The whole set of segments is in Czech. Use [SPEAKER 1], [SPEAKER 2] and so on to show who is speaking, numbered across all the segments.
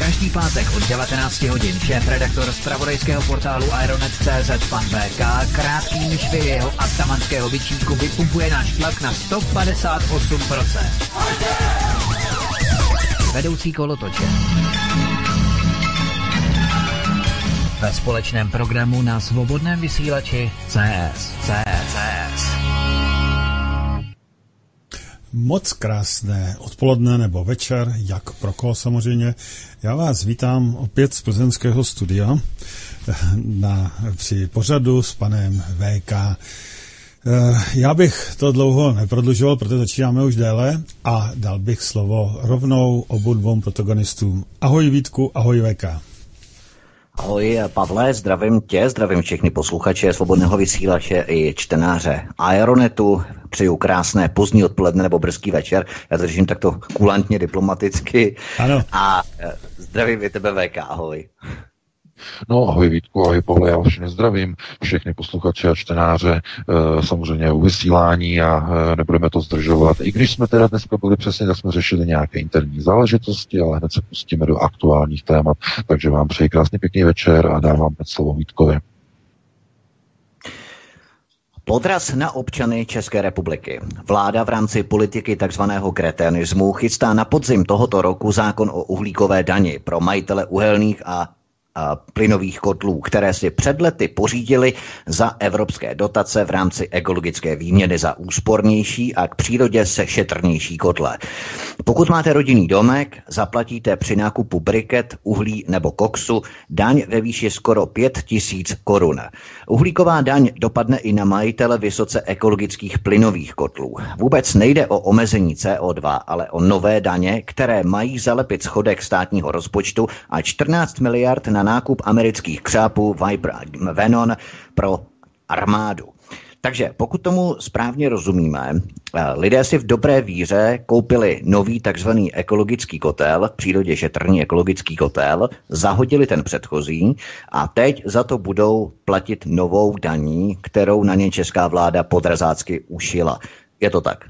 [SPEAKER 1] Každý pátek od 19 hodin šéf redaktor z pravodejského portálu Aeronet.cz pan VK krátkým švy jeho atamanského vyčínku vypumpuje náš tlak na 158%. Vedoucí kolotoče. Ve společném programu na svobodném vysílači CS. CS. CS.
[SPEAKER 2] Moc krásné odpoledne nebo večer, jak pro koho samozřejmě. Já vás vítám opět z plzeňského studia na, při pořadu s panem VK. Eh, Já bych to dlouho neprodlužoval, protože začínáme už déle a dal bych slovo rovnou obou dvou protagonistům. Ahoj Vítku, ahoj VK.
[SPEAKER 3] Ahoj Pavle, zdravím tě, zdravím všechny posluchače svobodného vysílače i čtenáře Aeronetu. Přeju krásné pozdní odpoledne nebo brzký večer. Já to držím takto kulantně, diplomaticky.
[SPEAKER 2] Ano.
[SPEAKER 3] A eh, zdravím i tebe VK, ahoj.
[SPEAKER 4] No, ahoj Vítku, ahoj Pavle, já všechny zdravím, všechny posluchače a čtenáře, e, samozřejmě u vysílání a e, nebudeme to zdržovat. I když jsme teda dneska byli přesně, tak jsme řešili nějaké interní záležitosti, ale hned se pustíme do aktuálních témat. Takže vám přeji krásný pěkný večer a dávám hned slovo Vítkovi.
[SPEAKER 3] Podraz na občany České republiky. Vláda v rámci politiky tzv. kreténismu chystá na podzim tohoto roku zákon o uhlíkové dani pro majitele uhelných a a plynových kotlů, které si před lety pořídili za evropské dotace v rámci ekologické výměny za úspornější a k přírodě se šetrnější kotle. Pokud máte rodinný domek, zaplatíte při nákupu briket, uhlí nebo koksu daň ve výši skoro 5 tisíc korun. Uhlíková daň dopadne i na majitele vysoce ekologických plynových kotlů. Vůbec nejde o omezení CO2, ale o nové daně, které mají zalepit schodek státního rozpočtu a 14 miliard na nákup amerických křápů Viper Venon pro armádu. Takže pokud tomu správně rozumíme, eh, lidé si v dobré víře koupili nový takzvaný ekologický kotel, v přírodě šetrný ekologický kotel, zahodili ten předchozí a teď za to budou platit novou daní, kterou na ně česká vláda podrazácky ušila. Je to tak?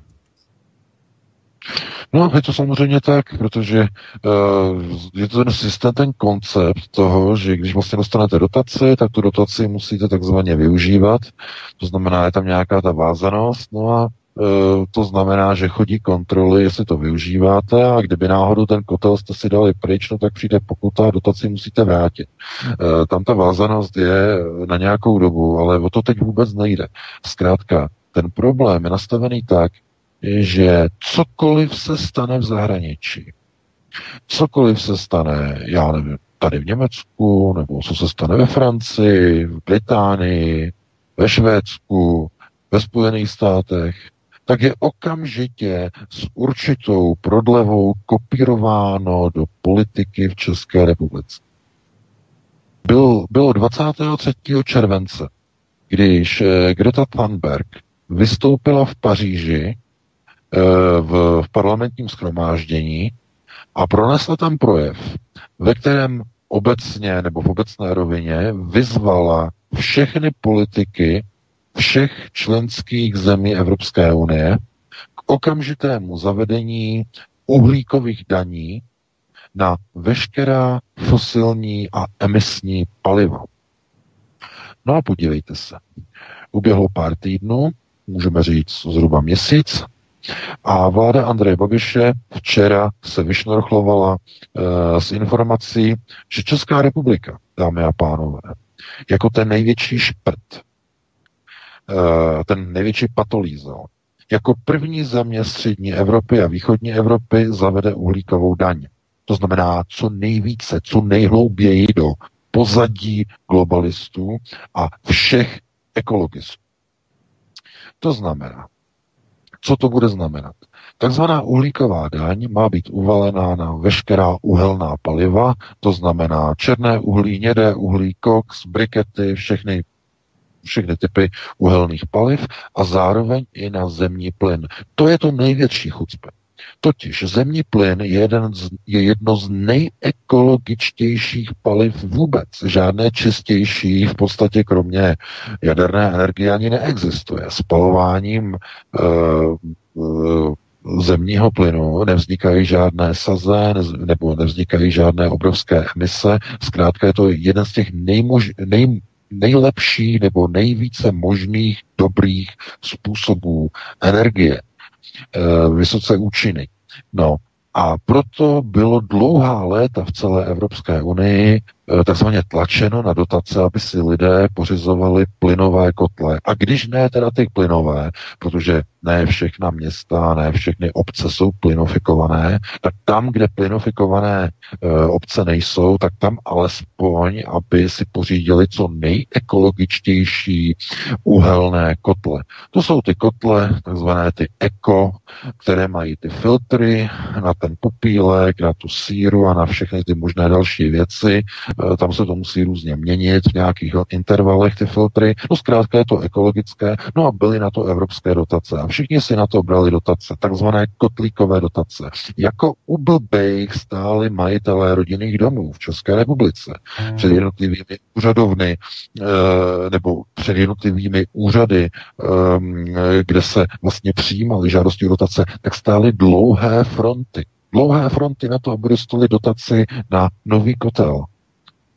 [SPEAKER 4] No, je to samozřejmě tak, protože uh, je to ten systém, ten koncept toho, že když vlastně dostanete dotaci, tak tu dotaci musíte takzvaně využívat. To znamená, je tam nějaká ta vázanost, no a uh, to znamená, že chodí kontroly, jestli to využíváte a kdyby náhodou ten kotel jste si dali pryč, no tak přijde pokuta a dotaci musíte vrátit. Uh, tam ta vázanost je na nějakou dobu, ale o to teď vůbec nejde. Zkrátka, ten problém je nastavený tak, že cokoliv se stane v zahraničí, cokoliv se stane, já nevím, tady v Německu, nebo co se stane ve Francii, v Británii, ve Švédsku, ve Spojených státech, tak je okamžitě s určitou prodlevou kopírováno do politiky v České republice. Byl, bylo 23. července, když eh, Greta Thunberg vystoupila v Paříži v, v parlamentním schromáždění a pronesla tam projev, ve kterém obecně nebo v obecné rovině vyzvala všechny politiky všech členských zemí Evropské unie k okamžitému zavedení uhlíkových daní na veškerá fosilní a emisní paliva. No a podívejte se. Uběhlo pár týdnů, můžeme říct zhruba měsíc, a vláda Andreje Babiše včera se vyšnorchlovala e, s informací, že Česká republika, dámy a pánové, jako ten největší šprt, ten největší patolízel, jako první země střední Evropy a východní Evropy zavede uhlíkovou daň. To znamená, co nejvíce, co nejhlouběji do pozadí globalistů a všech ekologistů. To znamená, co to bude znamenat? Takzvaná uhlíková daň má být uvalená na veškerá uhelná paliva, to znamená černé uhlí, nědé uhlí, koks, brikety, všechny všechny typy uhelných paliv a zároveň i na zemní plyn. To je to největší chucpe. Totiž zemní plyn je, jeden z, je jedno z nejekologičtějších paliv vůbec. Žádné čistější v podstatě kromě jaderné energie ani neexistuje. Spalováním uh, uh, zemního plynu nevznikají žádné saze nebo nevznikají žádné obrovské emise. Zkrátka je to jeden z těch nejmož, nej, nejlepší nebo nejvíce možných dobrých způsobů energie. E, vysoce účinný. No a proto bylo dlouhá léta v celé Evropské unii Eh, takzvaně tlačeno na dotace, aby si lidé pořizovali plynové kotle. A když ne teda ty plynové, protože ne všechna města, ne všechny obce jsou plynofikované, tak tam, kde plynofikované e, obce nejsou, tak tam alespoň, aby si pořídili co nejekologičtější uhelné kotle. To jsou ty kotle, takzvané ty eko, které mají ty filtry na ten popílek, na tu síru a na všechny ty možné další věci, Eh, tam se to musí různě měnit v nějakých intervalech ty filtry. No zkrátka je to ekologické, no a byly na to evropské dotace a všichni si na to brali dotace, takzvané kotlíkové dotace. Jako u blbejch stáli majitelé rodinných domů v České republice před jednotlivými úřadovny eh, nebo před jednotlivými úřady, ehm, kde se vlastně přijímaly žádosti o dotace, tak stály dlouhé fronty dlouhé fronty na to, aby dostali dotaci na nový kotel.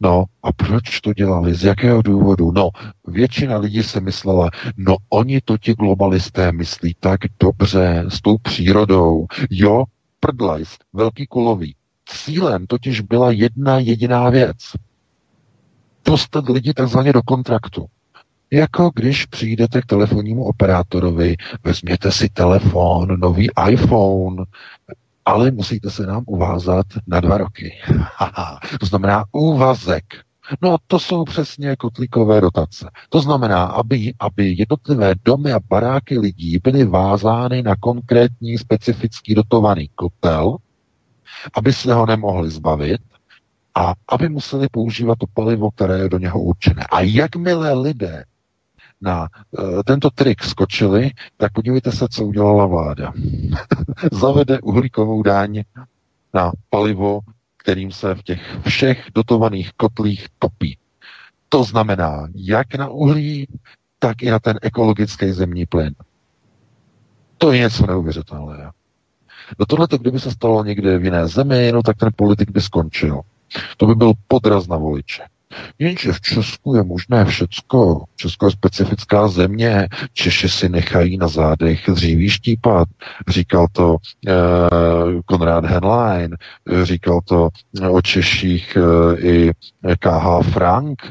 [SPEAKER 4] No a proč to dělali? Z jakého důvodu? No, většina lidí se myslela, no oni to ti globalisté myslí tak dobře s tou přírodou. Jo, prdlajs, velký kulový. Cílem totiž byla jedna jediná věc. Dostat lidi takzvaně do kontraktu. Jako když přijdete k telefonnímu operátorovi, vezměte si telefon, nový iPhone, ale musíte se nám uvázat na dva roky. to znamená úvazek. No to jsou přesně kotlíkové dotace. To znamená, aby, aby jednotlivé domy a baráky lidí byly vázány na konkrétní specifický dotovaný kotel, aby se ho nemohli zbavit a aby museli používat to palivo, které je do něho určené. A jakmile lidé na uh, tento trik skočili, tak podívejte se, co udělala vláda. Zavede uhlíkovou daň na palivo, kterým se v těch všech dotovaných kotlích topí. To znamená, jak na uhlí, tak i na ten ekologický zemní plyn. To je něco neuvěřitelného. Do tohleto, kdyby se stalo někde v jiné zemi, no tak ten politik by skončil. To by byl podraz na voliče. Jenže v Česku je možné všecko. Česko je specifická země. Češi si nechají na zádech dříví štípat. Říkal to eh, Konrad Henlein, říkal to o Češích eh, i K.H. Frank,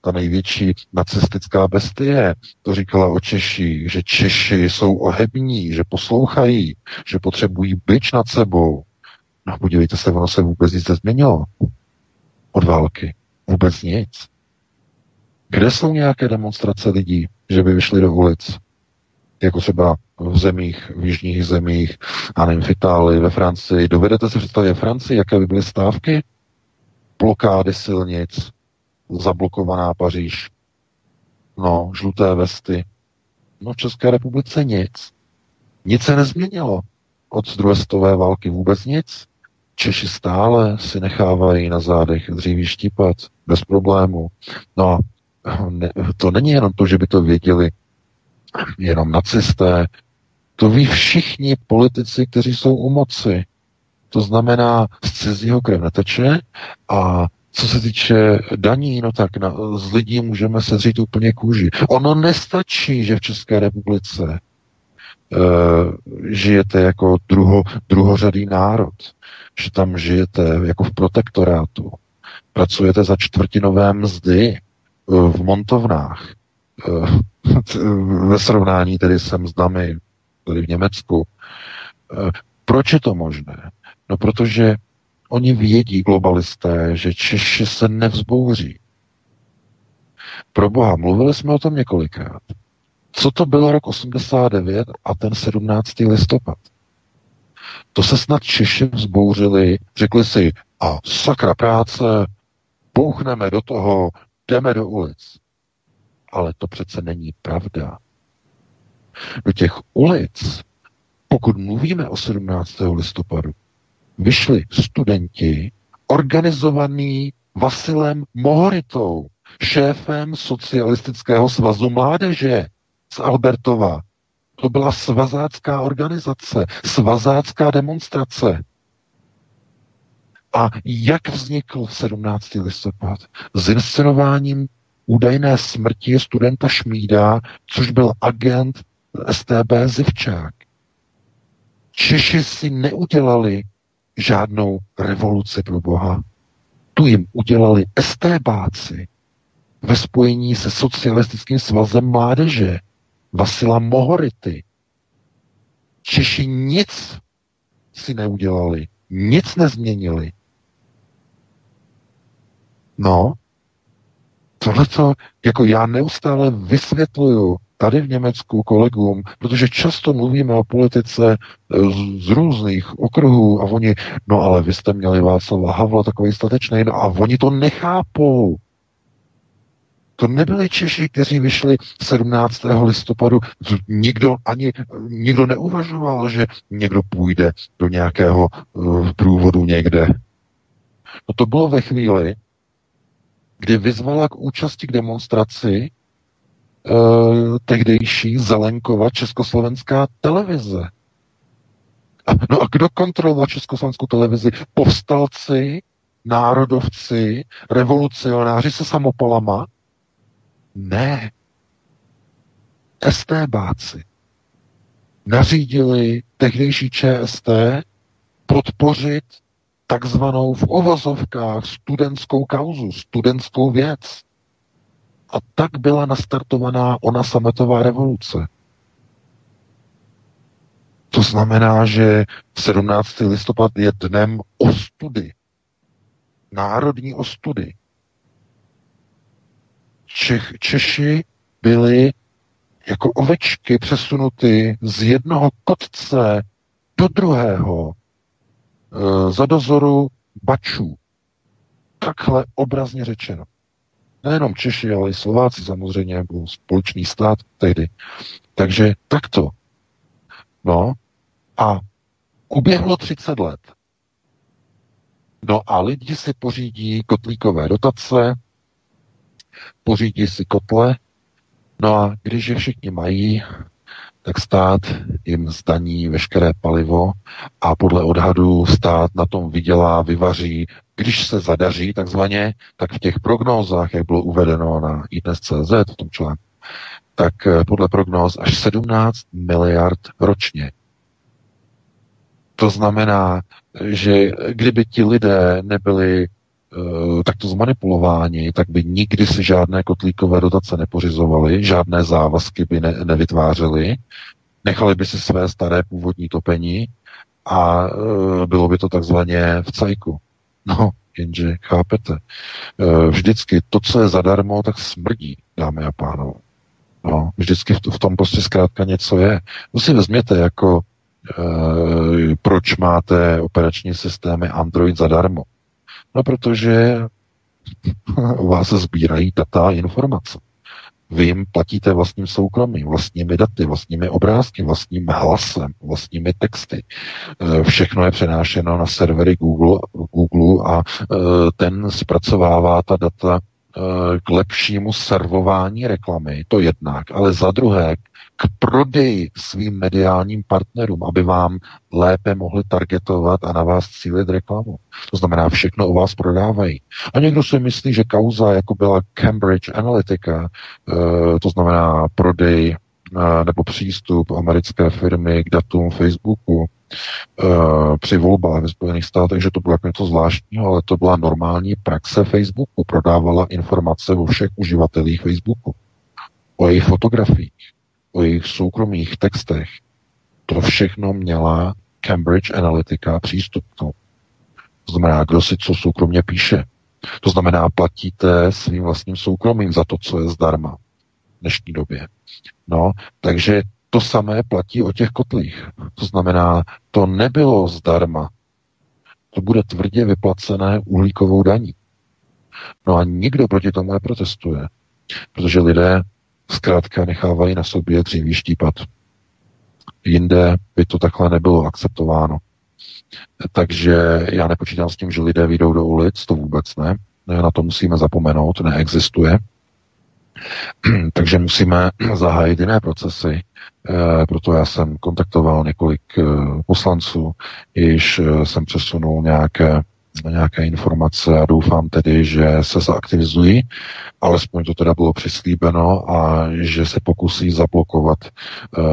[SPEAKER 4] ta největší nacistická bestie, to říkala o Češích, že Češi jsou ohební, že poslouchají, že potřebují byč nad sebou. No podívejte se, ono se vůbec nic nezměnilo od války. Vůbec nic. Kde jsou nějaké demonstrace lidí, že by vyšli do ulic? Jako třeba v zemích, v jižních zemích, a nevím, v Itálii, ve Francii. Dovedete si představit ve Francii, jaké by byly stávky? Blokády silnic, zablokovaná Paříž, no, žluté vesty. No, v České republice nic. Nic se nezměnilo od druhé světové války, vůbec nic. Češi stále si nechávají na zádech dříví štípat bez problému. No ne, to není jenom to, že by to věděli jenom nacisté, to ví všichni politici, kteří jsou u moci. To znamená, z cizího krev neteče a co se týče daní, no tak na, z lidí můžeme sedřít úplně kůži. Ono nestačí, že v České republice uh, žijete jako druho, druhořadý národ že tam žijete jako v protektorátu, pracujete za čtvrtinové mzdy eh, v montovnách, ve srovnání tedy se mzdami tady v Německu. Proč je to možné? No protože oni vědí, globalisté, že Češi se nevzbouří. Pro boha, mluvili jsme o tom několikrát. Co to bylo rok 89 a ten 17. listopad? To se snad Češi vzbouřili, řekli si, a sakra práce, bouchneme do toho, jdeme do ulic. Ale to přece není pravda. Do těch ulic, pokud mluvíme o 17. listopadu, vyšli studenti organizovaní Vasilem Mohoritou, šéfem socialistického svazu mládeže z Albertova. To byla svazácká organizace, svazácká demonstrace. A jak vznikl 17. listopad? S inscenováním údajné smrti studenta Šmída, což byl agent STB Zivčák. Češi si neudělali žádnou revoluci pro Boha. Tu jim udělali STBáci ve spojení se socialistickým svazem mládeže Vasila Mohority. Češi nic si neudělali, nic nezměnili. No, tohle to, jako já neustále vysvětluju tady v Německu kolegům, protože často mluvíme o politice z, z různých okruhů a oni, no ale vy jste měli Václava Havla takový statečný, no a oni to nechápou. To nebyli Češi, kteří vyšli 17. listopadu. Nikdo ani nikdo neuvažoval, že někdo půjde do nějakého uh, průvodu někde. No to bylo ve chvíli, kdy vyzvala k účasti k demonstraci uh, tehdejší Zelenkova československá televize. A, no a kdo kontroloval československou televizi? Povstalci, národovci, revolucionáři se samopalama, ne. STBáci nařídili tehdejší ČST podpořit takzvanou v ovazovkách studentskou kauzu, studentskou věc. A tak byla nastartovaná ona sametová revoluce. To znamená, že 17. listopad je dnem ostudy. Národní ostudy. Čech, Češi byli jako ovečky přesunuty z jednoho kotce do druhého za dozoru bačů. Takhle obrazně řečeno. Nejenom Češi, ale i Slováci samozřejmě, byl společný stát tehdy. Takže takto. No a uběhlo 30 let. No a lidi si pořídí kotlíkové dotace, pořídí si kotle, no a když je všichni mají, tak stát jim zdaní veškeré palivo a podle odhadu stát na tom vydělá, vyvaří, když se zadaří takzvaně, tak v těch prognózách, jak bylo uvedeno na iDnes.cz v tom článku, tak eh, podle prognóz až 17 miliard ročně. To znamená, že kdyby ti lidé nebyli takto zmanipulováni, tak by nikdy si žádné kotlíkové dotace nepořizovali, žádné závazky by ne, nevytvářeli, nechali by si své staré původní topení a e, bylo by to takzvaně v cajku. No, jenže chápete, e, vždycky to, co je zadarmo, tak smrdí, dámy a pánové. No, vždycky v, v tom prostě zkrátka něco je. To si vezměte jako e, proč máte operační systémy Android zadarmo. No protože u vás sbírají data a informace. Vy jim platíte vlastním soukromím, vlastními daty, vlastními obrázky, vlastním hlasem, vlastními texty. E, všechno je přenášeno na servery Google, Google a e, ten zpracovává ta data k lepšímu servování reklamy, to jednak, ale za druhé k prodeji svým mediálním partnerům, aby vám lépe mohli targetovat a na vás cílit reklamu. To znamená, všechno o vás prodávají. A někdo si myslí, že kauza, jako byla Cambridge Analytica, eh, to znamená prodej eh, nebo přístup americké firmy k datům Facebooku, při volbách ve Spojených státech, že to bylo jako něco zvláštního, ale to byla normální praxe Facebooku. Prodávala informace o všech uživatelích Facebooku o jejich fotografiích, o jejich soukromých textech. To všechno měla Cambridge Analytica přístup k tomu. To znamená, kdo si co soukromně píše. To znamená, platíte svým vlastním soukromím za to, co je zdarma v dnešní době. No, takže to samé platí o těch kotlích. To znamená, to nebylo zdarma. To bude tvrdě vyplacené uhlíkovou daní. No a nikdo proti tomu neprotestuje, protože lidé zkrátka nechávají na sobě dříví štípat. Jinde by to takhle nebylo akceptováno. Takže já nepočítám s tím, že lidé vyjdou do ulic, to vůbec ne. Na to musíme zapomenout, neexistuje. Takže musíme zahájit jiné procesy. Eh, proto já jsem kontaktoval několik eh, poslanců, již eh, jsem přesunul nějaké nějaké informace a doufám tedy, že se zaaktivizují, alespoň to teda bylo přislíbeno a že se pokusí zablokovat uh,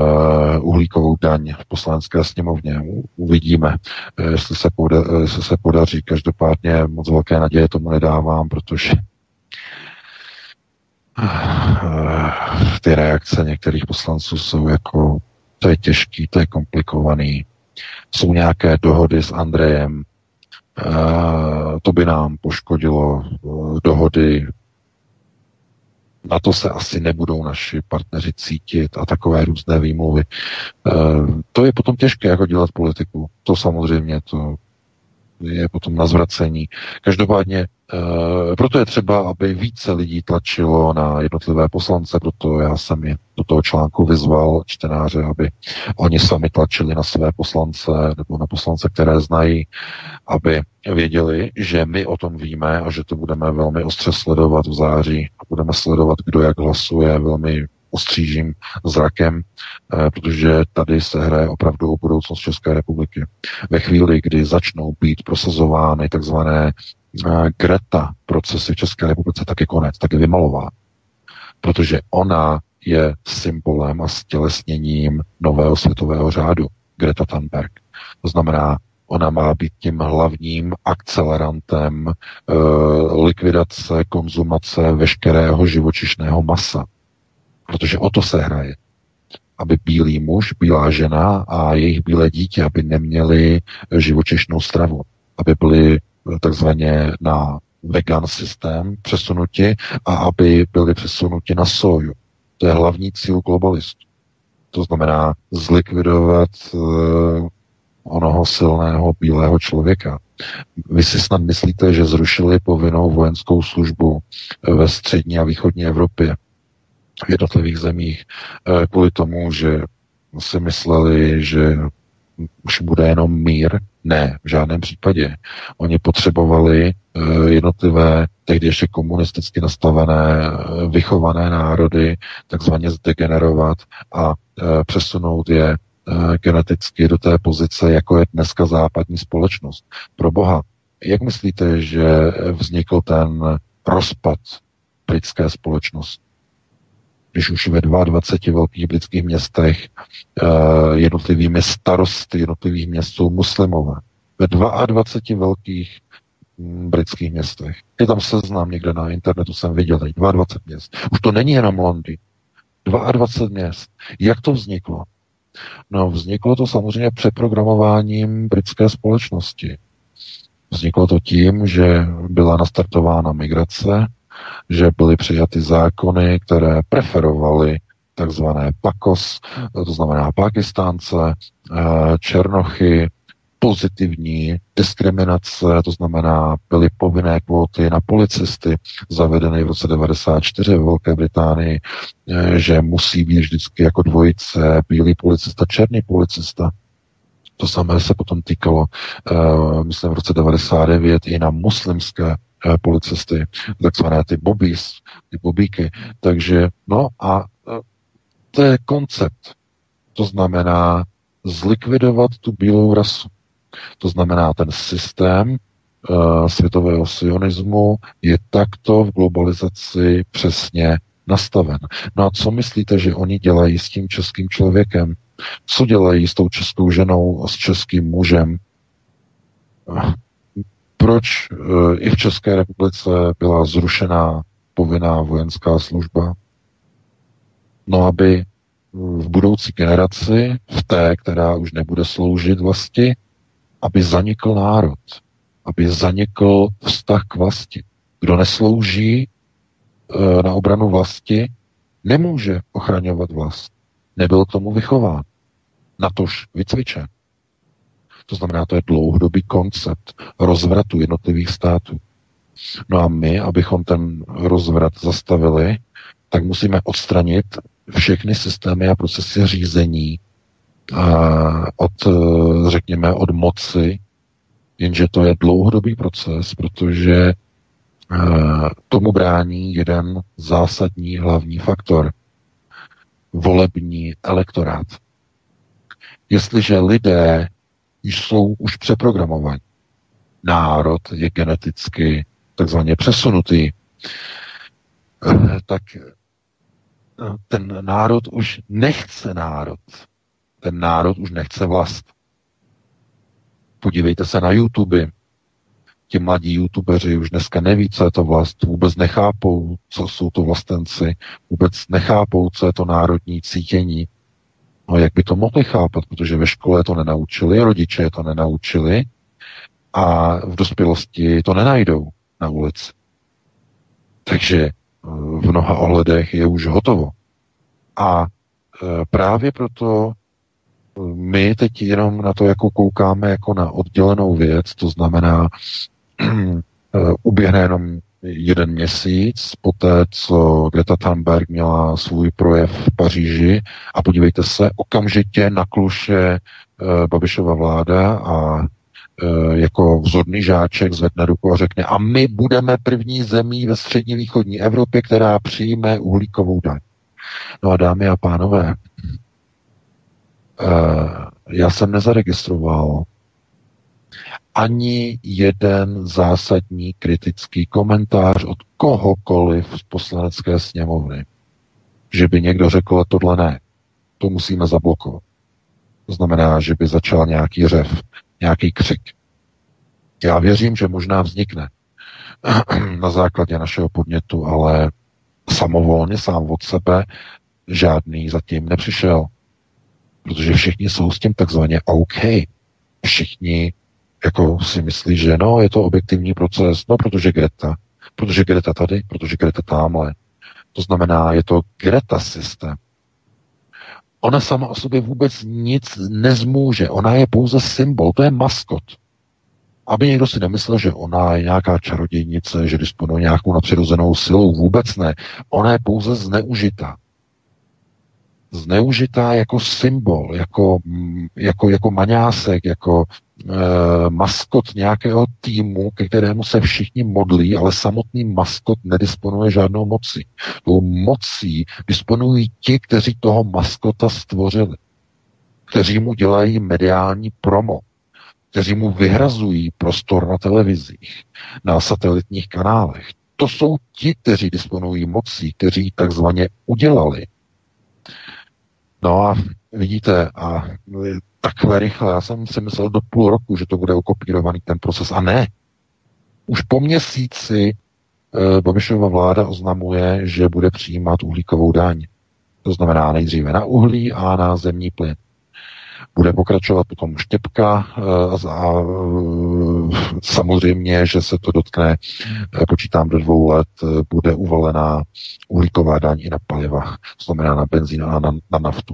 [SPEAKER 4] uhlíkovou daň v poslanecké sněmovně. Uvidíme, jestli se, poda- jestli se podaří. Každopádně moc velké naděje tomu nedávám, protože ty reakce některých poslanců jsou jako, to je těžký, to je komplikovaný. Jsou nějaké dohody s Andrejem, Eh, to by nám poškodilo eh, dohody. Na to se asi nebudou naši partneři cítit a takové různé výmluvy. Eh, to je potom těžké jako dělat politiku. To samozřejmě, to je potom na zvracení. Každopádně proto je třeba, aby více lidí tlačilo na jednotlivé poslance, proto já jsem je do toho článku vyzval čtenáře, aby oni sami tlačili na své poslance nebo na poslance, které znají, aby věděli, že my o tom víme a že to budeme velmi ostře sledovat v září a budeme sledovat, kdo jak hlasuje velmi ostřížím zrakem, eh, protože tady se hraje opravdu o budoucnost České republiky. Ve chvíli, kdy začnou být prosazovány takzvané eh, Greta procesy v České republice, tak je konec, tak je vymalová. Protože ona je symbolem a stělesněním nového světového řádu. Greta Thunberg. To znamená, ona má být tím hlavním akcelerantem e, likvidace, konzumace veškerého živočišného masa. Protože o to se hraje. Aby bílý muž, bílá žena a jejich bílé dítě, aby neměli živočišnou stravu. Aby byli eh, takzvaně na vegan systém přesunuti a aby byli přesunuti na soju. To je hlavní cíl globalistů. To znamená zlikvidovat uh, onoho silného bílého člověka. Vy si snad myslíte, že zrušili povinnou vojenskou službu ve střední a východní Evropě v jednotlivých zemích eh, kvůli tomu, že si mysleli, že už bude jenom mír. Ne, v žádném případě. Oni potřebovali eh, jednotlivé, tehdy ještě komunisticky nastavené, eh, vychované národy takzvaně zdegenerovat a přesunout je geneticky do té pozice, jako je dneska západní společnost. Pro boha, jak myslíte, že vznikl ten rozpad britské společnosti? Když už ve 22 velkých britských městech uh, jednotlivými starosty jednotlivých měst jsou muslimové. Ve 22 velkých mm, britských městech. Je tam seznam někde na internetu, jsem viděl, 22 měst. Už to není jenom Londýn. 22 měst. Jak to vzniklo? No, vzniklo to samozřejmě přeprogramováním britské společnosti. Vzniklo to tím, že byla nastartována migrace, že byly přijaty zákony, které preferovaly takzvané PAKOS, to znamená Pakistánce, eh, Černochy, pozitivní diskriminace, to znamená, byly povinné kvóty na policisty zavedeny v roce 94 ve Velké Británii, eh, že musí být vždycky jako dvojice bílý policista, černý policista. To samé se potom týkalo, uh, myslím, v roce 99 i na muslimské Eh, policisty, takzvané ty bobís, ty bobíky. Takže, no a eh, to je koncept. To znamená zlikvidovat tu bílou rasu. To znamená, ten systém uh, světového sionismu je takto v globalizaci přesně nastaven. No a co myslíte, že oni dělají s tím českým člověkem? Co dělají s tou českou ženou s českým mužem? Proč eh, i v České republice byla zrušená povinná vojenská služba. No, aby v budoucí generaci, v té, která už nebude sloužit vlasti, aby zanikl národ, aby zanikl vztah k vlasti. Kdo neslouží e, na obranu vlasti, nemůže ochraňovat vlast. Nebyl tomu vychován. Natož vycvičen. To znamená, to je dlouhodobý koncept rozvratu jednotlivých států. No a my, abychom ten rozvrat zastavili, tak musíme odstranit všechny systémy a procesy řízení od, řekněme, od moci, jenže to je dlouhodobý proces, protože tomu brání jeden zásadní hlavní faktor. Volební elektorát. Jestliže lidé jsou už přeprogramovaní, národ je geneticky takzvaně přesunutý, tak ten národ už nechce národ. Ten národ už nechce vlast. Podívejte se na YouTube. Ti mladí youtubeři už dneska neví, co je to vlast, vůbec nechápou, co jsou to vlastenci, vůbec nechápou, co je to národní cítění. No jak by to mohli chápat, protože ve škole to nenaučili, rodiče to nenaučili a v dospělosti to nenajdou na ulici. Takže v mnoha ohledech je už hotovo. A e, právě proto e, my teď jenom na to jako koukáme jako na oddělenou věc, to znamená, e, uběhne jenom jeden měsíc poté, co Greta Thunberg měla svůj projev v Paříži a podívejte se, okamžitě na kluše Babišova vláda a Eh, jako vzorný žáček zvedne ruku a řekne, a my budeme první zemí ve střední východní Evropě, která přijme uhlíkovou daň. No a dámy a pánové, eh, já jsem nezaregistroval ani jeden zásadní kritický komentář od kohokoliv z poslanecké sněmovny, že by někdo řekl, tohle ne, to musíme zablokovat. To znamená, že by začal nějaký řev nějaký křik. Já věřím, že možná vznikne na základě našeho podnětu, ale samovolně, sám od sebe, žádný zatím nepřišel. Protože všichni jsou s tím takzvaně OK. Všichni jako si myslí, že no, je to objektivní proces, no, protože Greta, protože Greta tady, protože Greta tamhle. To znamená, je to Greta systém. Ona sama o sobě vůbec nic nezmůže. Ona je pouze symbol, to je maskot. Aby někdo si nemyslel, že ona je nějaká čarodějnice, že disponuje nějakou nadpřirozenou silou, vůbec ne. Ona je pouze zneužitá. Zneužitá jako symbol, jako, jako, jako maňásek, jako maskot nějakého týmu, ke kterému se všichni modlí, ale samotný maskot nedisponuje žádnou mocí. Tou mocí disponují ti, kteří toho maskota stvořili, kteří mu dělají mediální promo, kteří mu vyhrazují prostor na televizích, na satelitních kanálech. To jsou ti, kteří disponují mocí, kteří takzvaně udělali. No a vidíte, a takhle rychle. Já jsem si myslel do půl roku, že to bude okopírovaný ten proces. A ne. Už po měsíci e, Babišova vláda oznamuje, že bude přijímat uhlíkovou daň. To znamená nejdříve na uhlí a na zemní plyn. Bude pokračovat potom štěpka e, a e, samozřejmě, že se to dotkne, e, počítám do dvou let, bude uvalená uhlíková daň i na paliva, to znamená na benzín a na, na naftu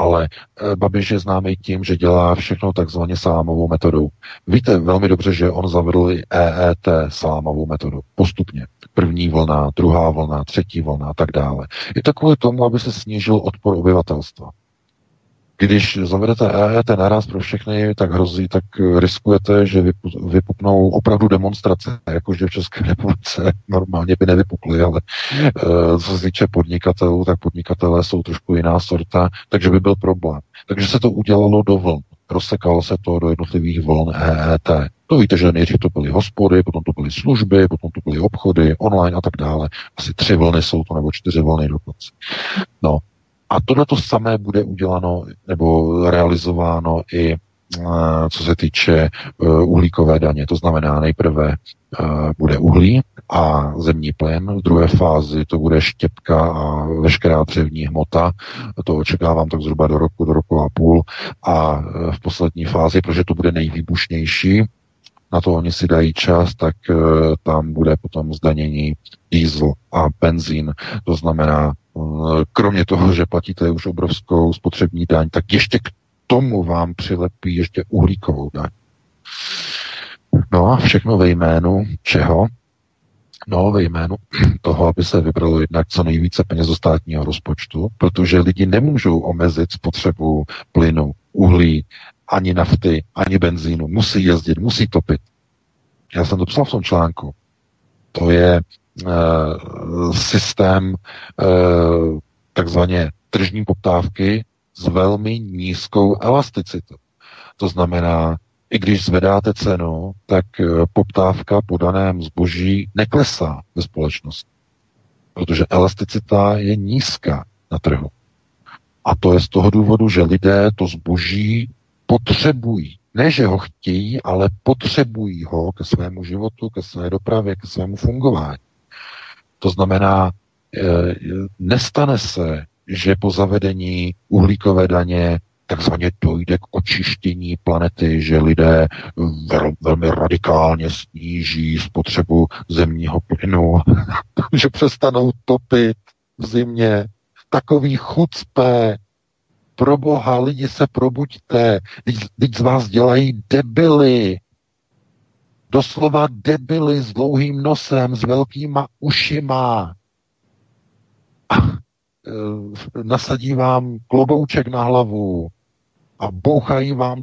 [SPEAKER 4] ale eh, Babiš je známý tím, že dělá všechno takzvaně salámovou metodou. Víte velmi dobře, že on zavedl EET salámovou metodu. Postupně. První vlna, druhá vlna, třetí vlna a tak dále. Je to kvůli tomu, aby se snížil odpor obyvatelstva. Když zavedete EET naraz pro všechny, tak hrozí, tak riskujete, že vypuknou opravdu demonstrace, jakože v České republice normálně by nevypukly, ale e, co se týče podnikatelů, tak podnikatelé jsou trošku jiná sorta, takže by byl problém. Takže se to udělalo do vln. Rozsekalo se to do jednotlivých vln EET. To víte, že nejdřív to byly hospody, potom to byly služby, potom to byly obchody, online a tak dále. Asi tři vlny jsou to, nebo čtyři vlny dokonce. No, a tohle to samé bude uděláno nebo realizováno i eh, co se týče eh, uhlíkové daně. To znamená, nejprve eh, bude uhlí a zemní plyn. V druhé fázi to bude štěpka a veškerá dřevní hmota. To očekávám tak zhruba do roku, do roku a půl. A v poslední fázi, protože to bude nejvýbušnější, na to oni si dají čas, tak tam bude potom zdanění diesel a benzín. To znamená, kromě toho, že platíte už obrovskou spotřební daň, tak ještě k tomu vám přilepí ještě uhlíkovou daň. No a všechno ve jménu čeho? No, ve jménu toho, aby se vybralo jednak co nejvíce peněz do státního rozpočtu, protože lidi nemůžou omezit spotřebu plynu, uhlí, ani nafty, ani benzínu. Musí jezdit, musí topit. Já jsem to psal v tom článku. To je systém uh, takzvaně tržní poptávky s velmi nízkou elasticitou. To znamená, i když zvedáte cenu, tak eh, poptávka po daném zboží neklesá ve společnosti. Protože elasticita je nízká na trhu. A to je z toho důvodu, že lidé to zboží potřebují. Ne, že ho chtějí, ale potřebují ho ke svému životu, ke své dopravě, ke svému fungování. To znamená, eh, nestane se, že po zavedení uhlíkové daně takzvaně dojde k očištění planety, že lidé vel, velmi radikálně sníží spotřebu zemního plynu, že přestanou topit v zimě. Takový chucpé, pro boha, lidi se probuďte, teď z vás dělají debily, doslova debily s dlouhým nosem, s velkýma ušima. A, e, nasadí vám klobouček na hlavu, a bouchají vám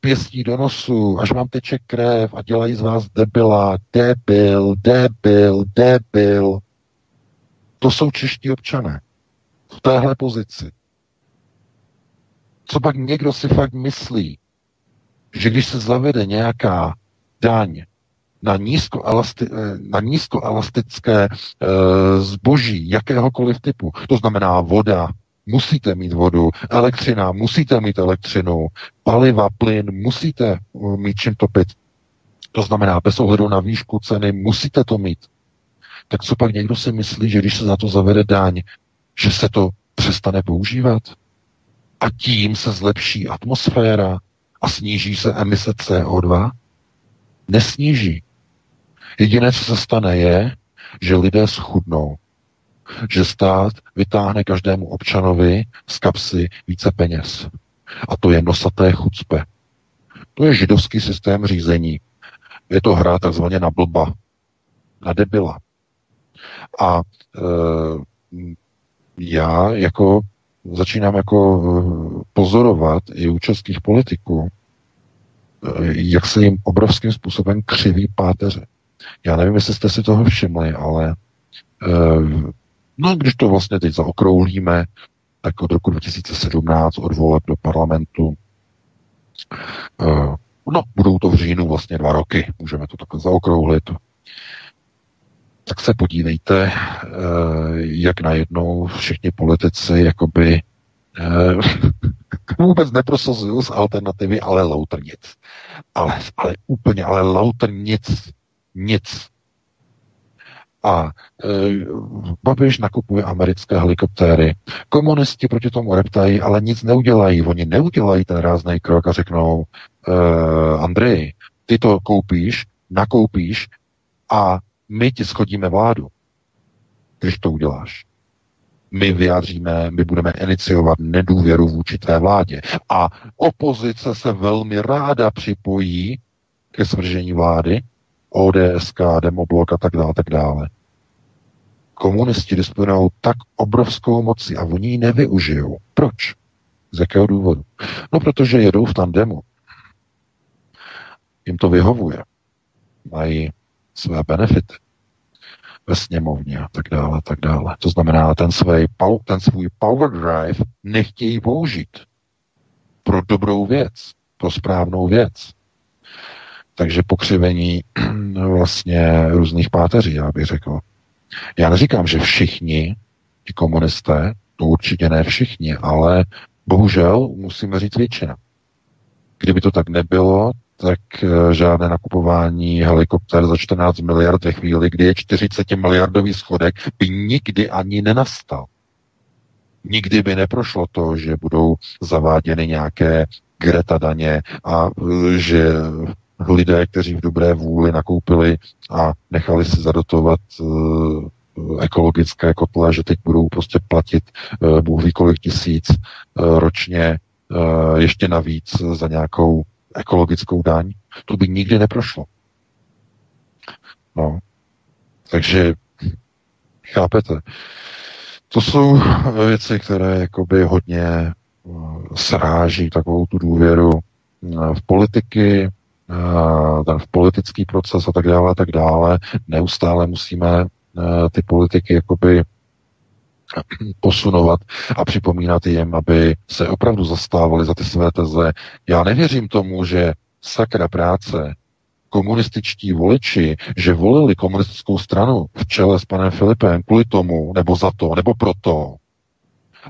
[SPEAKER 4] pěstí do nosu, až vám teče krev a dělají z vás debila, debil, debil, debil. To jsou čeští občané v téhle pozici. Co pak někdo si fakt myslí, že když se zavede nějaká daň na, nízkoelasti, na nízkoelastické e, zboží jakéhokoliv typu, to znamená voda, musíte mít vodu, elektřina, musíte mít elektřinu, paliva, plyn, musíte uh, mít čím topit. To znamená, bez ohledu na výšku ceny, musíte to mít. Tak co pak někdo si myslí, že když se za to zavede daň, že se to přestane používat? A tím se zlepší atmosféra a sníží se emise CO2? Nesníží. Jediné, co se stane, je, že lidé schudnou že stát vytáhne každému občanovi z kapsy více peněz. A to je nosaté chucpe. To je židovský systém řízení. Je to hra takzvaně na blba, na debila. A e, já jako začínám jako e, pozorovat i u českých politiků, jak se jim obrovským způsobem křiví páteře. Já nevím, jestli jste si toho všimli, ale e, No, když to vlastně teď zaokrouhlíme, tak od roku 2017 od voleb do parlamentu, uh, no, budou to v říjnu vlastně dva roky, můžeme to takhle zaokrouhlit. Tak se podívejte, jak najednou všichni politici jakoby vůbec neprosazují z alternativy, ale louter nic. Ale, ale úplně, ale louter nic. Nic. A e, Babiš nakupuje americké helikoptéry. Komunisti proti tomu reptají, ale nic neudělají. Oni neudělají ten rázný krok a řeknou, e, Andrej, ty to koupíš, nakoupíš a my ti schodíme vládu, když to uděláš. My vyjádříme, my budeme iniciovat nedůvěru vůči té vládě. A opozice se velmi ráda připojí ke svržení vlády, ODSK, Demoblok a tak dále, tak dále. Komunisti disponují tak obrovskou moci a oni ji nevyužijou. Proč? Z jakého důvodu? No, protože jedou v tandemu. Jim to vyhovuje. Mají své benefity ve sněmovně a tak dále, a tak dále. To znamená, ten, svůj, ten svůj power drive nechtějí použít pro dobrou věc, pro správnou věc. Takže pokřivení vlastně různých páteří, já bych řekl. Já neříkám, že všichni ti komunisté, to určitě ne všichni, ale bohužel musíme říct většina. Kdyby to tak nebylo, tak eh, žádné nakupování helikoptér za 14 miliard ve chvíli, kdy je 40 miliardový schodek, by nikdy ani nenastal. Nikdy by neprošlo to, že budou zaváděny nějaké Greta daně a eh, že lidé, kteří v dobré vůli nakoupili a nechali si zadotovat uh, ekologické kotle, že teď budou prostě platit Bůh kolik tisíc ročně ještě navíc za nějakou ekologickou daň. To by nikdy neprošlo. No. Takže chápete. To jsou věci, které jakoby hodně sráží takovou tu důvěru v politiky, ten v politický proces a tak dále, a tak dále. Neustále musíme eh, ty politiky jakoby posunovat a připomínat jim, aby se opravdu zastávali za ty své teze. Já nevěřím tomu, že sakra práce komunističtí voliči, že volili komunistickou stranu v čele s panem Filipem kvůli tomu, nebo za to, nebo proto,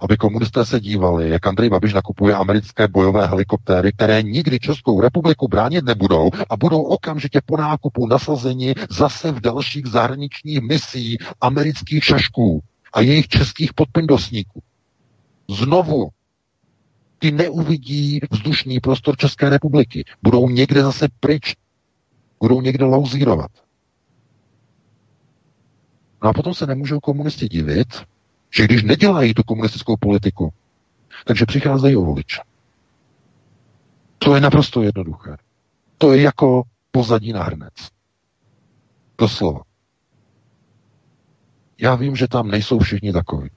[SPEAKER 4] aby komunisté se dívali, jak Andrej Babiš nakupuje americké bojové helikoptéry, které nikdy Českou republiku bránit nebudou a budou okamžitě po nákupu nasazeni zase v dalších zahraničních misí amerických šašků a jejich českých podpindosníků. Znovu ty neuvidí vzdušný prostor České republiky. Budou někde zase pryč. Budou někde lauzírovat. No a potom se nemůžou komunisti divit, že když nedělají tu komunistickou politiku, takže přicházejí o voliče. To je naprosto jednoduché. To je jako pozadí na hrnec. Doslova. Já vím, že tam nejsou všichni takoví.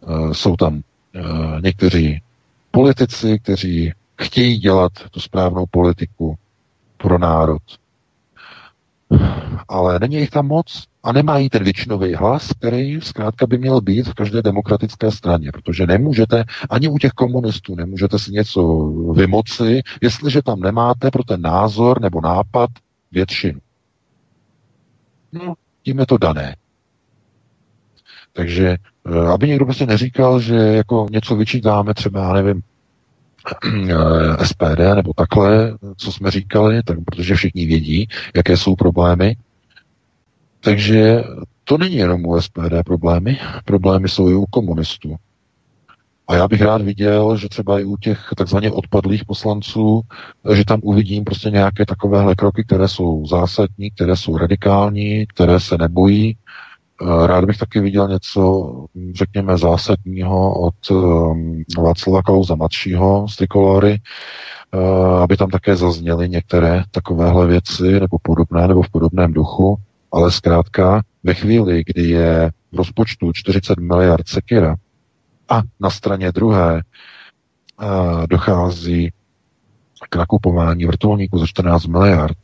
[SPEAKER 4] Uh, jsou tam uh, někteří politici, kteří chtějí dělat tu správnou politiku pro národ. Ale není jich tam moc a nemají ten většinový hlas, který zkrátka by měl být v každé demokratické straně, protože nemůžete, ani u těch komunistů, nemůžete si něco vymoci, jestliže tam nemáte pro ten názor nebo nápad většinu. No, tím je to dané. Takže, eh, aby někdo prostě neříkal, že jako něco vyčítáme třeba, já nevím, SPD nebo takhle, co jsme říkali, tak protože všichni vědí, jaké jsou problémy, takže to není jenom u SPD problémy, problémy jsou i u komunistů. A já bych rád viděl, že třeba i u těch takzvaně odpadlých poslanců, že tam uvidím prostě nějaké takovéhle kroky, které jsou zásadní, které jsou radikální, které se nebojí. Rád bych taky viděl něco, řekněme, zásadního od um, Václava Klauza mladšího z Trikolory, uh, aby tam také zazněly některé takovéhle věci, nebo podobné, nebo v podobném duchu. Ale zkrátka ve chvíli, kdy je v rozpočtu 40 miliard sekira a na straně druhé a dochází k nakupování vrtulníků za 14 miliard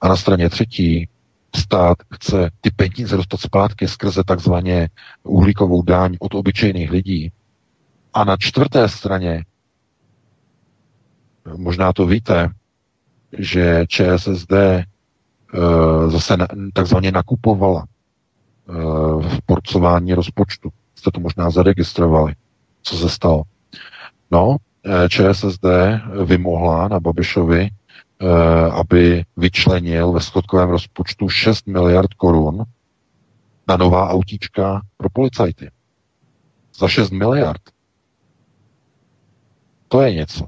[SPEAKER 4] a na straně třetí stát chce ty peníze dostat zpátky skrze takzvaně uhlíkovou dáň od obyčejných lidí. A na čtvrté straně, možná to víte, že ČSSD Eh, zase takzvaně nakupovala eh, v porcování rozpočtu. Jste to možná zaregistrovali. Co se stalo? No, eh, ČSSD vymohla na Babišovi, aby vyčlenil ve schodkovém rozpočtu 6 miliard korun na nová autíčka pro policajty. Za 6 miliard. To je něco.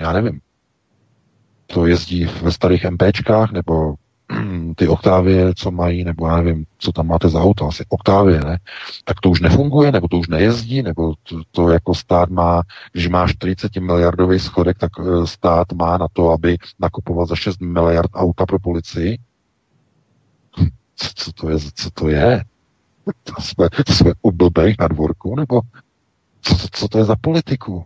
[SPEAKER 4] Já nevím to jezdí ve starých MPčkách, nebo ty Oktávie, co mají, nebo já nevím, co tam máte za auto, asi Oktávie, ne? Tak to už nefunguje, nebo to už nejezdí, nebo to, to jako stát má, když má 40 miliardový schodek, tak eh, stát má na to, aby nakupoval za 6 miliard auta pro policii. Co, co to je, co to je? To jsme, jsme u blbej na dvorku, nebo co, co, co to je za politiku?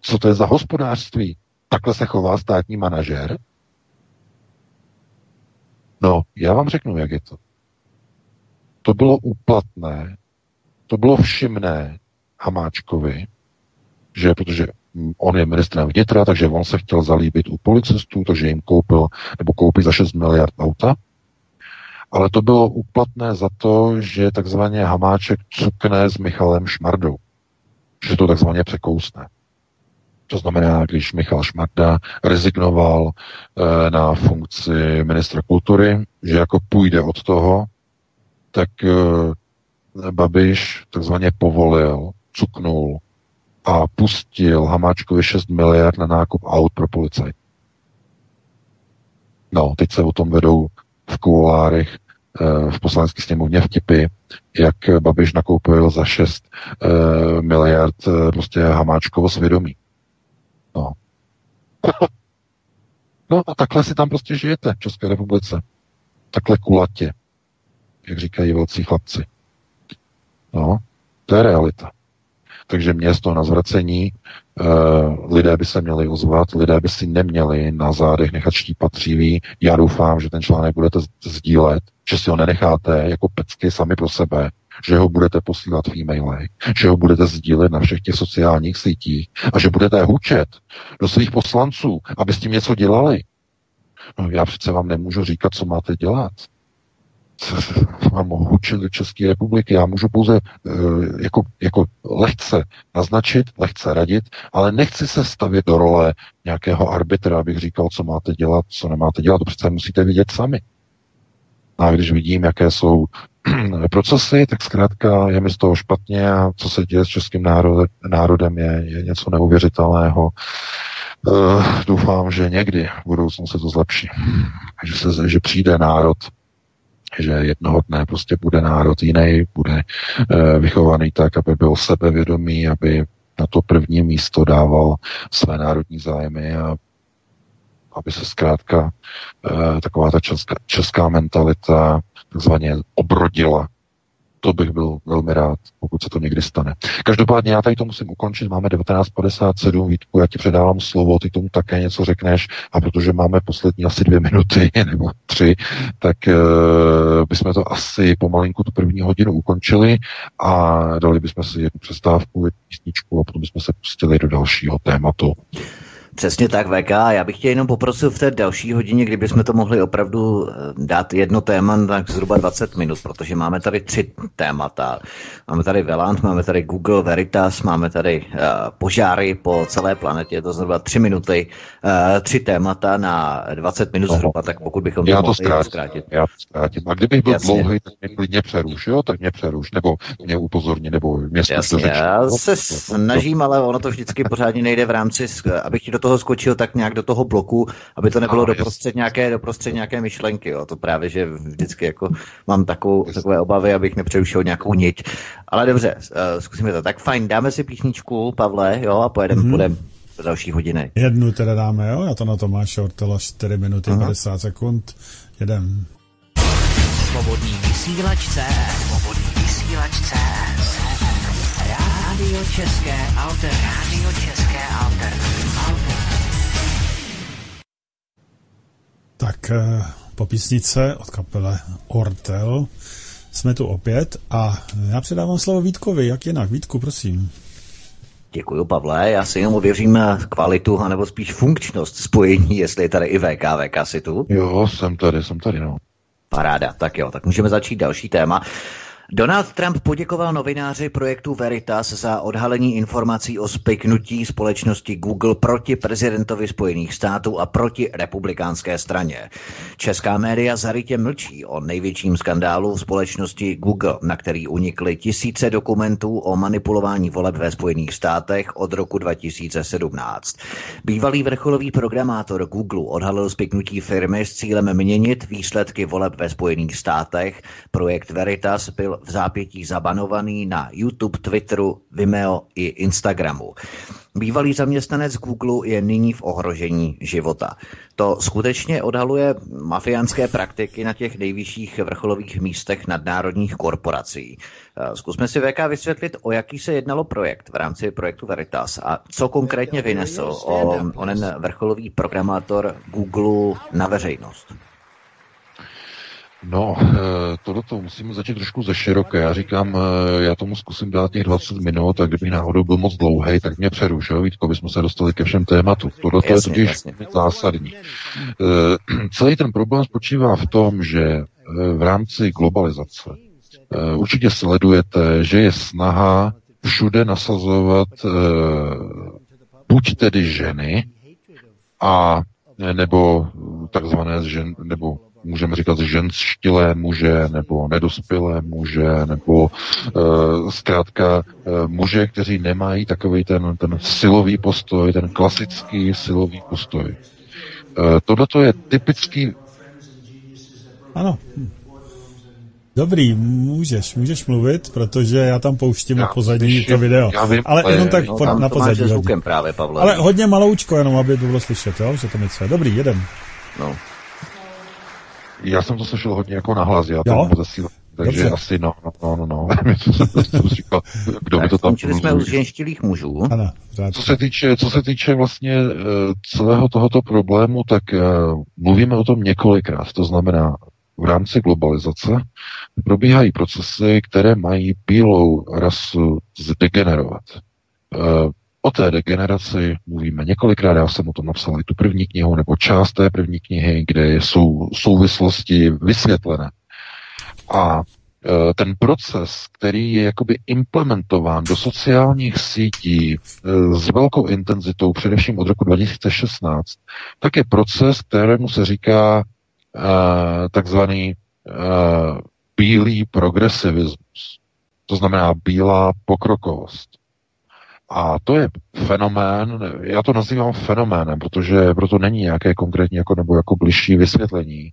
[SPEAKER 4] Co to je za hospodářství? Takhle se chová státní manažer? No, já vám řeknu, jak je to. To bylo úplatné, to bylo všimné Hamáčkovi, že protože on je ministrem vnitra, takže on se chtěl zalíbit u policistů, takže jim koupil nebo koupí za 6 miliard auta. Ale to bylo úplatné za to, že takzvaně Hamáček cukne s Michalem Šmardou. Že to takzvaně překousne. To znamená, když Michal Šmarda rezignoval e, na funkci ministra kultury, že jako půjde od toho, tak e, Babiš takzvaně povolil, cuknul a pustil Hamáčkovi 6 miliard na nákup aut pro policaj. No, teď se o tom vedou v kulárech eh, v poslanecké sněmovně vtipy, jak Babiš nakoupil za 6 eh, miliard eh, prostě Hamáčkovo svědomí. No. no a takhle si tam prostě žijete v České republice. Takhle kulatě, jak říkají velcí chlapci. No, to je realita. Takže město na zvracení, uh, lidé by se měli ozvat, lidé by si neměli na zádech nechat štípat tříví. Já doufám, že ten článek budete sdílet, že si ho nenecháte jako pecky sami pro sebe, že ho budete posílat v e-mailech, že ho budete sdílet na všech těch sociálních sítích a že budete hučet do svých poslanců, aby s tím něco dělali. No, já přece vám nemůžu říkat, co máte dělat mám hučit do České republiky. Já můžu pouze uh, jako, jako lehce naznačit, lehce radit, ale nechci se stavět do role nějakého arbitra, abych říkal, co máte dělat, co nemáte dělat. To přece musíte vidět sami. A když vidím, jaké jsou procesy, tak zkrátka je mi z toho špatně a co se děje s českým národem, je, je něco neuvěřitelného. Uh, doufám, že někdy v budoucnu se to zlepší. Že, se, že přijde národ, že jednoho dne prostě bude národ jiný, bude e, vychovaný tak, aby byl sebevědomý, aby na to první místo dával své národní zájmy a aby se zkrátka e, taková ta česká, česká mentalita takzvaně obrodila to bych byl velmi rád, pokud se to někdy stane. Každopádně já tady to musím ukončit, máme 19.57, Vítku, já ti předávám slovo, ty tomu také něco řekneš a protože máme poslední asi dvě minuty nebo tři, tak uh, bychom to asi pomalinku tu první hodinu ukončili a dali bychom si jednu přestávku, jednu písničku a potom bychom se pustili do dalšího tématu.
[SPEAKER 3] Přesně tak, VK. Já bych tě jenom poprosil v té další hodině, kdybychom to mohli opravdu eh, dát jedno téma tak zhruba 20 minut, protože máme tady tři témata. Máme tady Velant, máme tady Google Veritas, máme tady uh, požáry po celé planetě, je to zhruba tři minuty, uh, tři témata na 20 minut zhruba, tak pokud bychom
[SPEAKER 4] to já mohli to zkrátit. zkrátit. Já to zkrátím. A kdybych byl Jasně. dlouhý, tak mě klidně přeruš, jo? Tak mě přeruš, nebo mě upozorně, nebo mě
[SPEAKER 3] Jasně, to Já se snažím, ale ono to vždycky pořádně nejde v rámci, abych ti do toho skočil tak nějak do toho bloku, aby to nebylo doprostřed nějaké, doprostřed nějaké myšlenky. Jo. To právě, že vždycky jako mám takovou, takové obavy, abych nepřerušil nějakou niť. Ale dobře, uh, zkusíme to. Tak fajn, dáme si písničku, Pavle, jo, a pojedeme, mm-hmm. půjdeme do další hodiny.
[SPEAKER 2] Jednu teda dáme, jo, já to na to máš Ortela 4 minuty Aha. 50 sekund. Jedem.
[SPEAKER 1] Svobodný vysílačce, svobodný vysílačce. Rádio České Alter, Rádio České Alter, Alter.
[SPEAKER 2] Tak eh, po písnice od kapele Ortel jsme tu opět a já předávám slovo Vítkovi, jak jinak. Vítku, prosím.
[SPEAKER 3] Děkuji, Pavle. Já si jenom ověřím kvalitu, anebo spíš funkčnost spojení, jestli je tady i VK, VK si tu.
[SPEAKER 4] Jo, jsem tady, jsem tady, no.
[SPEAKER 3] Paráda, tak jo, tak můžeme začít další téma. Donald Trump poděkoval novináři projektu Veritas za odhalení informací o spiknutí společnosti Google proti prezidentovi Spojených států a proti republikánské straně. Česká média zarytě mlčí o největším skandálu v společnosti Google, na který unikly tisíce dokumentů o manipulování voleb ve Spojených státech od roku 2017. Bývalý vrcholový programátor Google odhalil spiknutí firmy s cílem měnit výsledky voleb ve Spojených státech. Projekt Veritas byl v zápětí zabanovaný na YouTube, Twitteru, Vimeo i Instagramu. Bývalý zaměstnanec Google je nyní v ohrožení života. To skutečně odhaluje mafiánské praktiky na těch nejvyšších vrcholových místech nadnárodních korporací. Zkusme si VK vysvětlit, o jaký se jednalo projekt v rámci projektu Veritas a co konkrétně vynesl o onen vrcholový programátor Google na veřejnost.
[SPEAKER 4] No, eh, tohle to musíme začít trošku ze široké. Já říkám, eh, já tomu zkusím dát těch 20 minut a kdybych náhodou byl moc dlouhý, tak mě přeruš, jo, Vítko, bychom se dostali ke všem tématům. Tohle to je totiž jasně. zásadní. Eh, celý ten problém spočívá v tom, že v rámci globalizace určitě sledujete, že je snaha všude nasazovat buď tedy ženy, a nebo takzvané žen, nebo můžeme říkat ženštilé muže, nebo nedospělé muže, nebo uh, zkrátka uh, muže, kteří nemají takový ten, ten silový postoj, ten klasický silový postoj. Uh, Tohle je typický...
[SPEAKER 2] Ano. Dobrý, můžeš, můžeš mluvit, protože já tam pouštím já, na pozadí to video.
[SPEAKER 4] Já vím,
[SPEAKER 2] ale jenom tak
[SPEAKER 3] no,
[SPEAKER 2] po, na pozadí.
[SPEAKER 3] Zvukem právě, Pavle.
[SPEAKER 2] Ale hodně maloučko, jenom aby to bylo slyšet, jo? že to mi je. Dobrý, jeden.
[SPEAKER 3] No.
[SPEAKER 4] Já jsem to slyšel hodně jako nahlas, já to zasílat. Takže Dobře. asi no, no, no, no, no. říkal, kdo by to tam...
[SPEAKER 3] jsme u ženštilých mužů.
[SPEAKER 2] Ano,
[SPEAKER 4] co se týče, co se týče vlastně uh, celého tohoto problému, tak uh, mluvíme o tom několikrát. To znamená, v rámci globalizace probíhají procesy, které mají bílou rasu zdegenerovat. Uh, O té degeneraci mluvíme několikrát, já jsem o tom napsal i tu první knihu, nebo část té první knihy, kde jsou souvislosti vysvětlené. A e, ten proces, který je jakoby implementován do sociálních sítí e, s velkou intenzitou, především od roku 2016, tak je proces, kterému se říká e, takzvaný bílý progresivismus. To znamená bílá pokrokovost. A to je fenomén, já to nazývám fenoménem, protože proto není nějaké konkrétní jako, nebo jako bližší vysvětlení,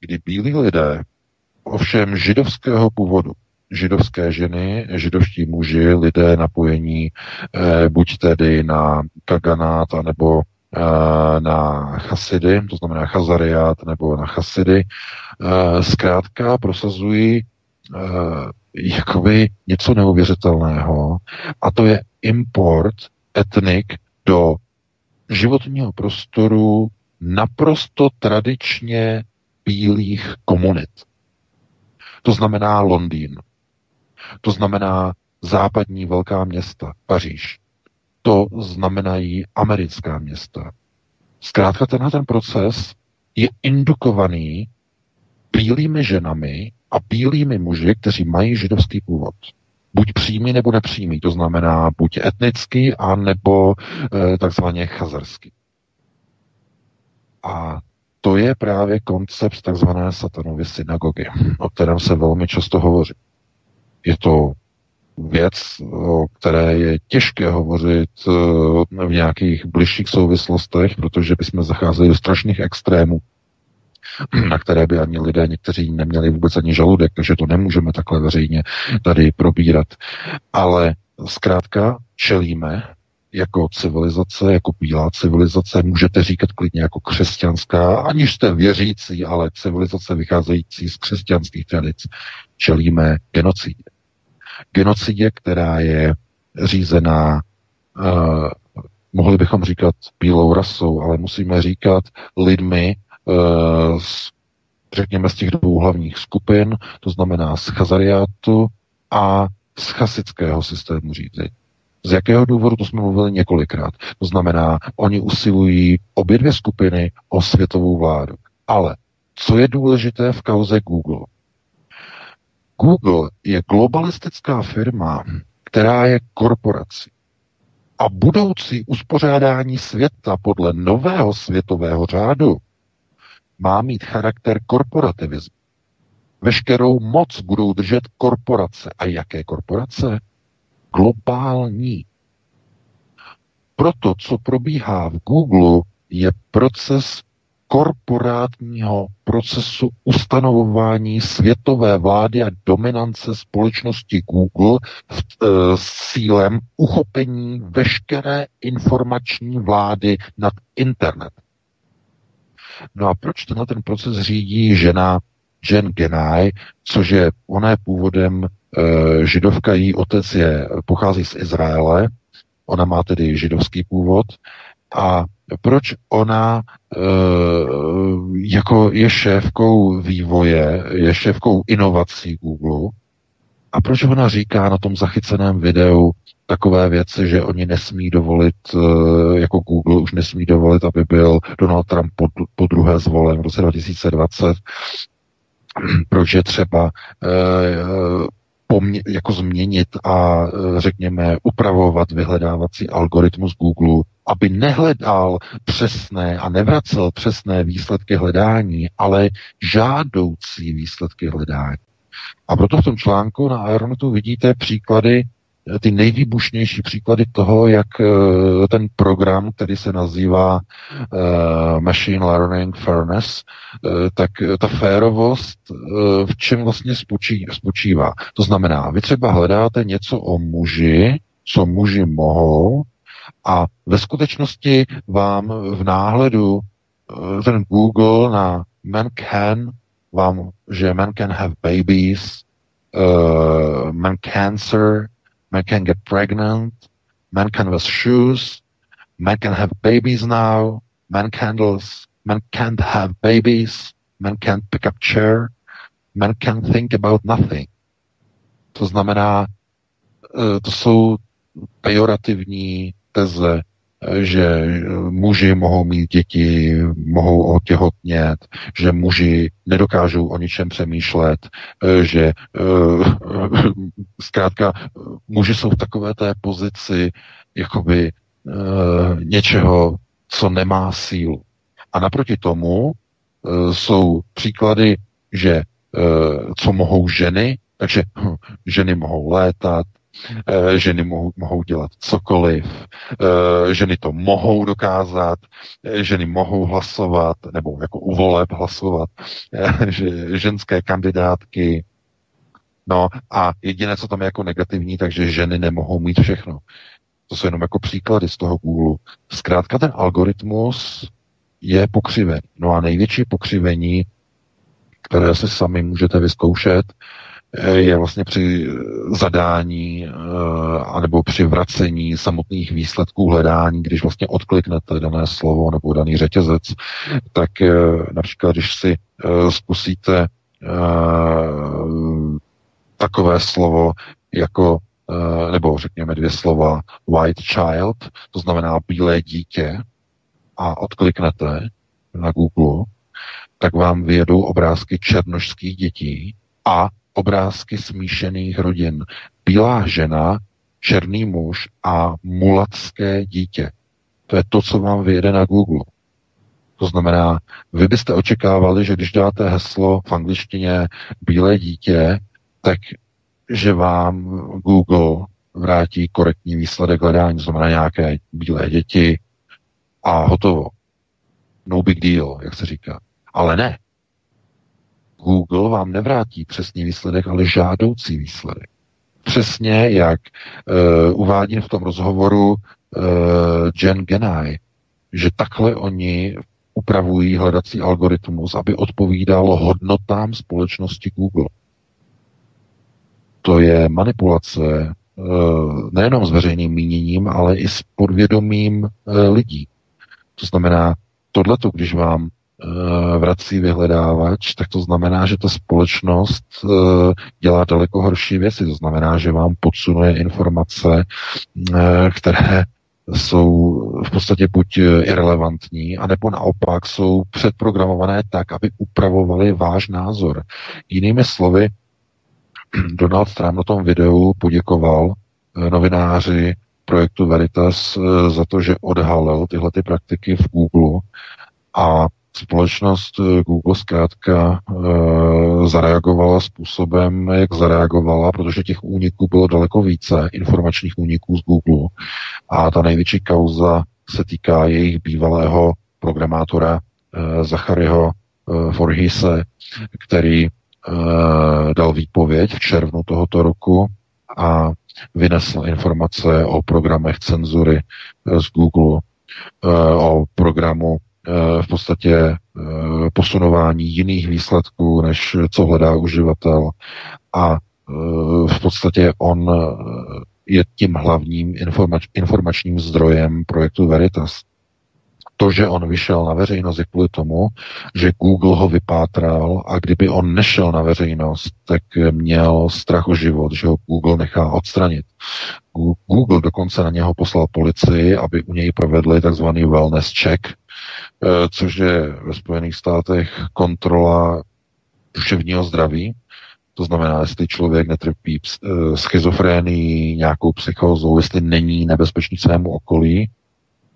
[SPEAKER 4] kdy bílí lidé, ovšem židovského původu, židovské ženy, židovští muži, lidé napojení eh, buď tedy na kaganát, nebo eh, na chasidy, to znamená chazariát nebo na chasidy, eh, zkrátka prosazují eh, jakoby něco neuvěřitelného a to je import etnik do životního prostoru naprosto tradičně bílých komunit. To znamená Londýn. To znamená západní velká města, Paříž. To znamenají americká města. Zkrátka tenhle ten proces je indukovaný bílými ženami a bílými muži, kteří mají židovský původ buď přímý nebo nepřímý, to znamená buď etnický, a nebo e, takzvaně chazarský. A to je právě koncept takzvané satanovy synagogy, o kterém se velmi často hovoří. Je to věc, o které je těžké hovořit eh, v nějakých bližších souvislostech, protože bychom zacházeli do strašných extrémů na které by ani lidé někteří neměli vůbec ani žaludek, takže to nemůžeme takhle veřejně tady probírat. Ale zkrátka čelíme jako civilizace, jako bílá civilizace, můžete říkat klidně jako křesťanská, aniž jste věřící, ale civilizace vycházející z křesťanských tradic, čelíme genocidě. Genocidě, která je řízená, uh, mohli bychom říkat bílou rasou, ale musíme říkat lidmi, Eh, řekněme, z těch dvou hlavních skupin, to znamená z chazariátu a z chasického systému řízení. Z jakého důvodu, to jsme mluvili několikrát. To znamená, oni usilují obě dvě skupiny o světovou vládu. Ale co je důležité v kauze Google? Google je globalistická firma, která je korporací. A budoucí uspořádání světa podle nového světového řádu má mít charakter korporativismu. Veškerou moc budou držet korporace. A jaké korporace? Globální. Proto, co probíhá v Google, je proces korporátního procesu ustanovování světové vlády a dominance společnosti Google v, e, s cílem uchopení veškeré informační vlády nad internet. No a proč tenhle ten proces řídí žena Jen Genai, což je, ona je původem e, židovka, její otec je, pochází z Izraele, ona má tedy židovský původ. A proč ona e, jako je šéfkou vývoje, je šéfkou inovací Google a proč ona říká na tom zachyceném videu, takové věci, že oni nesmí dovolit, eh, jako Google už nesmí dovolit, aby byl Donald Trump po, po druhé zvolen v roce 2020, proč je třeba eh, pomě- jako změnit a řekněme upravovat vyhledávací algoritmus Google, aby nehledal přesné a nevracel přesné výsledky hledání, ale žádoucí výsledky hledání. A proto v tom článku na Aeronetu vidíte příklady ty nejvýbušnější příklady toho, jak eh, ten program, který se nazývá uh, Machine Learning Fairness, tak ta férovost v čem vlastně spočí, spočívá. To znamená, vy třeba hledáte něco o muži, co muži mohou, a ve skutečnosti vám v náhledu ten Google na man can vám, že man can have babies, uh, man cancer, Man can get pregnant. Man can wear shoes. Man can have babies now. Man candles. Man can't have babies. Man can't pick up chair. Man can think about nothing. To znamená, eh, to jsou pejorativní teze, že muži mohou mít děti, mohou otěhotnět, že muži nedokážou o ničem přemýšlet, že eh, zkrátka muži jsou v takové té pozici jakoby eh, něčeho, co nemá sílu. A naproti tomu eh, jsou příklady, že co mohou ženy, takže hm, ženy mohou létat, Eh, ženy mohou, mohou dělat cokoliv, eh, ženy to mohou dokázat, eh, ženy mohou hlasovat, nebo jako u voleb hlasovat, že ženské kandidátky, no a jediné, co tam je jako negativní, takže ženy nemohou mít všechno. To jsou jenom jako příklady z toho Google. Zkrátka ten algoritmus je pokřivený. No a největší pokřivení, které si sami můžete vyzkoušet, je vlastně při zadání eh, anebo při vracení samotných výsledků hledání, když vlastně odkliknete dané slovo nebo daný řetězec, tak eh, například, když si eh, zkusíte takové slovo jako nebo řekněme dvě slova white child, to znamená bílé dítě, a odkliknete na Google, tak vám vyjedou obrázky černožských dětí a obrázky smíšených rodin. Bílá žena, černý muž a mulatské dítě. To je to, co vám vyjede na Google. To znamená, vy byste očekávali, že když dáte heslo v angličtině bílé dítě, tak že vám Google vrátí korektní výsledek hledání, znamená nějaké bílé děti a hotovo. No big deal, jak se říká. Ale ne. Google vám nevrátí přesný výsledek, ale žádoucí výsledek. Přesně jak uh, uvádím v tom rozhovoru uh, Jen Genai, že takhle oni upravují hledací algoritmus, aby odpovídal hodnotám společnosti Google. To je manipulace uh, nejenom s veřejným míněním, ale i s podvědomím lidí. To znamená, tohleto, když vám Eh, vrací vyhledávač, tak to znamená, že ta společnost eh, dělá daleko horší věci. To znamená, že vám podsunuje informace, eh, které jsou v podstatě buď irrelevantní, anebo naopak jsou předprogramované tak, aby upravovali váš názor. Jinými slovy, Donald Trump na tom videu poděkoval novináři projektu Veritas za to, že odhalil tyhle ty praktiky v Google a společnost eh, Google zkrátka e, zareagovala způsobem, jak zareagovala, protože těch úniků bylo daleko více, informačních úniků z Google. A ta největší kauza se týká jejich bývalého programátora e, Zacharyho e, Forhise, který dal výpověď v červnu tohoto roku a vynesl informace o programech cenzury z Google, o programu Eh, v podstatě eh, posunování jiných výsledků, než co hledá uživatel. A eh, v podstatě on je tím hlavním informač, informačním zdrojem projektu Veritas. To, že on vyšel na veřejnost, je kvůli tomu, že Google ho vypátral a kdyby on nešel na veřejnost, tak měl strach o život, že ho Google nechá odstranit. Google dokonce na něho poslal policii, aby u něj provedli takzvaný wellness check, Eh, což je ve Spojených státech kontrola duševního zdraví, To znamená, jestli člověk netrpí eh, schizofrénii, nějakou psychózou, jestli není nebezpečný svému okolí,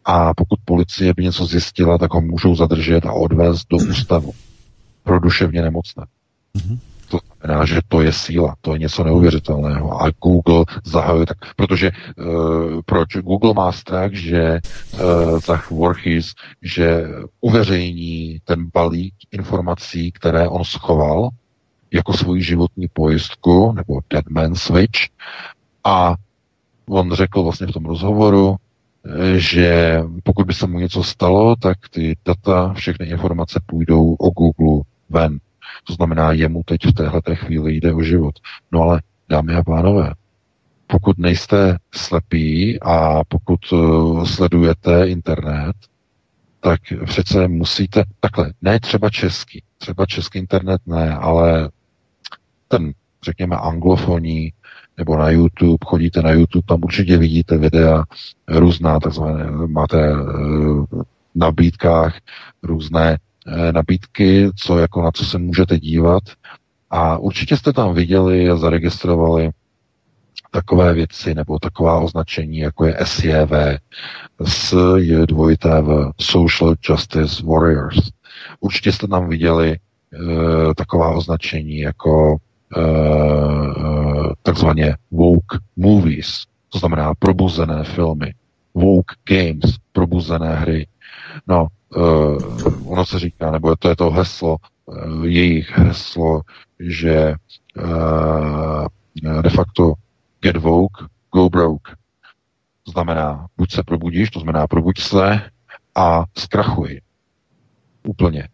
[SPEAKER 4] a pokud policie by něco zjistila, tak ho můžou zadržet a odvést do ústavu pro duševně nemocné. Mm-hmm. To znamená, že to je síla, to je něco neuvěřitelného. A Google zahajuje tak, protože uh, proč? Google má strach, že uh, Zach Warchis, že uveřejní ten balík informací, které on schoval jako svoji životní pojistku, nebo Dead Man Switch, a on řekl vlastně v tom rozhovoru, že pokud by se mu něco stalo, tak ty data, všechny informace půjdou o Google ven. To znamená, jemu teď v téhle chvíli jde o život. No ale, dámy a pánové, pokud nejste slepí a pokud uh, sledujete internet, tak přece musíte, takhle, ne třeba český, třeba český internet ne, ale ten, řekněme, anglofoní, nebo na YouTube, chodíte na YouTube, tam určitě vidíte videa různá, takzvané, máte uh, nabídkách různé nabídky, co jako na co se můžete dívat a určitě jste tam viděli a zaregistrovali takové věci nebo taková označení, jako je SJV, s dvojité v Social Justice Warriors. Určitě jste tam viděli uh, taková označení jako uh, takzvaně woke movies, to znamená probuzené filmy, woke games, probuzené hry. No, ono se říká, nebo to je to heslo, uh, jejich heslo, že uh, de facto get woke, go broke. Znamená, buď se probudíš, to znamená probuď se a zkrachuj. Úplně.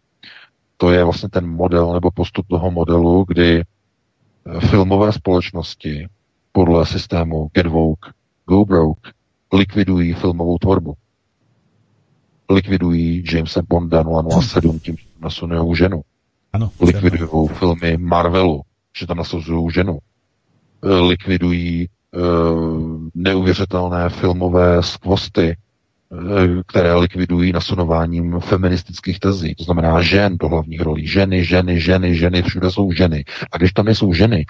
[SPEAKER 4] To je vlastně ten model nebo postup toho modelu, kdy filmové společnosti podle systému Get Woke, Go Broke likvidují filmovou tvorbu. Likvidují Jamesa Bonda 007 tím, že tam nasunují ženu. Ano, likvidují filmy Marvelu, že tam nasunují ženu. Likvidují uh, neuvěřitelné filmové skvosty, Eh, které likvidují nasunováním feministických tezí. To znamená žen do hlavních rolí. Ženy, ženy, ženy, ženy, všude jsou ženy. A když tam nejsou ženy,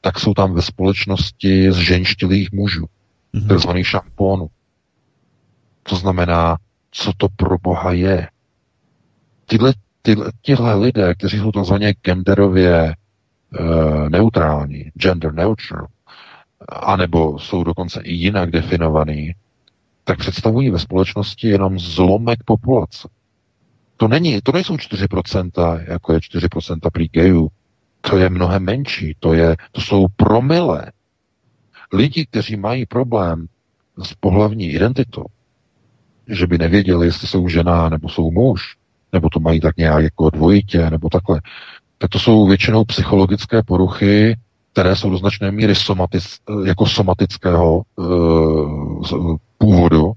[SPEAKER 4] tak jsou tam ve společnosti z ženštilých mužů, mm-hmm. takzvaných šampónů. To znamená, co to pro Boha je. Tyhle, tyhle, tyhle lidé, kteří jsou takzvaně genderově uh, neutrální, gender neutral, anebo jsou dokonce i jinak definovaný, tak představují ve společnosti jenom zlomek populace. To není, to nejsou 4%, jako je 4% prý gayů. To je mnohem menší, to, je, to jsou promile. Lidi, kteří mají problém s pohlavní identitou, že by nevěděli, jestli jsou žena nebo jsou muž, nebo to mají tak nějak jako dvojitě, nebo takhle, tak to jsou většinou psychologické poruchy, které jsou do značné míry somatic, jako somatického uh, původu,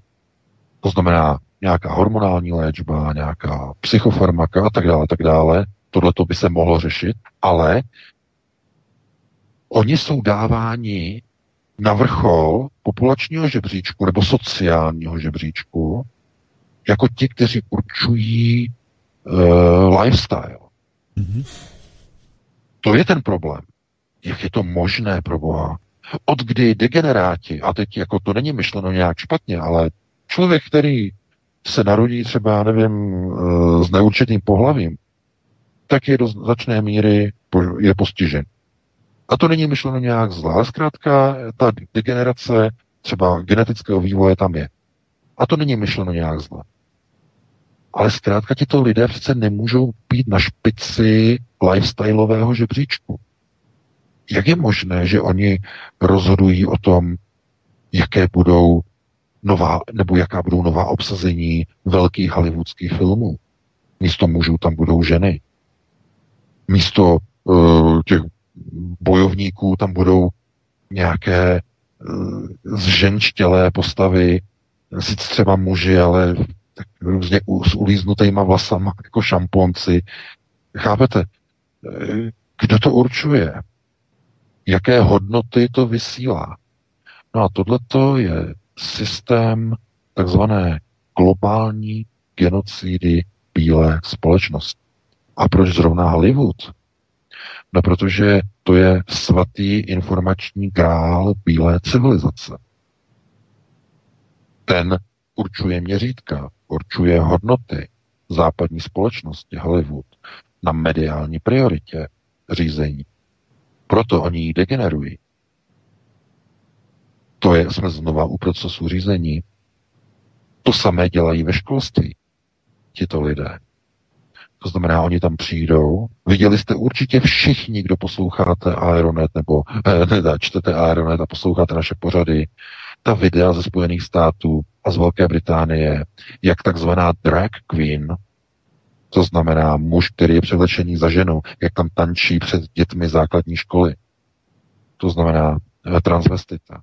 [SPEAKER 4] to znamená nějaká hormonální léčba, nějaká psychofarmaka a tak dále, tak dále. Tohle to by se mohlo řešit, ale oni jsou dáváni na vrchol populačního žebříčku nebo sociálního žebříčku jako ti, kteří určují uh, lifestyle. Mm-hmm. To je ten problém. Jak je to možné pro Boha? Od kdy degeneráti, a teď jako to není myšleno nějak špatně, ale člověk, který se narodí třeba, nevím, eh, s neurčitým pohlavím, tak je do značné míry je postižen. A to není myšleno nějak zlá, zkrátka ta degenerace třeba genetického vývoje tam je. A to není myšleno nějak zle. Ale zkrátka tito lidé přece nemůžou být na špici lifestyleového žebříčku. Jak je možné, že oni rozhodují o tom, jaké budou nová, nebo jaká budou nová obsazení velkých hollywoodských filmů? Místo mužů tam budou ženy. Místo uh, těch bojovníků tam budou nějaké uh, zženštělé postavy, sice třeba muži, ale tak různě s ulíznutýma vlasama, jako šamponci. Chápete? Eh, kdo to určuje? jaké hodnoty to vysílá. No a tohleto je systém takzvané globální genocidy bílé společnosti. A proč zrovna Hollywood? No protože to je svatý informační grál bílé civilizace. Ten určuje měřítka, určuje hodnoty západní společnosti Hollywood na mediální prioritě řízení. Proto oni ji degenerují. To je, jsme znova u procesu řízení. To samé dělají ve školství. Tito lidé. To znamená, oni tam přijdou. Viděli jste určitě všichni, kdo posloucháte Aeronet nebo eh, ne, čtete Aeronet a posloucháte naše pořady, ta videa ze Spojených států a z Velké Británie, jak takzvaná drag queen, to znamená muž, který je převlečený za ženu, jak tam tančí před dětmi základní školy. To znamená eh, transvestita.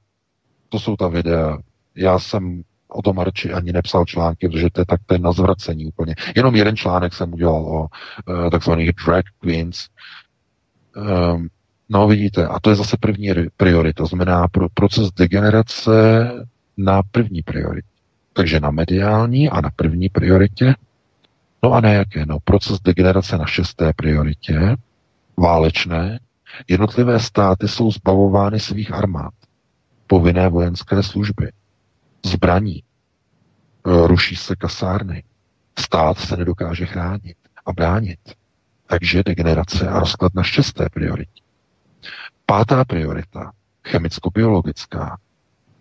[SPEAKER 4] To jsou ta videa. Já jsem o tom Arči ani nepsal články, protože to je tak to je na zvracení úplně. Jenom jeden článek jsem udělal o uh, takzvaných drag queens. Um, no vidíte, a to je zase první priorita, znamená pro proces degenerace na první prioritě. Takže na mediální a na první prioritě. No a na jaké? No proces degenerace na šesté prioritě, válečné. Jednotlivé státy jsou zbavovány svých armád, povinné vojenské služby, zbraní, e, ruší se kasárny, stát se nedokáže chránit a bránit. Takže degenerace a rozklad na šesté prioritě. Pátá priorita, chemicko-biologická.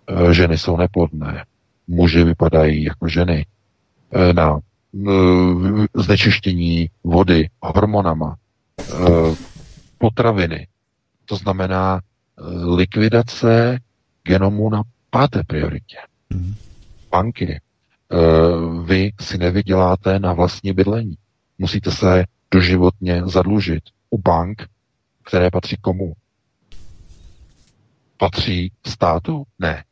[SPEAKER 4] E, ženy jsou neplodné, muži vypadají jako ženy. E, na znečištění vody hormonama, potraviny. To znamená likvidace genomu na páté prioritě. Mm. Banky. Eh, vy si nevyděláte na vlastní bydlení. Musíte se doživotně zadlužit u bank, které patří komu? Patří státu? Ne.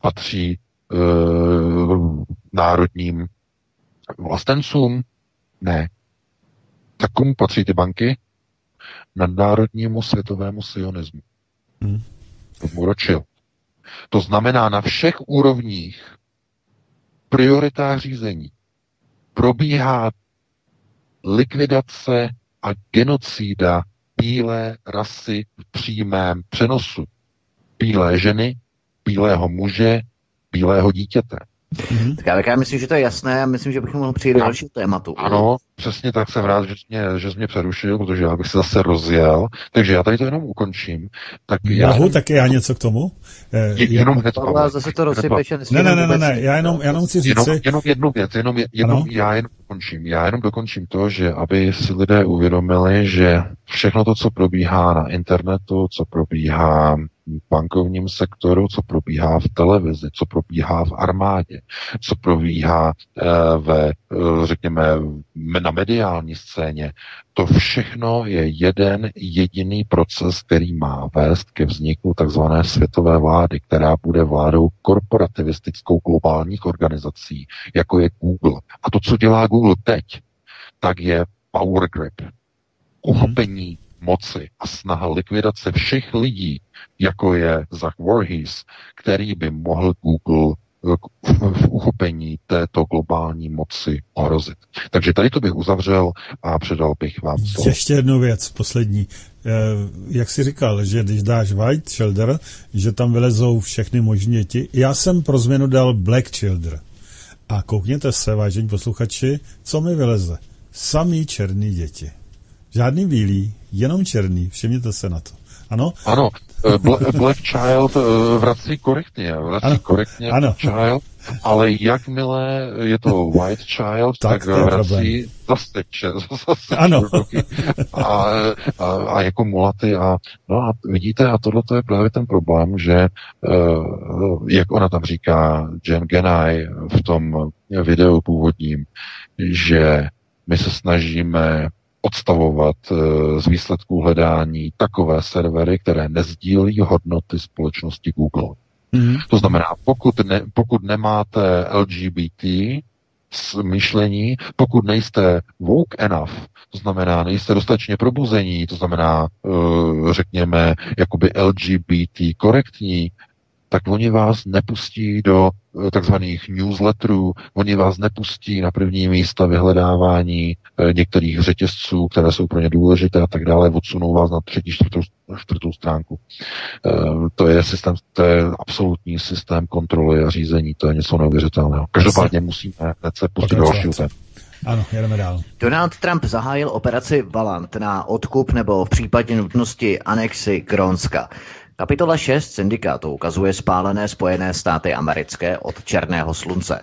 [SPEAKER 4] Patří uh, národním vlastencům? Ne. Tak komu patří ty banky? Nadnárodnímu světovému sionismu. Hmm. Tomu ročil. To znamená na všech úrovních prioritách řízení probíhá likvidace a genocída bílé rasy v přímém přenosu. Bílé ženy, bílého muže, bílého dítěte.
[SPEAKER 3] Mm-hmm. Tak, ale já myslím, že to je jasné a myslím, že bychom mohli přijít do dalšího tématu.
[SPEAKER 4] Ano, přesně tak jsem rád, že jsi, mě, že jsi mě přerušil, protože já bych se zase rozjel. Takže já tady to jenom ukončím. Tak
[SPEAKER 2] já Mohu taky já něco k tomu?
[SPEAKER 4] Eh, je, jenom hned,
[SPEAKER 3] Pavle, zase to rozsypeš
[SPEAKER 2] ne, ne, ne, ne, ne, já jenom, já jenom chci říct...
[SPEAKER 4] Jenom, jenom jednu věc, jenom, jenom já jenom dokončím. Já jenom dokončím to, že aby si lidé uvědomili, že všechno to, co probíhá na internetu, co probíhá bankovním sektoru, co probíhá v televizi, co probíhá v armádě, co probíhá eh, ve, eh, řekněme, na mediální scéně. To všechno je jeden jediný proces, který má vést ke vzniku takzvané světové vlády, která bude vládou korporativistickou globálních organizací, jako je Google. A to, co dělá Google teď, tak je power grip, uchopení moci a snaha likvidace všech lidí, jako je Zach Voorhees, který by mohl Google v uchopení této globální moci ohrozit. Takže tady to bych uzavřel a předal bych vám
[SPEAKER 2] slovo. Ještě jednu věc, poslední. Eh, jak jsi říkal, že když dáš White Childer, že tam vylezou všechny možné děti. Já jsem pro změnu dal Black Childer. A koukněte se, vážení posluchači, co mi vyleze. Samý černý děti. Žádný bílý, jenom černý, všimněte se na to. Ano?
[SPEAKER 4] Ano, eh, Black Child eh, vrací korektně, vrací ano. korektně ano. Child, ale jakmile je to White Child, tak, tak vrací zase, zase ano. A, a, a jako mulaty a no a vidíte, a tohle je právě ten problém, že uh, jak ona tam říká, Jen Genai v tom videu původním, že my se snažíme odstavovat eh, z výsledků hledání takové servery, které nezdílí hodnoty společnosti Google. Mm. To znamená, pokud, ne, pokud nemáte LGBT myšlení, pokud nejste woke enough, to znamená, nejste dostatečně probuzení, to znamená, uh, řekněme, jakoby LGBT korektní, tak oni vás nepustí do eh, takzvaných newsletterů, oni vás nepustí na první místa vyhledávání eh, některých řetězců, které jsou pro ně důležité a tak dále, odsunou vás na třetí, čtvrtou, čtvrtou stránku. Eh, to je systém, to je absolutní systém kontroly a řízení, to je něco neuvěřitelného. Každopádně musíme hned se pustit do dalšího
[SPEAKER 2] ano, jedeme dál.
[SPEAKER 3] Donald Trump zahájil operaci Valant na odkup nebo v případě nutnosti anexi Grónska. Kapitola 6 syndikátu ukazuje spálené Spojené státy americké od černého slunce.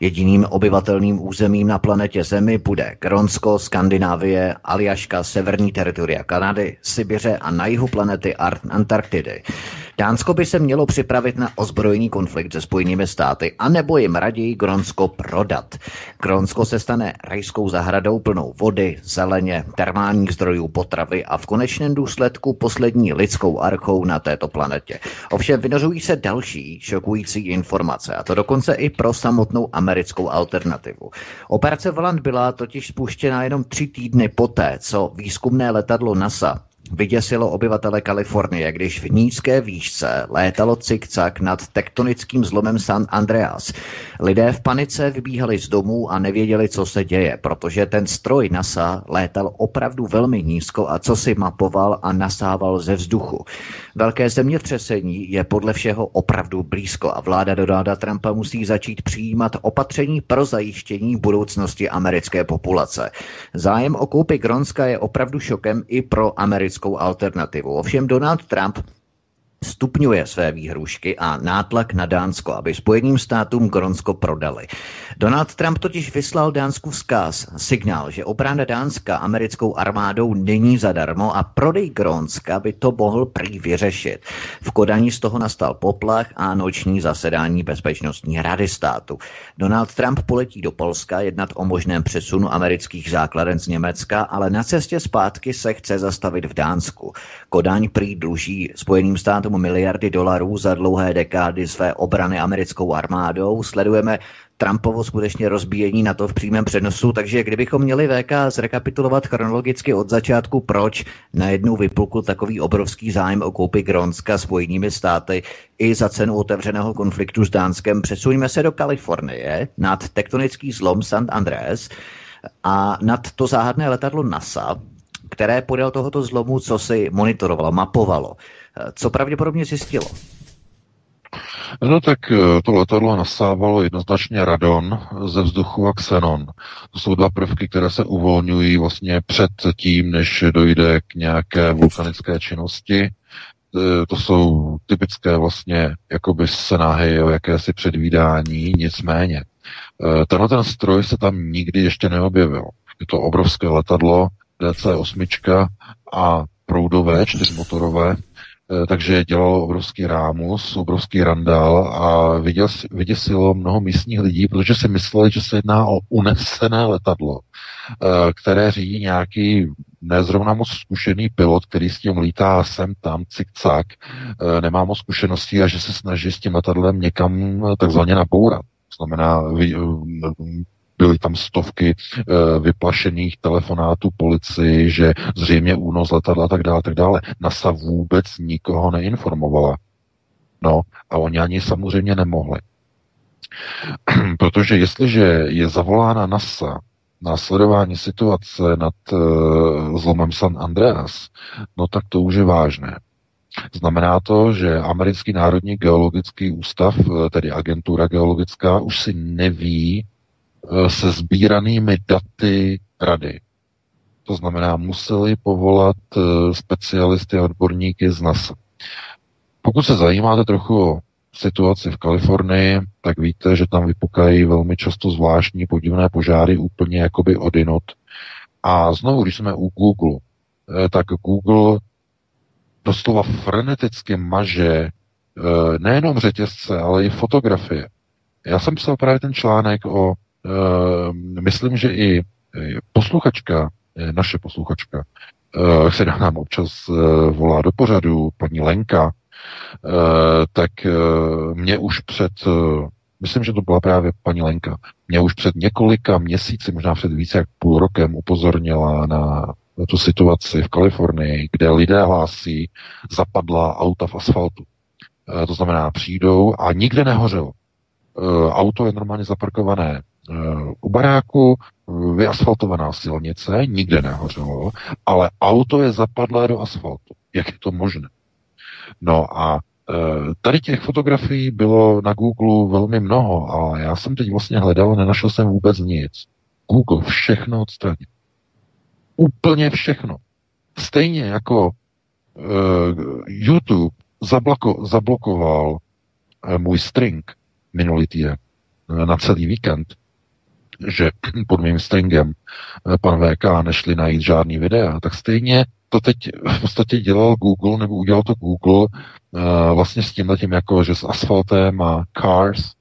[SPEAKER 3] Jediným obyvatelným územím na planetě Zemi bude Gronsko, Skandinávie, Aljaška, severní teritoria Kanady, Sibiře a na jihu planety Antarktidy. Dánsko by se mělo připravit na ozbrojený konflikt se Spojenými státy a nebo jim raději Gronsko prodat. Gronsko se stane rajskou zahradou plnou vody, zeleně, termálních zdrojů potravy a v konečném důsledku poslední lidskou archou na této planetě. Ovšem vynořují se další šokující informace, a to dokonce i pro samotnou americkou alternativu. Operace Valant byla totiž spuštěna jenom tři týdny poté, co výzkumné letadlo NASA vyděsilo obyvatele Kalifornie, když v nízké výšce létalo cikcak nad tektonickým zlomem San Andreas. Lidé v panice vybíhali z domů a nevěděli, co se děje, protože ten stroj NASA létal opravdu velmi nízko a co si mapoval a nasával ze vzduchu. Velké zemětřesení je podle všeho opravdu blízko a vláda Donalda Trumpa musí začít přijímat opatření pro zajištění budoucnosti americké populace. Zájem o koupy Gronska je opravdu šokem i pro americkou alternativu. Ovšem Donald Trump stupňuje své výhrušky a nátlak na Dánsko, aby Spojeným státům Gronsko prodali. Donald Trump totiž vyslal Dánsku vzkaz, signál, že obrana Dánska americkou armádou není zadarmo a prodej Grónska by to mohl prý vyřešit. V Kodaní z toho nastal poplach a noční zasedání Bezpečnostní rady státu. Donald Trump poletí do Polska jednat o možném přesunu amerických základen z Německa, ale na cestě zpátky se chce zastavit v Dánsku. Kodaň prý dluží Spojeným státům miliardy dolarů za dlouhé dekády své obrany americkou armádou. Sledujeme Trumpovo skutečně rozbíjení na to v přímém přenosu, takže kdybychom měli VK zrekapitulovat chronologicky od začátku, proč najednou vypukl takový obrovský zájem o koupy Grónska Spojenými státy i za cenu otevřeného konfliktu s Dánskem, přesuňme se do Kalifornie nad tektonický zlom St. Andreas a nad to záhadné letadlo NASA, které podél tohoto zlomu, co si monitorovalo, mapovalo. Co pravděpodobně zjistilo?
[SPEAKER 4] No tak eh, to letadlo nasávalo jednoznačně radon ze vzduchu a xenon. To jsou dva prvky, které se uvolňují vlastně před tím, než dojde k nějaké vulkanické činnosti. Eh, to jsou typické vlastně jakoby snahy o jakési předvídání, nicméně. Eh, tenhle ten stroj se tam nikdy ještě neobjevil. Je to obrovské letadlo DC-8 a proudové, čtyřmotorové, takže dělalo obrovský rámus, obrovský randál a vyděsilo mnoho místních lidí, protože si mysleli, že se jedná o unesené letadlo, eh, které řídí nějaký nezrovna moc zkušený pilot, který s tím lítá sem tam, cik-cak, eh, nemá moc zkušeností a že se snaží s tím letadlem někam takzvaně nabourat. To znamená, byly tam stovky uh, vyplašených telefonátů policii, že zřejmě únos letadla a tak dále, tak dále. NASA vůbec nikoho neinformovala. No a oni ani samozřejmě nemohli. Protože jestliže je zavolána NASA na sledování situace nad uh, zlomem San Andreas, no tak to už je vážné. Znamená to, že Americký národní geologický ústav, eh, tedy agentura geologická, už si neví Eh, se sbíranými daty rady. To znamená, museli povolat eh, specialisty a odborníky z NASA. Pokud se zajímáte trochu o situaci v Kalifornii, tak víte, že tam vypukají velmi často zvláštní podivné požáry úplně jakoby odinot. A znovu, když jsme u Google, eh, tak Google doslova freneticky maže nejenom řetězce, ale i fotografie. Já jsem psal právě ten článek o myslím, že i posluchačka, naše posluchačka, eh, nám občas eh, volá do pořadu, paní Lenka, eh, tak mě už před, myslím, že to byla právě paní Lenka, mě už před několika měsíci, možná před více jak půl rokem upozornila na tu situaci v Kalifornii, kde lidé hlásí zapadla auta v asfaltu. to znamená přijdou a nikde nehořelo. Auto je normálně zaparkované u baráku, vyasfaltovaná silnice, nikde nehořelo, ale auto je zapadlé do asfaltu. Jak je to možné? No a e, tady těch fotografií bylo na Google velmi mnoho, ale já jsem teď vlastně hledal, nenašel jsem vůbec nic. Google všechno odstranil. Úplně všechno. Stejně jako uh, YouTube zabloko, zablokoval uh, můj string minulý týden na celý víkend, že pod mým stringem pan VK nešli najít žádný videa, tak stejně to teď v podstatě dělal Google, nebo udělal to Google uh, vlastně s tím tím, jako že s asfaltem a cars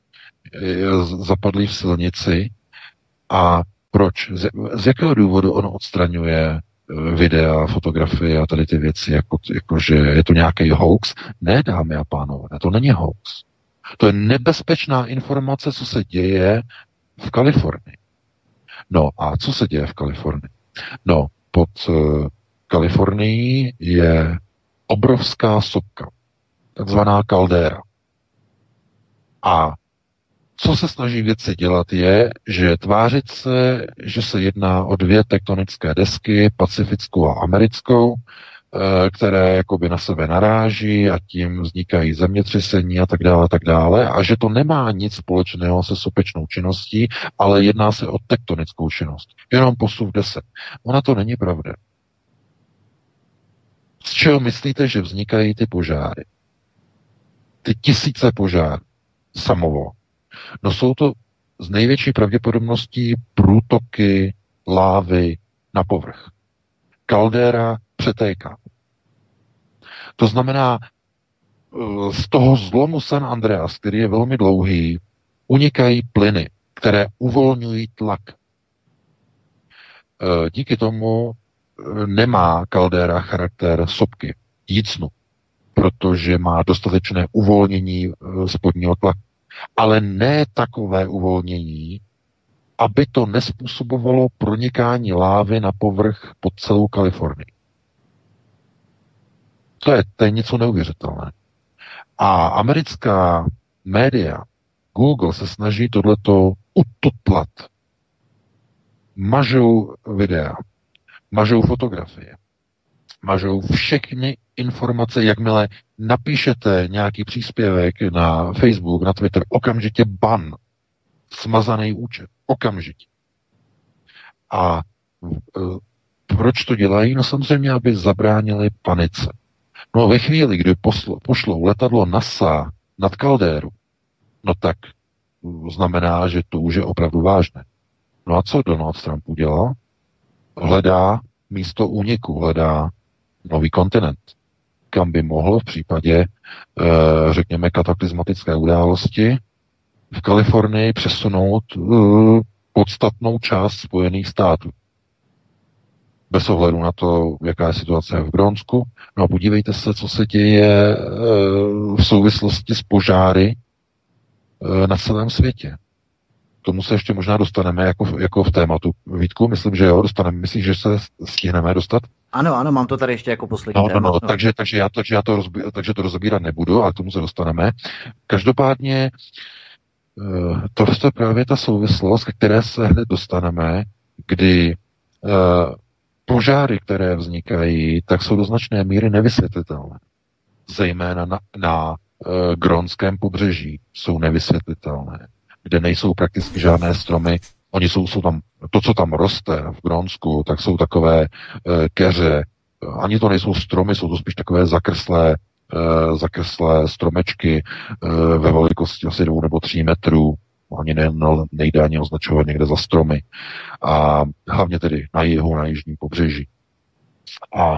[SPEAKER 4] zapadli v silnici a proč? Z, z jakého důvodu on odstraňuje eh, videa, fotografie a tady ty věci, jako, jako že je to nějaký hoax? Ne, dámy a pánové, to není hoax. To je nebezpečná informace, co se děje v Kalifornii. No a co se děje v Kalifornii? No, pod uh, Kalifornii je obrovská sopka, takzvaná kaldéra. A co se snaží věci dělat je, že tvářit se, že se jedná o dvě tektonické desky, pacifickou a americkou, které jakoby na sebe naráží a tím vznikají zemětřesení a tak dále, a tak dále, a že to nemá nic společného se sopečnou činností, ale jedná se o tektonickou činnost. Jenom posuv 10. Ona to není pravda. Z čeho myslíte, že vznikají ty požáry? Ty tisíce požárů samovo. No jsou to z největší pravděpodobností průtoky lávy na povrch. Kaldéra přetéká. To znamená, eh, z toho zlomu San Andreas, který je velmi dlouhý, unikají plyny, které uvolňují tlak. Eh, díky tomu eh, nemá kaldéra charakter sopky, jícnu, protože má dostatečné uvolnění spodního tlaku ale ne takové uvolnění, aby to nespůsobovalo pronikání lávy na povrch pod celou Kalifornii. To je, to je něco neuvěřitelné. A americká média, Google se snaží tohleto ututlat. Mažou videa, mažou fotografie, mažou všechny informace, jakmile napíšete nějaký příspěvek na Facebook, na Twitter, okamžitě ban, smazaný účet, okamžitě. A e, proč to dělají? No samozřejmě, aby zabránili panice. No ve chvíli, kdy poslo, pošlou letadlo NASA nad Kaldéru, no tak znamená, že to už je opravdu vážné. No a co Donald Trump udělal? Hledá místo úniku, hledá nový kontinent, kam by mohl v případě, eh, řekněme, kataklizmatické události v Kalifornii přesunout eh, podstatnou část Spojených států. Bez ohledu na to, jaká je situace v Grónsku. No a podívejte se, co se děje eh, v souvislosti s požáry na celém světě. K tomu se ještě možná dostaneme jako, jako v tématu. Vítku, myslím, že jo, dostaneme. Myslíš, že se stihneme dostat?
[SPEAKER 3] Ano, ano, mám to tady ještě jako poslední
[SPEAKER 4] no. No, no, takže, takže, já, takže, já to rozbí, takže to rozbírat nebudu, a k tomu se dostaneme. Každopádně eh, to je právě ta souvislost, ke které se hned dostaneme, kdy požáry, které vznikají, tak jsou do značné míry nevysvětlitelné. Zejména na, na uh, gronském pobřeží jsou nevysvětlitelné, kde nejsou prakticky žádné stromy, Oni jsou, jsou tam, to, co tam roste v Grónsku, tak jsou takové e, keře, ani to nejsou stromy, jsou to spíš takové zakrslé, e, zakrslé stromečky e, ve velikosti asi dvou nebo tří metrů. Ani ne, nejde ani označovat někde za stromy. A hlavně tedy na jihu, na jižním pobřeží. A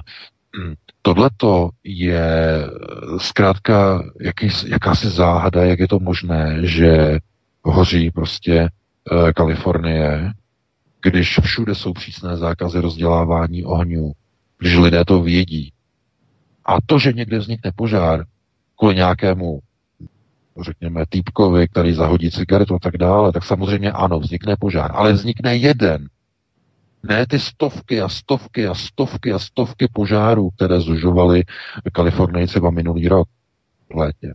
[SPEAKER 4] hm, tohleto je zkrátka jaký, jakási záhada, jak je to možné, že hoří prostě Eh, Kalifornie, když všude jsou přísné zákazy rozdělávání ohňů, když lidé to vědí. A to, že někde vznikne požár kvůli nějakému, řekněme, týpkovi, který zahodí cigaretu a tak dále, tak samozřejmě ano, vznikne požár. Ale vznikne jeden. Ne ty stovky a stovky a stovky a stovky požárů, které zužovaly Kalifornii třeba minulý rok v létě.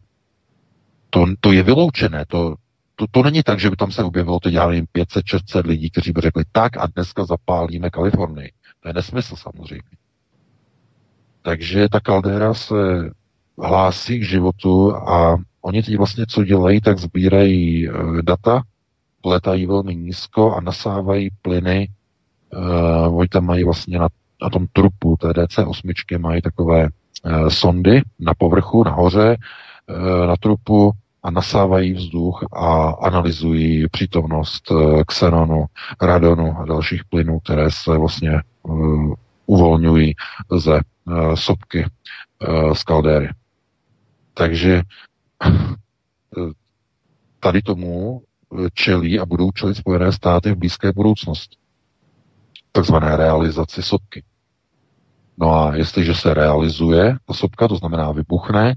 [SPEAKER 4] To, to je vyloučené, to, to, to není tak, že by tam se objevilo teď, já nevím, 500-600 lidí, kteří by řekli, tak a dneska zapálíme Kalifornii. To je nesmysl samozřejmě. Takže ta kaldera se hlásí k životu a oni teď vlastně co dělají, tak sbírají e, data, letají velmi nízko a nasávají plyny. E, oni tam mají vlastně na, na tom trupu té DC-8 mají takové e, sondy na povrchu, nahoře, e, na trupu a nasávají vzduch a analyzují přítomnost e, xenonu, radonu a dalších plynů, které se vlastně e, uvolňují ze e, sopky e, z kaldéry. Takže tady tomu čelí a budou čelit Spojené státy v blízké budoucnosti. Takzvané realizaci sopky. No a jestliže se realizuje ta sopka, to znamená vybuchne,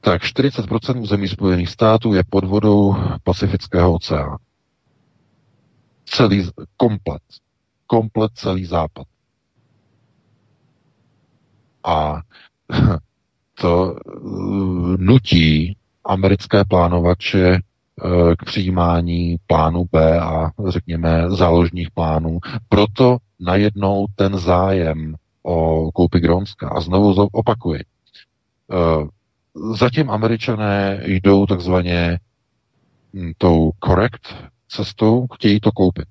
[SPEAKER 4] tak 40% území Spojených států je pod vodou Pacifického oceánu. Celý, komplet. Komplet celý západ. A to eh, nutí americké plánovače eh, k přijímání plánu B a řekněme záložních plánů. Proto najednou ten zájem o koupi Grónska. A znovu opakuji. Eh, zatím američané jdou takzvaně hm, tou korekt cestou, chtějí to koupit.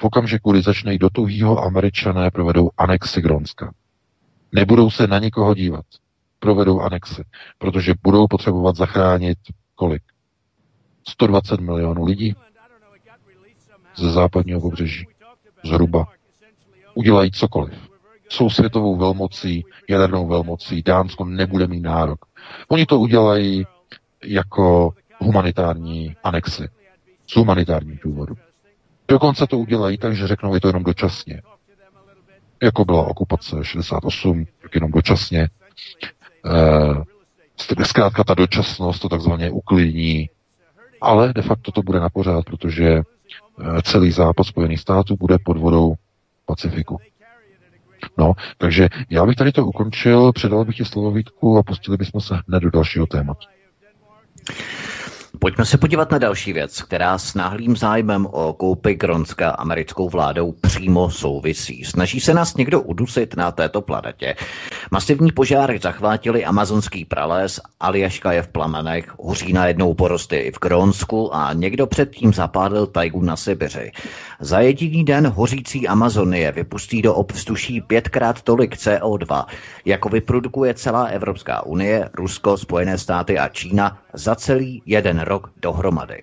[SPEAKER 4] V okamžiku, kdy začne do tuhýho, američané provedou anexi Grónska. Nebudou se na nikoho dívat provedou anexy, protože budou potřebovat zachránit kolik? 120 milionů lidí ze západního pobřeží. Zhruba. Udělají cokoliv. Jsou světovou velmocí, jadernou velmocí, Dánsko nebude mít nárok. Oni to udělají jako humanitární anexy. Z humanitárních důvodů. Dokonce to udělají tak, že řeknou, je to jenom dočasně. Jako byla okupace 68, tak jenom dočasně. Eh, zkrátka ta dočasnost to takzvaně uklidní, ale de facto to bude na pořád, protože eh, celý západ Spojených států bude pod vodou Pacifiku. No, takže já bych tady to ukončil, předal bych ti slovo Vítku a pustili bychom se hned do dalšího tématu.
[SPEAKER 3] Pojďme se podívat na další věc, která s náhlým zájmem o koupy Gronska americkou vládou přímo souvisí. Snaží se nás někdo udusit na této planetě. Masivní požáry zachvátily amazonský prales, Aljaška je v plamenech, hoří najednou porosty i v Grónsku a někdo předtím zapálil tajgu na Sibiři. Za jediný den hořící Amazonie vypustí do obvzduší pětkrát tolik CO2, jako vyprodukuje celá Evropská unie, Rusko, Spojené státy a Čína za celý jeden rok dohromady.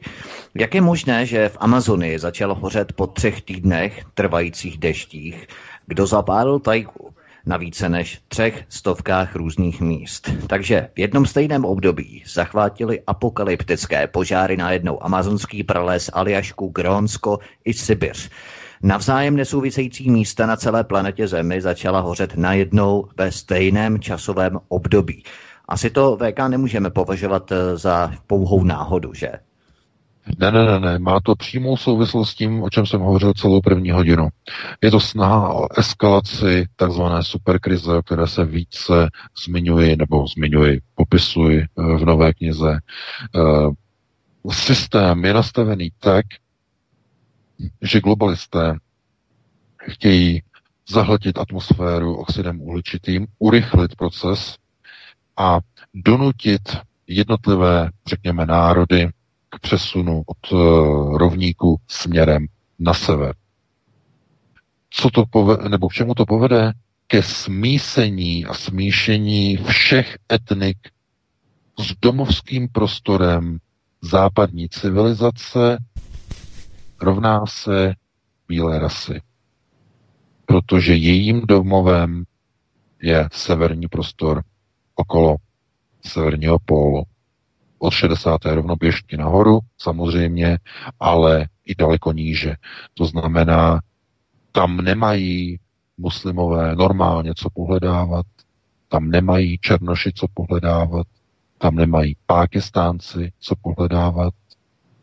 [SPEAKER 3] Jak je možné, že v Amazonii začalo hořet po třech týdnech trvajících deštích? Kdo zapálil tajku? Na více než třech stovkách různých míst. Takže v jednom stejném období zachvátili apokalyptické požáry na jednou amazonský prales, Aljašku, Grónsko i Sibiř. Navzájem nesouvisející místa na celé planetě Zemi začala hořet najednou ve stejném časovém období. Asi to VK nemůžeme považovat eh, za pouhou náhodu, že?
[SPEAKER 4] Ne, ne, ne, ne, má to přímou souvislost s tím, o čem jsem hovořil celou první hodinu. Je to snaha o eskalaci takzvané superkrize, o které se více zmiňuji, nebo zmiňuji, popisuji eh, v nové knize. Eh, systém je nastavený tak, že globalisté chtějí zahltit atmosféru oxidem uhličitým, urychlit proces a donutit jednotlivé, řekněme, národy k přesunu od uh, rovníku směrem na sever. Co to povede, nebo k čemu to povede? Ke smísení a smíšení všech etnik s domovským prostorem západní civilizace rovná se bílé rasy. Protože jejím domovem je severní prostor okolo severního pólu od 60. rovnoběžně nahoru, samozřejmě, ale i daleko níže. To znamená, tam nemají muslimové normálně co pohledávat, tam nemají černoši co pohledávat, tam nemají pákistánci co pohledávat,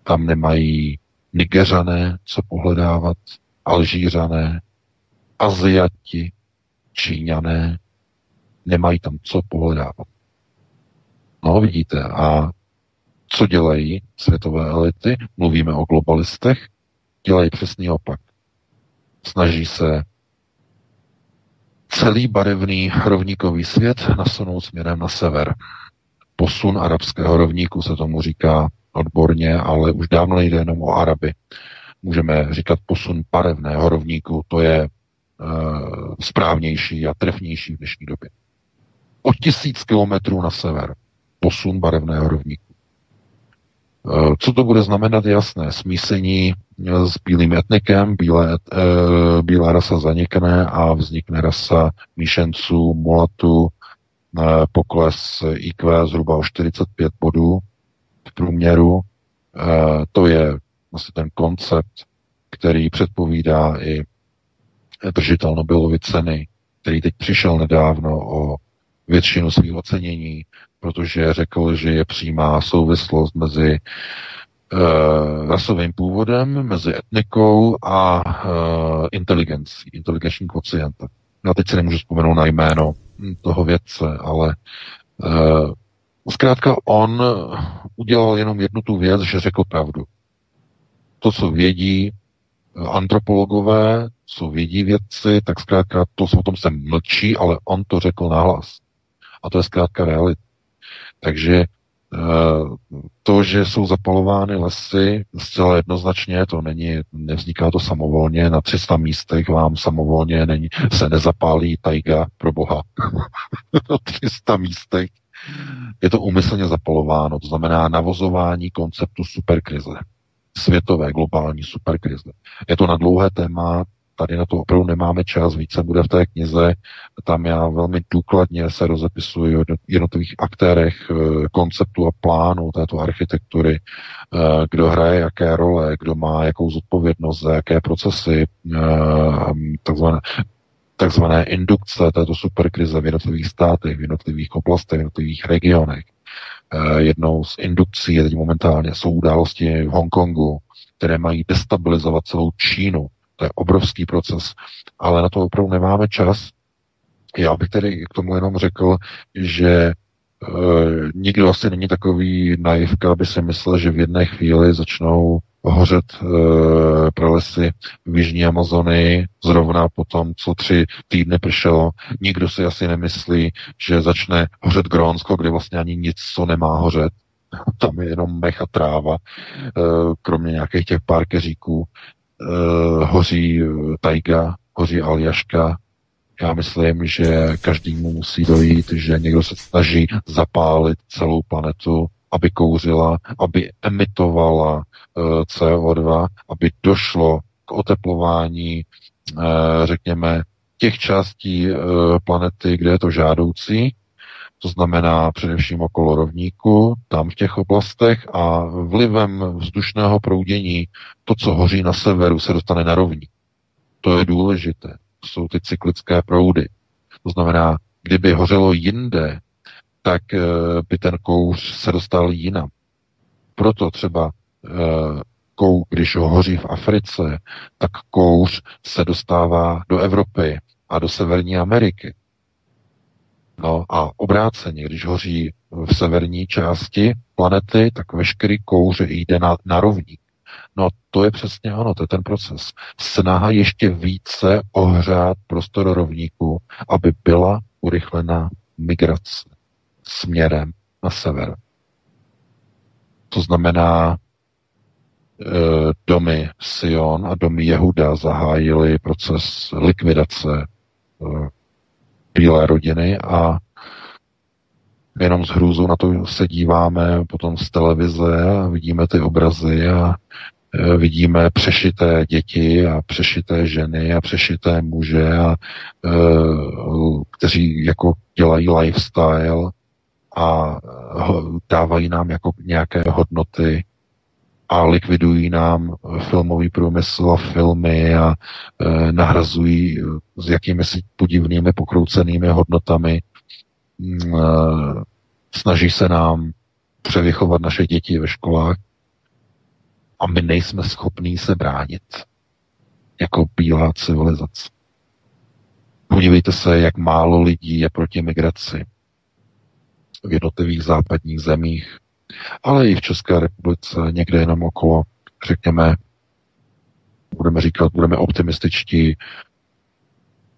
[SPEAKER 4] tam nemají nigeřané co pohledávat, alžířané, aziati, číňané, nemají tam co pohledávat. No, vidíte, a Co dělají světové elity? Mluvíme o globalistech. Dělají přesný opak. Snaží se celý barevný rovníkový svět nasunout směrem na sever. Posun arabského rovníku se tomu říká odborně, ale už dávno nejde jenom o Araby. Můžeme říkat posun barevného rovníku, to je e, správnější a trefnější v dnešní době. O tisíc kilometrů na sever posun barevného rovníku. E, co to bude znamenat, jasné. Smísení s bílým etnikem, bílé, e, bílá rasa zanikne a vznikne rasa míšenců, mulatu, e, pokles IQ zhruba o 45 bodů v průměru. E, to je vlastně ten koncept, který předpovídá i držitel Nobelovy ceny, který teď přišel nedávno o většinu svých ocenění, protože řekl, že je přímá souvislost mezi uh, rasovým původem, mezi etnikou a uh, inteligencí, inteligenční kvocientem. Já teď si nemůžu vzpomenout na jméno toho vědce, ale uh, zkrátka on udělal jenom jednu tu věc, že řekl pravdu. To, co vědí antropologové, co vědí vědci, tak zkrátka to o tom se mlčí, ale on to řekl nahlas. A to je zkrátka realita. Takže Eh, to, že jsou zapalovány lesy, zcela jednoznačně, to není, nevzniká to samovolně, na 300 místech vám samovolně není, se nezapálí tajga pro boha. na 300 místech je to umyslně zapalováno, to znamená navozování konceptu superkrize. Světové, globální superkrize. Je to na dlouhé téma, tady na to opravdu nemáme čas, více bude v té knize, tam já velmi důkladně se rozepisuji o jednotlivých aktérech eh, konceptu a plánu této architektury, eh, kdo hraje jaké role, kdo má jakou zodpovědnost za jaké procesy, eh, takzvané, takzvané indukce této superkrize v jednotlivých státech, v jednotlivých oblastech, v jednotlivých regionech. Jednou z indukcí je teď momentálně jsou události v Hongkongu, které mají destabilizovat celou Čínu, je obrovský proces, ale na to opravdu nemáme čas. Já bych tedy k tomu jenom řekl, že e, nikdo asi není takový naivka, aby si myslel, že v jedné chvíli začnou hořet e, pralesy v Jižní Amazonii zrovna po tom, co tři týdny pršelo. Nikdo si asi nemyslí, že začne hořet Grónsko, kde vlastně ani nic, co nemá hořet. Tam je jenom mech a tráva, e, kromě nějakých těch pár keříků uh, hoří eh, tajga, hoří Aljaška. Já myslím, že každému musí dojít, že někdo se snaží zapálit celou planetu, aby kouřila, aby emitovala uh, eh, CO2, aby došlo k oteplování, uh, řekněme, těch částí uh, planety, kde je to žádoucí, to znamená především okolo rovníku, tam v těch oblastech a vlivem vzdušného proudění to, co hoří na severu, se dostane na rovník. To je důležité. To jsou ty cyklické proudy. To znamená, kdyby hořelo jinde, tak eh, by ten kouř se dostal jinam. Proto třeba eh, kou, když ho hoří v Africe, tak kouř se dostává do Evropy a do Severní Ameriky. No a obráceně, když hoří v severní části planety, tak veškerý kouř jde na, na rovník. No to je přesně ano, to je ten proces. Snaha ještě více ohřát prostor rovníku, aby byla urychlena migrace směrem na sever. To znamená, e, domy Sion a domy Jehuda zahájili proces likvidace e, bílé rodiny a jenom s hrůzou na to se díváme potom z televize a vidíme ty obrazy a e, vidíme přešité děti a přešité ženy a přešité muže, a, e, kteří jako dělají lifestyle a dávají nám jako nějaké hodnoty a likvidují nám filmový průmysl a filmy a e, nahrazují s jakými si podivnými pokroucenými hodnotami. E, snaží se nám převychovat naše děti ve školách a my nejsme schopní se bránit jako bílá civilizace. Podívejte se, jak málo lidí je proti migraci v jednotlivých západních zemích, ale i v České republice někde jenom okolo, řekněme, budeme říkat, budeme optimističtí,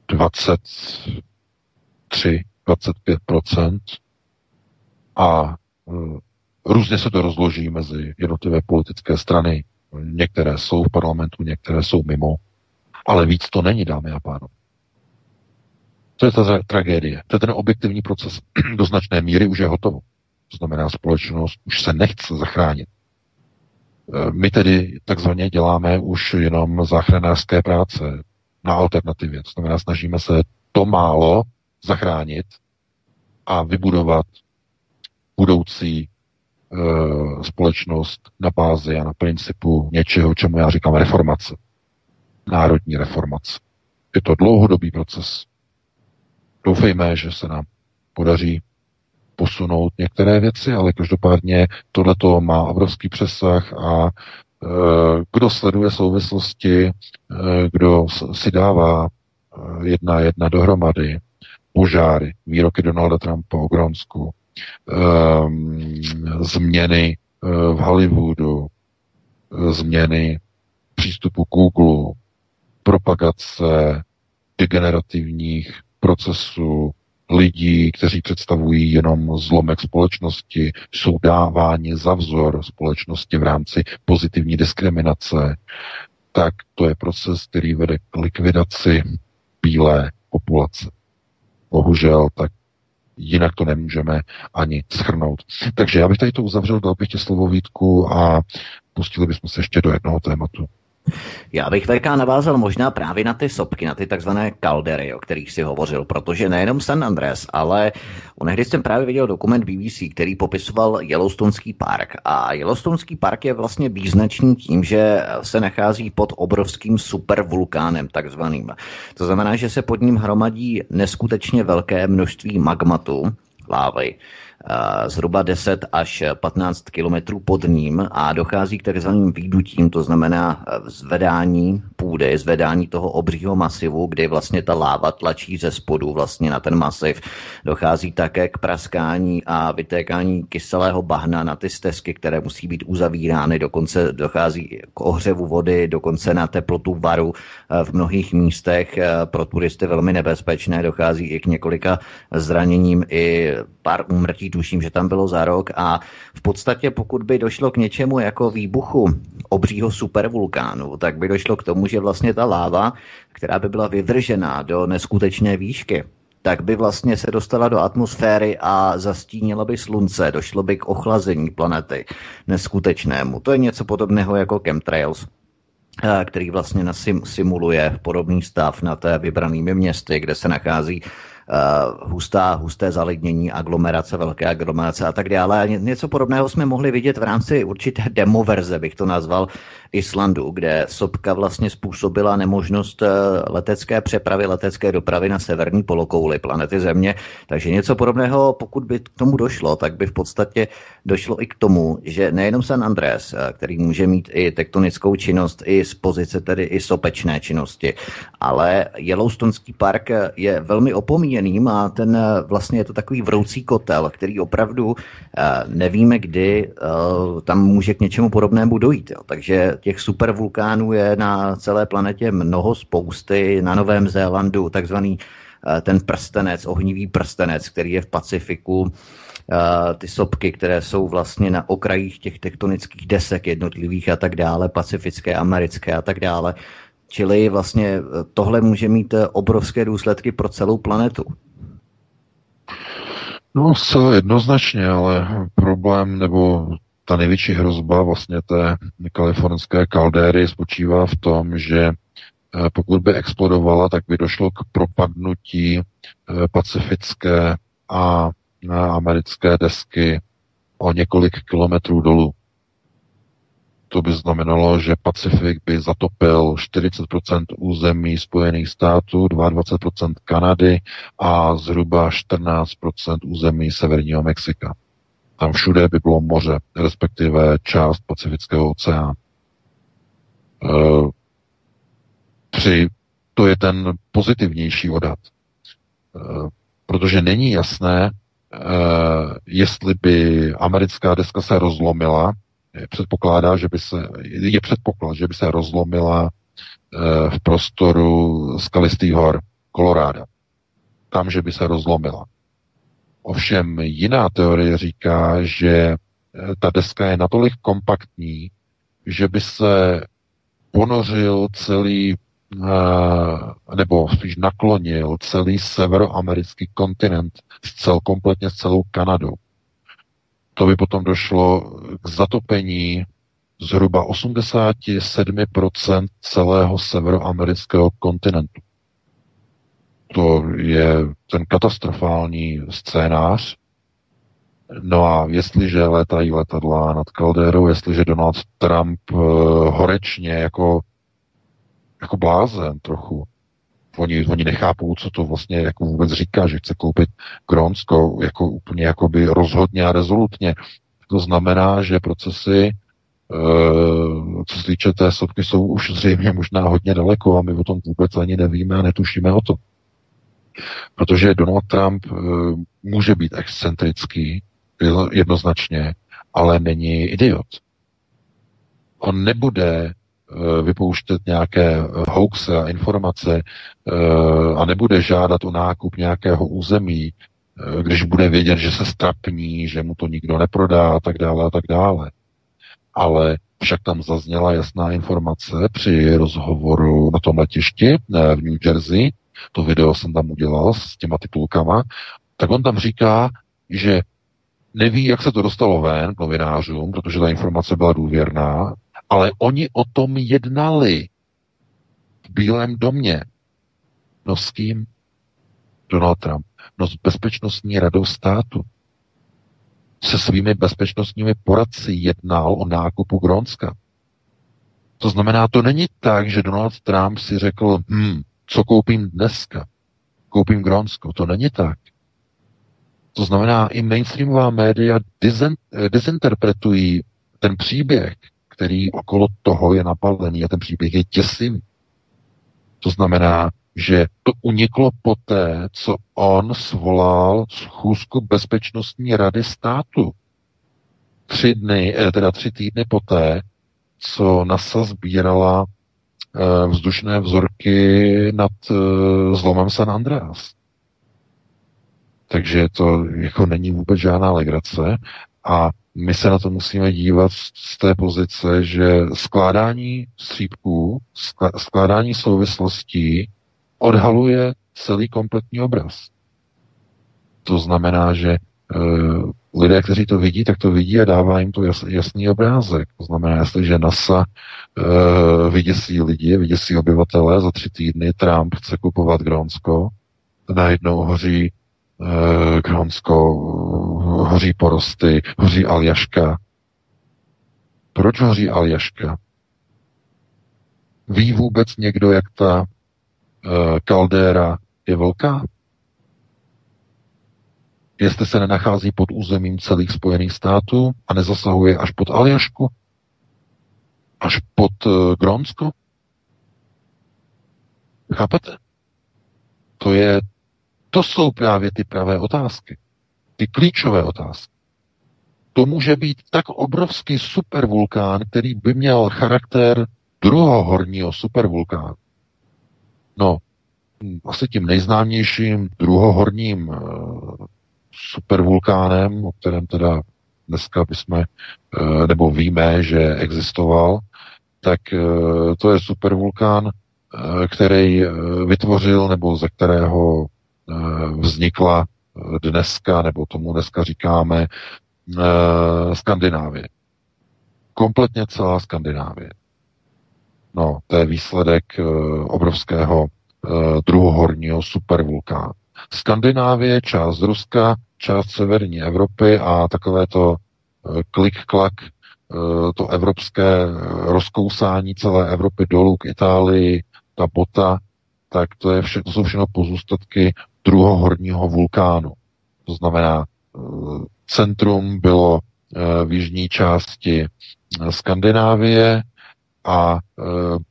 [SPEAKER 4] 23, 25% a uh, různě se to rozloží mezi jednotlivé politické strany. Některé jsou v parlamentu, některé jsou mimo, ale víc to není, dámy a pánové. To je ta tra- tragédie. To je ten objektivní proces. Do značné míry už je hotovo. To znamená, společnost už se nechce zachránit. E, my tedy takzvaně děláme už jenom záchranářské práce na alternativě. To znamená, snažíme se to málo zachránit a vybudovat budoucí e, společnost na bázi a na principu něčeho, čemu já říkám reformace. Národní reformace. Je to dlouhodobý proces. Doufejme, že se nám podaří posunout některé věci, ale každopádně tohleto má obrovský přesah a e, kdo sleduje souvislosti, e, kdo si dává e, jedna jedna dohromady, požáry, výroky Donalda Trumpa o Gronsku, změny v Hollywoodu, změny přístupu Google, propagace degenerativních procesů, lidí, kteří představují jenom zlomek společnosti, jsou dáváni za vzor společnosti v rámci pozitivní diskriminace, tak to je proces, který vede k likvidaci bílé populace. Bohužel, tak jinak to nemůžeme ani schrnout. Takže já bych tady to uzavřel, dal bych tě slovo Vítku a pustili bychom se ještě do jednoho tématu.
[SPEAKER 3] Já bych VK navázal možná právě na ty sopky, na ty takzvané kaldery, o kterých si hovořil, protože nejenom San Andres, ale onehdy jsem právě viděl dokument BBC, který popisoval Yellowstoneský park. A Yellowstoneský park je vlastně význačný tím, že se nachází pod obrovským supervulkánem takzvaným. To znamená, že se pod ním hromadí neskutečně velké množství magmatu, lávy zhruba 10 až 15 kilometrů pod ním a dochází k takzvaným výdutím, to znamená e, zvedání půdy, zvedání toho obřího masivu, kdy vlastně ta láva tlačí ze spodu vlastně na ten masiv. Dochází také k praskání a vytékání kyselého bahna na ty stezky, které musí být uzavírány, dokonce dochází k ohřevu vody, dokonce na teplotu varu e, v mnohých místech. E, pro turisty velmi nebezpečné, dochází i k několika zraněním. I pár úmrtí tuším, že tam bylo za rok a v podstatě pokud by došlo k něčemu jako výbuchu obřího supervulkánu, tak by došlo k tomu, že vlastně ta láva, která by byla vyvržená do neskutečné výšky, tak by vlastně se dostala do atmosféry a zastínila by slunce, došlo by k ochlazení planety neskutečnému. To je něco podobného jako chemtrails eh, který vlastně simuluje podobný stav na té vybranými městy, kde se nachází uh, hustá, husté zalidnění, aglomerace, velké aglomerace a tak dále. A něco podobného jsme mohli vidět v rámci určité demoverze, bych to nazval, Islandu, kde sopka vlastně způsobila nemožnost eh, letecké přepravy, letecké dopravy na severní polokouli planety Země. Takže něco podobného, pokud by k tomu došlo, tak by v podstatě došlo i k tomu, že nejenom San Andrés, eh, který může mít i tektonickou činnost, i z pozice tedy i sopečné činnosti, ale Yellowstoneský park je velmi opomíjeným a ten eh, vlastně je to takový vroucí kotel, který opravdu nevíme, kdy tam může k něčemu podobnému dojít. Jo. Takže těch supervulkánů je na celé planetě mnoho spousty. Na Novém Zélandu takzvaný eh, ten prstenec, ohnivý prstenec, který je v Pacifiku, eh, ty sopky, které jsou vlastně na okrajích těch tektonických desek jednotlivých a tak dále, pacifické, americké a tak dále. Čili vlastně eh, tohle může mít obrovské důsledky pro celou planetu.
[SPEAKER 4] No, zcela jednoznačně, ale problém nebo ta největší hrozba vlastně té kalifornské kaldéry spočívá v tom, že eh, pokud by explodovala, tak by došlo k propadnutí eh, pacifické a americké desky o několik kilometrů dolů. To by znamenalo, že Pacifik by zatopil 40% území Spojených států, 22% Kanady a zhruba 14% území Severního Mexika. Tam všude by bylo moře, respektive část Pacifického oceánu. E, při, to je ten pozitivnější odhad. E, protože není jasné, jestli by americká deska se rozlomila, předpokládá, že by se, je předpoklad, že by se rozlomila eh, v prostoru skalistých hor Koloráda. Tam, že by se rozlomila. Ovšem jiná teorie říká, že eh, ta deska je natolik kompaktní, že by se ponořil celý eh, nebo spíš naklonil celý severoamerický kontinent s cel, kompletně s celou Kanadou to by potom došlo k zatopení zhruba 87% celého severoamerického kontinentu. To je ten katastrofální scénář. No a jestliže letají letadla nad Caldérou, jestliže Donald Trump uh, horečně jako, jako blázen trochu, oni, oni nechápou, co to vlastně jako vůbec říká, že chce koupit Grónsko jako úplně jakoby rozhodně a rezolutně. To znamená, že procesy, eh, co se týče té sopky, jsou už zřejmě možná hodně daleko a my o tom vůbec ani nevíme a netušíme o to. Protože Donald Trump eh, může být excentrický, jednoznačně, ale není idiot. On nebude vypouštět nějaké eh, hoaxy a informace eh, a nebude žádat o nákup nějakého území, když bude vědět, že se strapní, že mu to nikdo neprodá a tak dále a tak dále. Ale však tam zazněla jasná informace při rozhovoru na tom letišti v New Jersey, to video jsem tam udělal s těma titulkama, tak on tam říká, že neví, jak se to dostalo ven novinářům, protože ta informace byla důvěrná, ale oni o tom jednali v Bílém domě. No s kým? Donald Trump. No s bezpečnostní radou státu. Se svými bezpečnostními poradci jednal o nákupu Grónska. To znamená, to není tak, že Donald Trump si řekl, hm, co koupím dneska? Koupím Grónsko. To není tak. To znamená, i mainstreamová média dezinterpretují ten příběh který okolo toho je napalený a ten příběh je těsivý. To znamená, že to uniklo poté, co on svolal schůzku Bezpečnostní rady státu. Tři dny, eh, teda tři týdny poté, co NASA sbírala eh, vzdušné vzorky nad eh, zlomem San Andreas. Takže to jako není vůbec žádná legrace a my se na to musíme dívat z té pozice, že skládání střípků, skládání souvislostí odhaluje celý kompletní obraz. To znamená, že e, lidé, kteří to vidí, tak to vidí a dává jim to jas, jasný obrázek. To znamená, jestliže NASA e, vyděsí lidi, vyděsí obyvatele, za tři týdny Trump chce kupovat Grónsko, najednou hoří Eh, Grónsko, hoří porosty, hoří Aljaška. Proč hoří Aljaška? Ví vůbec někdo, jak ta uh, kaldéra je velká? Jestli se nenachází pod územím celých Spojených států a nezasahuje až pod Aljašku? Až pod uh, Grónsko? Chápete? To je to jsou právě ty pravé otázky. Ty klíčové otázky. To může být tak obrovský supervulkán, který by měl charakter druhohorního supervulkánu. No, asi tím nejznámějším druhohorním uh, supervulkánem, o kterém teda dneska bychom, uh, nebo víme, že existoval, tak uh, to je supervulkán, který vytvořil, nebo ze kterého Eh, vznikla eh, dneska, nebo tomu dneska říkáme, eh, Skandinávie. Kompletně celá Skandinávie. No, to je výsledek obrovského druhohorního supervulkánu. Skandinávie, část Ruska, část severní Evropy a takové to klik-klak, to evropské rozkousání celé Evropy dolů k Itálii, ta bota, tak to, je vše, to jsou všechno pozůstatky druhohorního vulkánu. To znamená, eh, centrum bylo eh, v jižní části eh, Skandinávie a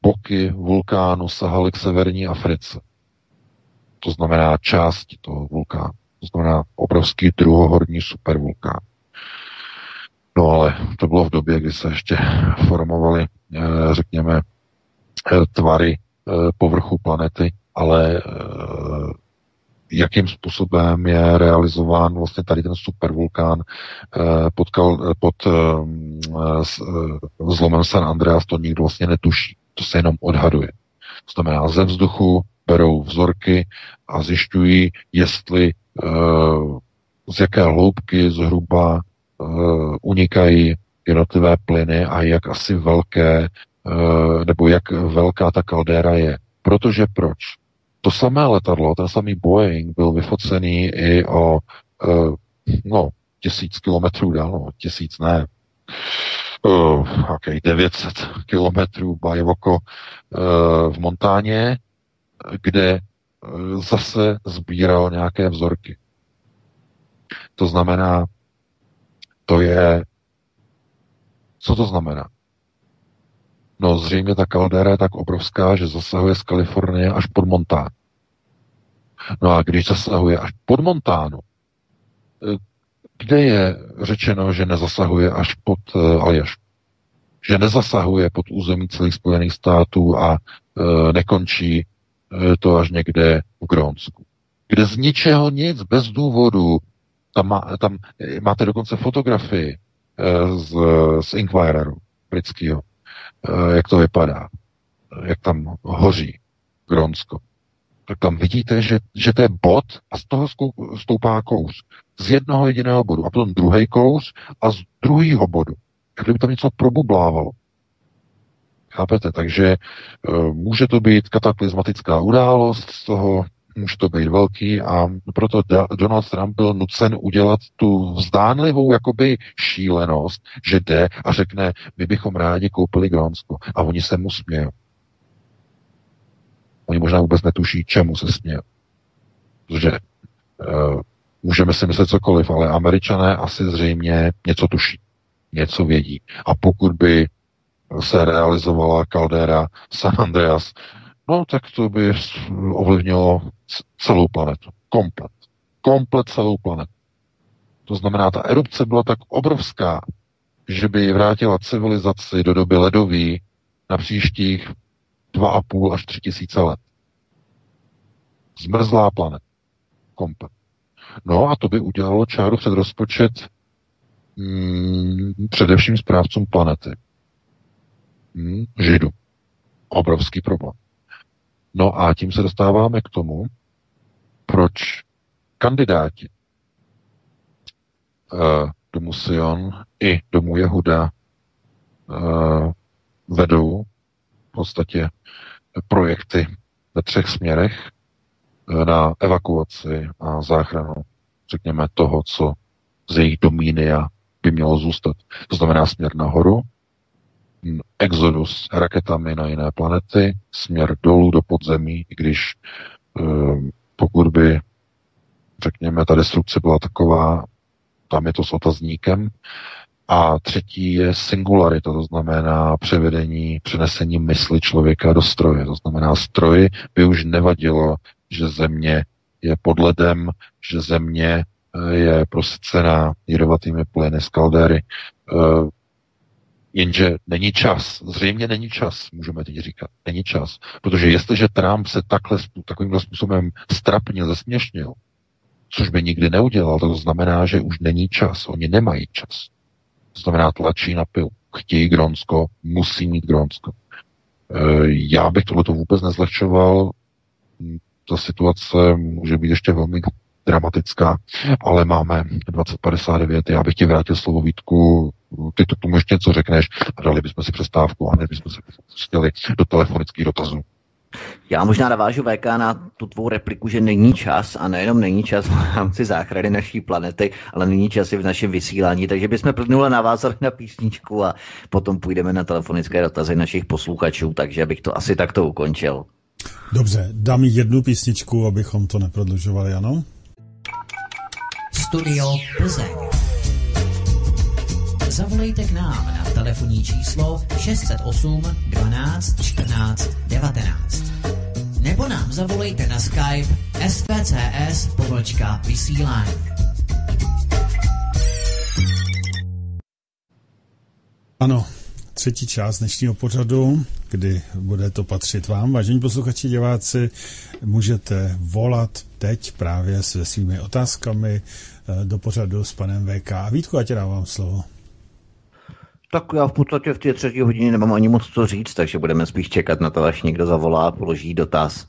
[SPEAKER 4] boky vulkánu sahaly k severní Africe. To znamená části toho vulkánu. To znamená obrovský druhohorní supervulkán. No ale to bylo v době, kdy se ještě formovaly, řekněme, tvary povrchu planety, ale jakým způsobem je realizován vlastně tady ten supervulkán pod, pod zlomem San Andreas, to nikdo vlastně netuší. To se jenom odhaduje. To znamená, ze vzduchu berou vzorky a zjišťují, jestli z jaké hloubky zhruba unikají jednotlivé plyny a jak asi velké, nebo jak velká ta kaldéra je. Protože proč? To samé letadlo, ten samý Boeing byl vyfocený i o uh, no, tisíc kilometrů dál, no, tisíc ne, uh, okay, 900 kilometrů bajvoko uh, v Montáně, kde uh, zase sbíral nějaké vzorky. To znamená, to je... Co to znamená? No zřejmě ta kaldera je tak obrovská, že zasahuje z Kalifornie až pod Montánu. No a když zasahuje až pod Montánu, eh, kde je řečeno, že nezasahuje až pod uh, Aljašku? Že nezasahuje pod území celých Spojených států a uh, nekončí to až někde v Grónsku. Kde z ničeho nic, bez důvodu, tam, má, tam máte dokonce fotografii eh, z, z Inquireru britského, eh, jak to vypadá, jak tam hoří Grónsko. Tak tam vidíte, že, že to je bod a z toho stoupá kous. Z jednoho jediného bodu. A potom druhý kous a z druhého bodu. Kdyby tam něco probublávalo. Chápete? Takže uh, může to být kataklizmatická událost z toho může to být velký a proto Donald Trump byl nucen udělat tu vzdánlivou jakoby šílenost, že jde a řekne, my bychom rádi koupili Grónsko. A oni se mu smějí. Oni možná vůbec netuší, čemu se smějí. Protože uh, můžeme si myslet cokoliv, ale američané asi zřejmě něco tuší, něco vědí. A pokud by se realizovala kaldera San Andreas, no tak to by ovlivnilo celou planetu. Komplet. Komplet celou planetu. To znamená, ta erupce byla tak obrovská, že by vrátila civilizaci do doby ledový na příštích 2,5 až 3 tisíce let. Zmrzlá planeta. Komplet. No a to by udělalo čáru před rozpočet hmm, především správcům planety. Hmm, židu. Obrovský problém. No a tím se dostáváme k tomu, proč kandidáti uh, domu Sion i domu Jehuda uh, vedou podstatě projekty ve třech směrech uh, na evakuaci a záchranu, řekněme, toho, co z jejich domínia by mělo zůstat. To znamená směr nahoru, exodus raketami na jiné planety, směr dolů do podzemí, i když ehm, pokud by, řekněme, ta destrukce byla taková, tam je to s otazníkem. A třetí je singularita, to znamená převedení, přenesení mysli člověka do stroje. To znamená, stroji by už nevadilo, že země je pod ledem, že země eh, je prosycená jedovatými plyny z kaldéry. Eh, Jenže není čas, zřejmě není čas, můžeme teď říkat, není čas. Protože jestliže Trump se takhle, takovýmhle způsobem strapně zesměšnil, což by nikdy neudělal, to znamená, že už není čas, oni nemají čas. To znamená, tlačí na pil, chtějí Gronsko, musí mít Gronsko. E, já bych tohle vůbec nezlehčoval, ta situace může být ještě velmi dramatická, ale máme 2059. Já bych ti vrátil slovo Vítku, ty to tomu ještě něco řekneš a dali bychom si přestávku a ne bychom se pustili do telefonických dotazů.
[SPEAKER 3] Já možná navážu VK na tu tvou repliku, že není čas a nejenom není čas v rámci záchrany naší planety, ale není čas i v našem vysílání, takže bychom plnule navázali na písničku a potom půjdeme na telefonické dotazy našich posluchačů, takže bych to asi takto ukončil.
[SPEAKER 2] Dobře, dám jednu písničku, abychom to neprodlužovali, ano?
[SPEAKER 1] Studio Plzeň. Zavolejte k nám na telefonní číslo 608 12 14 19 nebo nám zavolejte na Skype svcs povlčka vysílání.
[SPEAKER 2] Ano, třetí část dnešního pořadu, kdy bude to patřit vám. Vážení posluchači, diváci, můžete volat teď právě se svými otázkami eh, do pořadu s panem VK. Vítku, já tě dávám slovo.
[SPEAKER 3] Tak já v podstatě v té třetí hodině nemám ani moc co říct, takže budeme spíš čekat na to, až někdo zavolá a položí dotaz.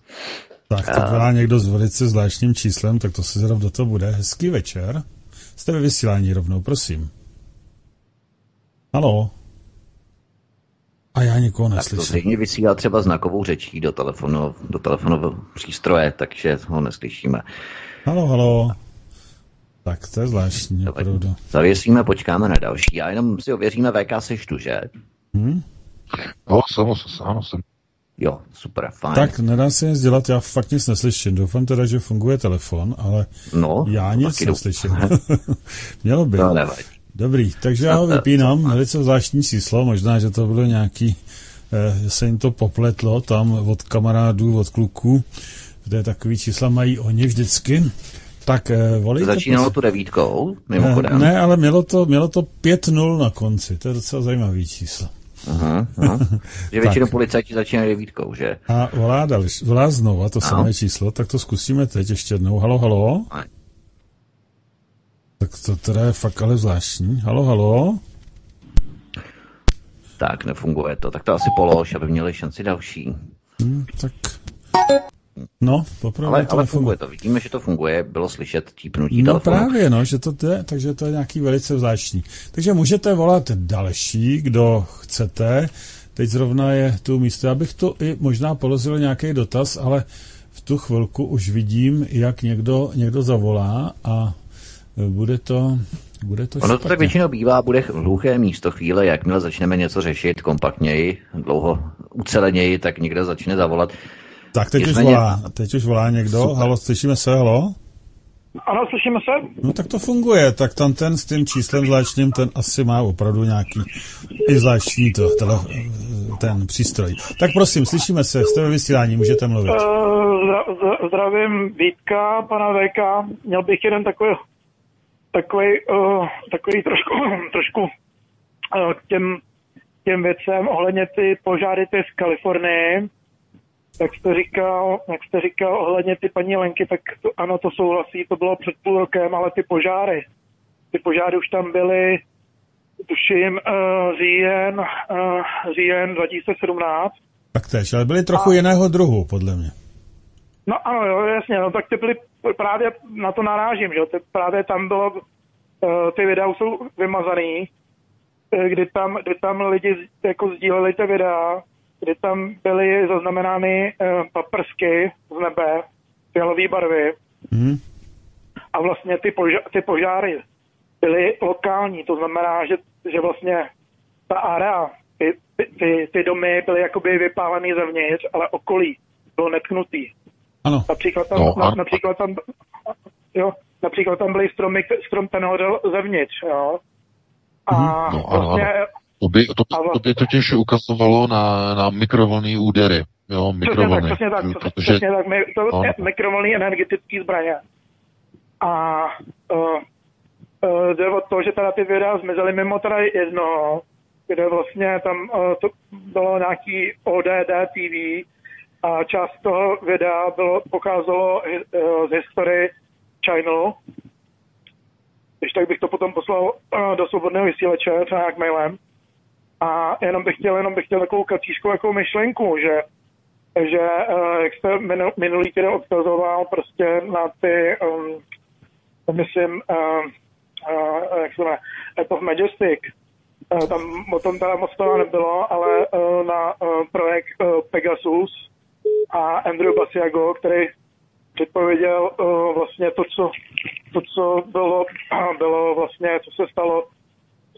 [SPEAKER 2] Tak to volá někdo s velice zvláštním číslem, tak to se zrovna do toho bude. Hezký večer. Jste ve vysílání rovnou, prosím. Halo? A já nikoho
[SPEAKER 3] Tak to
[SPEAKER 2] neslyším.
[SPEAKER 3] zřejmě vysílá třeba znakovou řečí do telefonu, do telefonového přístroje, takže ho neslyšíme.
[SPEAKER 2] Halo, halo. Tak to je zvláštní, opravdu.
[SPEAKER 3] Zavěsíme, počkáme na další a jenom si ověříme VK seštu, že?
[SPEAKER 2] Hm?
[SPEAKER 4] No, jsem, ano, jsem.
[SPEAKER 3] Jo, super, fajn.
[SPEAKER 2] Tak nedá se nic dělat, já fakt nic neslyším. Doufám teda, že funguje telefon, ale
[SPEAKER 3] no,
[SPEAKER 2] já nic neslyším. Mělo by.
[SPEAKER 3] Nevadí.
[SPEAKER 2] Dobrý, takže já ho vypínám, velice zvláštní číslo, možná, že to bylo nějaký, eh, že se jim to popletlo tam od kamarádů, od kluků, kde takový čísla mají oni vždycky. Tak eh, volejte.
[SPEAKER 3] Začínalo
[SPEAKER 2] prosím.
[SPEAKER 3] tu devítkou,
[SPEAKER 2] Eh,
[SPEAKER 3] mimochodem.
[SPEAKER 2] Ne, ale mělo to, mělo to 5-0 na konci, to je docela zajímavý číslo.
[SPEAKER 3] Aha, aha. Že většinou policajti začínají devítkou, že?
[SPEAKER 2] A volá, další, volá znova to
[SPEAKER 3] No.
[SPEAKER 2] samé číslo, tak to zkusíme teď ještě jednou. Halo, halo?
[SPEAKER 3] Ne.
[SPEAKER 2] Tak to teda je fakt ale zvláštní. Halo, halo?
[SPEAKER 3] Tak, nefunguje to. Tak to asi polož, aby měli šanci další.
[SPEAKER 2] Hm, tak... No, popravdě
[SPEAKER 3] Ale,
[SPEAKER 2] to
[SPEAKER 3] ale
[SPEAKER 2] nefunguje.
[SPEAKER 3] funguje to. Vidíme, že to funguje. Bylo slyšet típnutí
[SPEAKER 2] No
[SPEAKER 3] telefonu.
[SPEAKER 2] právě, no, že to je, takže to je nějaký velice zvláštní. Takže můžete volat další, kdo chcete. Teď zrovna je tu místo. Já bych tu i možná položil nějaký dotaz, ale v tu chvilku už vidím, jak někdo, někdo zavolá a bude to, bude to
[SPEAKER 3] Ono to tak
[SPEAKER 2] špatně.
[SPEAKER 3] většinou bývá, bude hluché místo chvíle, jakmile začneme něco řešit kompaktněji, dlouho uceleněji, tak někdo začne zavolat.
[SPEAKER 2] Tak teď už
[SPEAKER 3] Nicméně-
[SPEAKER 2] volá, teď už volá někdo.
[SPEAKER 3] Super.
[SPEAKER 2] Halo, slyšíme se, halo?
[SPEAKER 5] Ano, slyšíme se?
[SPEAKER 2] No tak to funguje, tak tam ten s tím číslem zvláštním, ten asi má opravdu nějaký i zvláštní to, tele, ten přístroj. Tak prosím, slyšíme se, jste ve vysílání, můžete mluvit.
[SPEAKER 5] Eh, zdra- zdravím Vítka, pana VK. Měl bych jeden takový, takový, uh, takový trošku, trošku uh, k těm, těm věcem ohledně ty požáry ty z Kalifornie. Jak jste říkal, jak jste říkal ohledně ty paní Lenky, tak to, ano, to souhlasí, to bylo před půl rokem, ale ty požáry, ty požáry už tam byly, tuším, uh, říjen, uh, říjen 2017.
[SPEAKER 2] Tak tež, ale byli trochu jiného druhu, podle mě.
[SPEAKER 5] No ano, jo, jasně, no tak ty byly, právě na to narážím, že jo, ty, právě tam bylo, uh, ty videa jsou vymazaný, kdy tam, kdy tam lidi jako sdíleli ty videa, kdy tam byly zaznamenány uh, paprsky z nebe, fialové barvy
[SPEAKER 2] Hm?
[SPEAKER 5] a vlastně ty, poža- ty požáry byly lokální, to znamená, že, že vlastně ta area, ty, ty, ty, ty domy byly jakoby vypálený zevnitř, ale okolí bylo netknutý.
[SPEAKER 2] Ano,
[SPEAKER 5] Například tam,
[SPEAKER 4] No,
[SPEAKER 5] na,
[SPEAKER 4] ano.
[SPEAKER 5] například tam, jo, například tam byly stromy, strom ten hodil zevnitř, jo. A
[SPEAKER 4] No, ano,
[SPEAKER 5] vlastně,
[SPEAKER 4] To by, to,
[SPEAKER 5] A
[SPEAKER 4] to by totiž ukazovalo na, na mikrovlnný údery. Jo,
[SPEAKER 5] přesně tak,
[SPEAKER 4] mikrovlny.
[SPEAKER 5] přesně tak, přesně,
[SPEAKER 4] protože,
[SPEAKER 5] přesně tak, my, to
[SPEAKER 4] no.
[SPEAKER 5] je mikrovlnný energetický zbraně. A uh, uh, jde o to, že teda ty videa zmizely mimo teda jednoho, kde vlastně tam uh, to bylo nějaký ODD TV a část toho videa bylo, pokázalo uh, z historie Channel, když tak bych to potom poslal uh, do svobodného vysílače, třeba nějak mailem. A jenom bych chtěl, jenom bych chtěl takovou kacířkou jako myšlenku, že že uh, jak jste minu- minulý týden odkazoval prostě na ty, um, myslím, uh, uh, jak se jmenuje, of Majestic, uh, tam o tom teda moc toho nebylo, ale uh, na uh, projekt uh, Pegasus a Andrew Basiago, který předpověděl uh, vlastně to, co, to, co bylo, bylo vlastně, co se stalo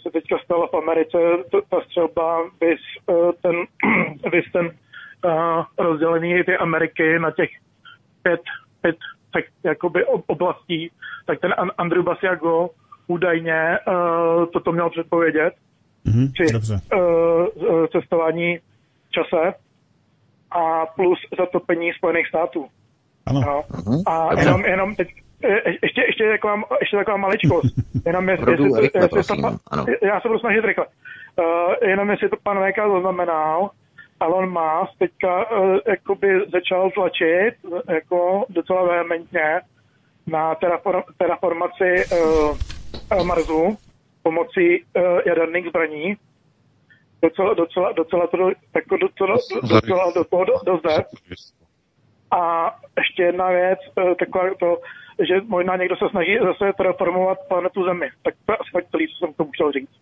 [SPEAKER 5] se teďka stalo v Americe, to, ta střelba, vys, uh, ten, vys ten uh, rozdělení ty Ameriky na těch pět, pět tak, jakoby ob- oblastí, tak ten An- Andrew Basiago údajně uh, toto měl předpovědět
[SPEAKER 2] mhm,
[SPEAKER 5] při
[SPEAKER 2] dobře.
[SPEAKER 5] uh, cestování čase. a plus zatopení Spojených států.
[SPEAKER 2] Ano.
[SPEAKER 5] No.
[SPEAKER 3] Mhm.
[SPEAKER 5] A jenom, jenom teď, ještě, ještě, taková, ještě taková maličkost. Jenom jestli,
[SPEAKER 3] Opravdu
[SPEAKER 5] jestli,
[SPEAKER 3] rychle,
[SPEAKER 5] jestli
[SPEAKER 3] prosím.
[SPEAKER 5] to, pa-
[SPEAKER 3] Ano.
[SPEAKER 5] já se budu snažit rychle. Uh, jenom jestli to pan VK zaznamenal, Elon Musk teďka uh, jakoby začal tlačit uh, jako docela vehementně na terraform, terraformaci uh, Marsu pomocí uh, jaderných zbraní. Docela, docela, docela to do, jako docela, docela do toho do, jde. A ještě jedna věc, eh, taková to, že možná někdo se snaží zase terraformovat planetu Zemi. Tak to je asi tak celý, co jsem to chtěl říct.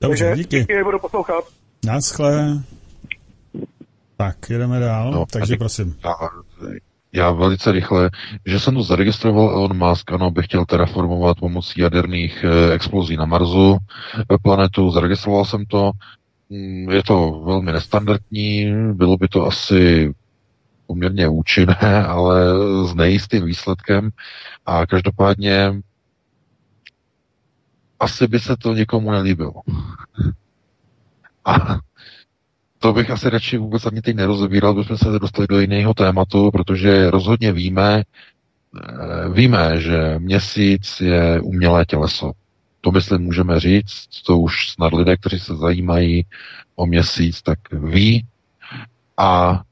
[SPEAKER 2] Dobře,
[SPEAKER 5] Takže
[SPEAKER 2] díky.
[SPEAKER 5] díky, budu poslouchat.
[SPEAKER 2] Naschle. Tak, jedeme dál,
[SPEAKER 4] No,
[SPEAKER 2] takže
[SPEAKER 4] tady-
[SPEAKER 2] prosím.
[SPEAKER 4] Já, já velice rychle, že jsem to zaregistroval Elon Musk, ano, bych chtěl terraformovat pomocí jaderných eh, explozí na Marsu eh, planetu, zaregistroval jsem to, Mm, je to velmi nestandardní, bylo by to asi poměrně účinné, ale s nejistým výsledkem a každopádně asi by se to někomu nelíbilo. A to bych asi radši vůbec ani teď nerozebíral, bychom se dostali do jiného tématu, protože rozhodně víme, eh, víme, že měsíc je umělé těleso. To myslím můžeme říct, to už snad lidé, kteří se zajímají o měsíc, tak ví. A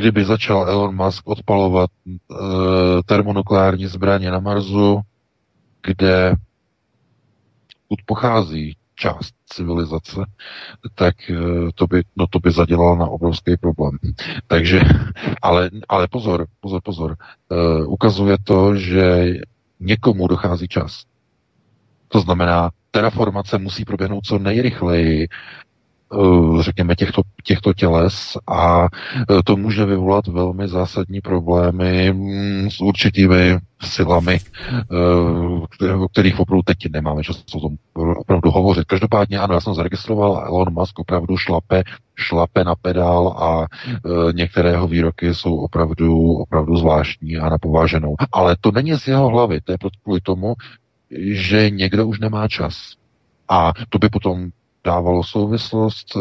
[SPEAKER 4] kdyby začal Elon Musk odpalovat e, termonukleární zbraně na Marsu, kde kud pochází část civilizace, tak e, to by, no to by zadělal na obrovský problém. Takže, ale, ale pozor, pozor, pozor. E, ukazuje to, že někomu dochází čas. To znamená, terraformace musí proběhnout co nejrychleji, eh, řekněme, těchto, těchto těles a eh, to může vyvolat velmi zásadní problémy mm, s určitými silami, eh, o kterých opravdu teď nemáme čas o tom opravdu hovořit. Každopádně ano, já jsem zaregistroval, Elon Musk opravdu šlape, šlape na pedál a eh, některé jeho výroky jsou opravdu, opravdu zvláštní a napováženou. Ale to není z jeho hlavy, to je kvůli tomu, že někdo už nemá čas. A to by potom dávalo souvislost, eh,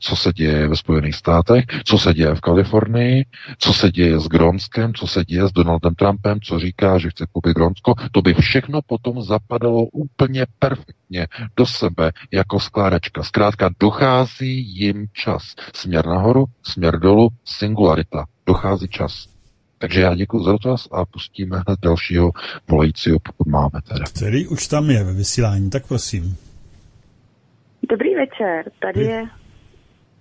[SPEAKER 4] co se děje ve Spojených státech, co se děje v Kalifornii, co se děje s Grónskem, co se děje s Donaldem Trumpem, co říká, že chce koupit Grónsko. To by všechno potom zapadalo úplně perfektně do sebe jako skládačka. Zkrátka dochází jim čas. Směr nahoru, směr dolů, singularita. Dochází čas. Takže já děkuji za dotaz a pustíme hned dalšího volajícího, pokud máme teda.
[SPEAKER 2] Který už tam je ve vysílání, tak prosím.
[SPEAKER 6] Dobrý večer, tady je...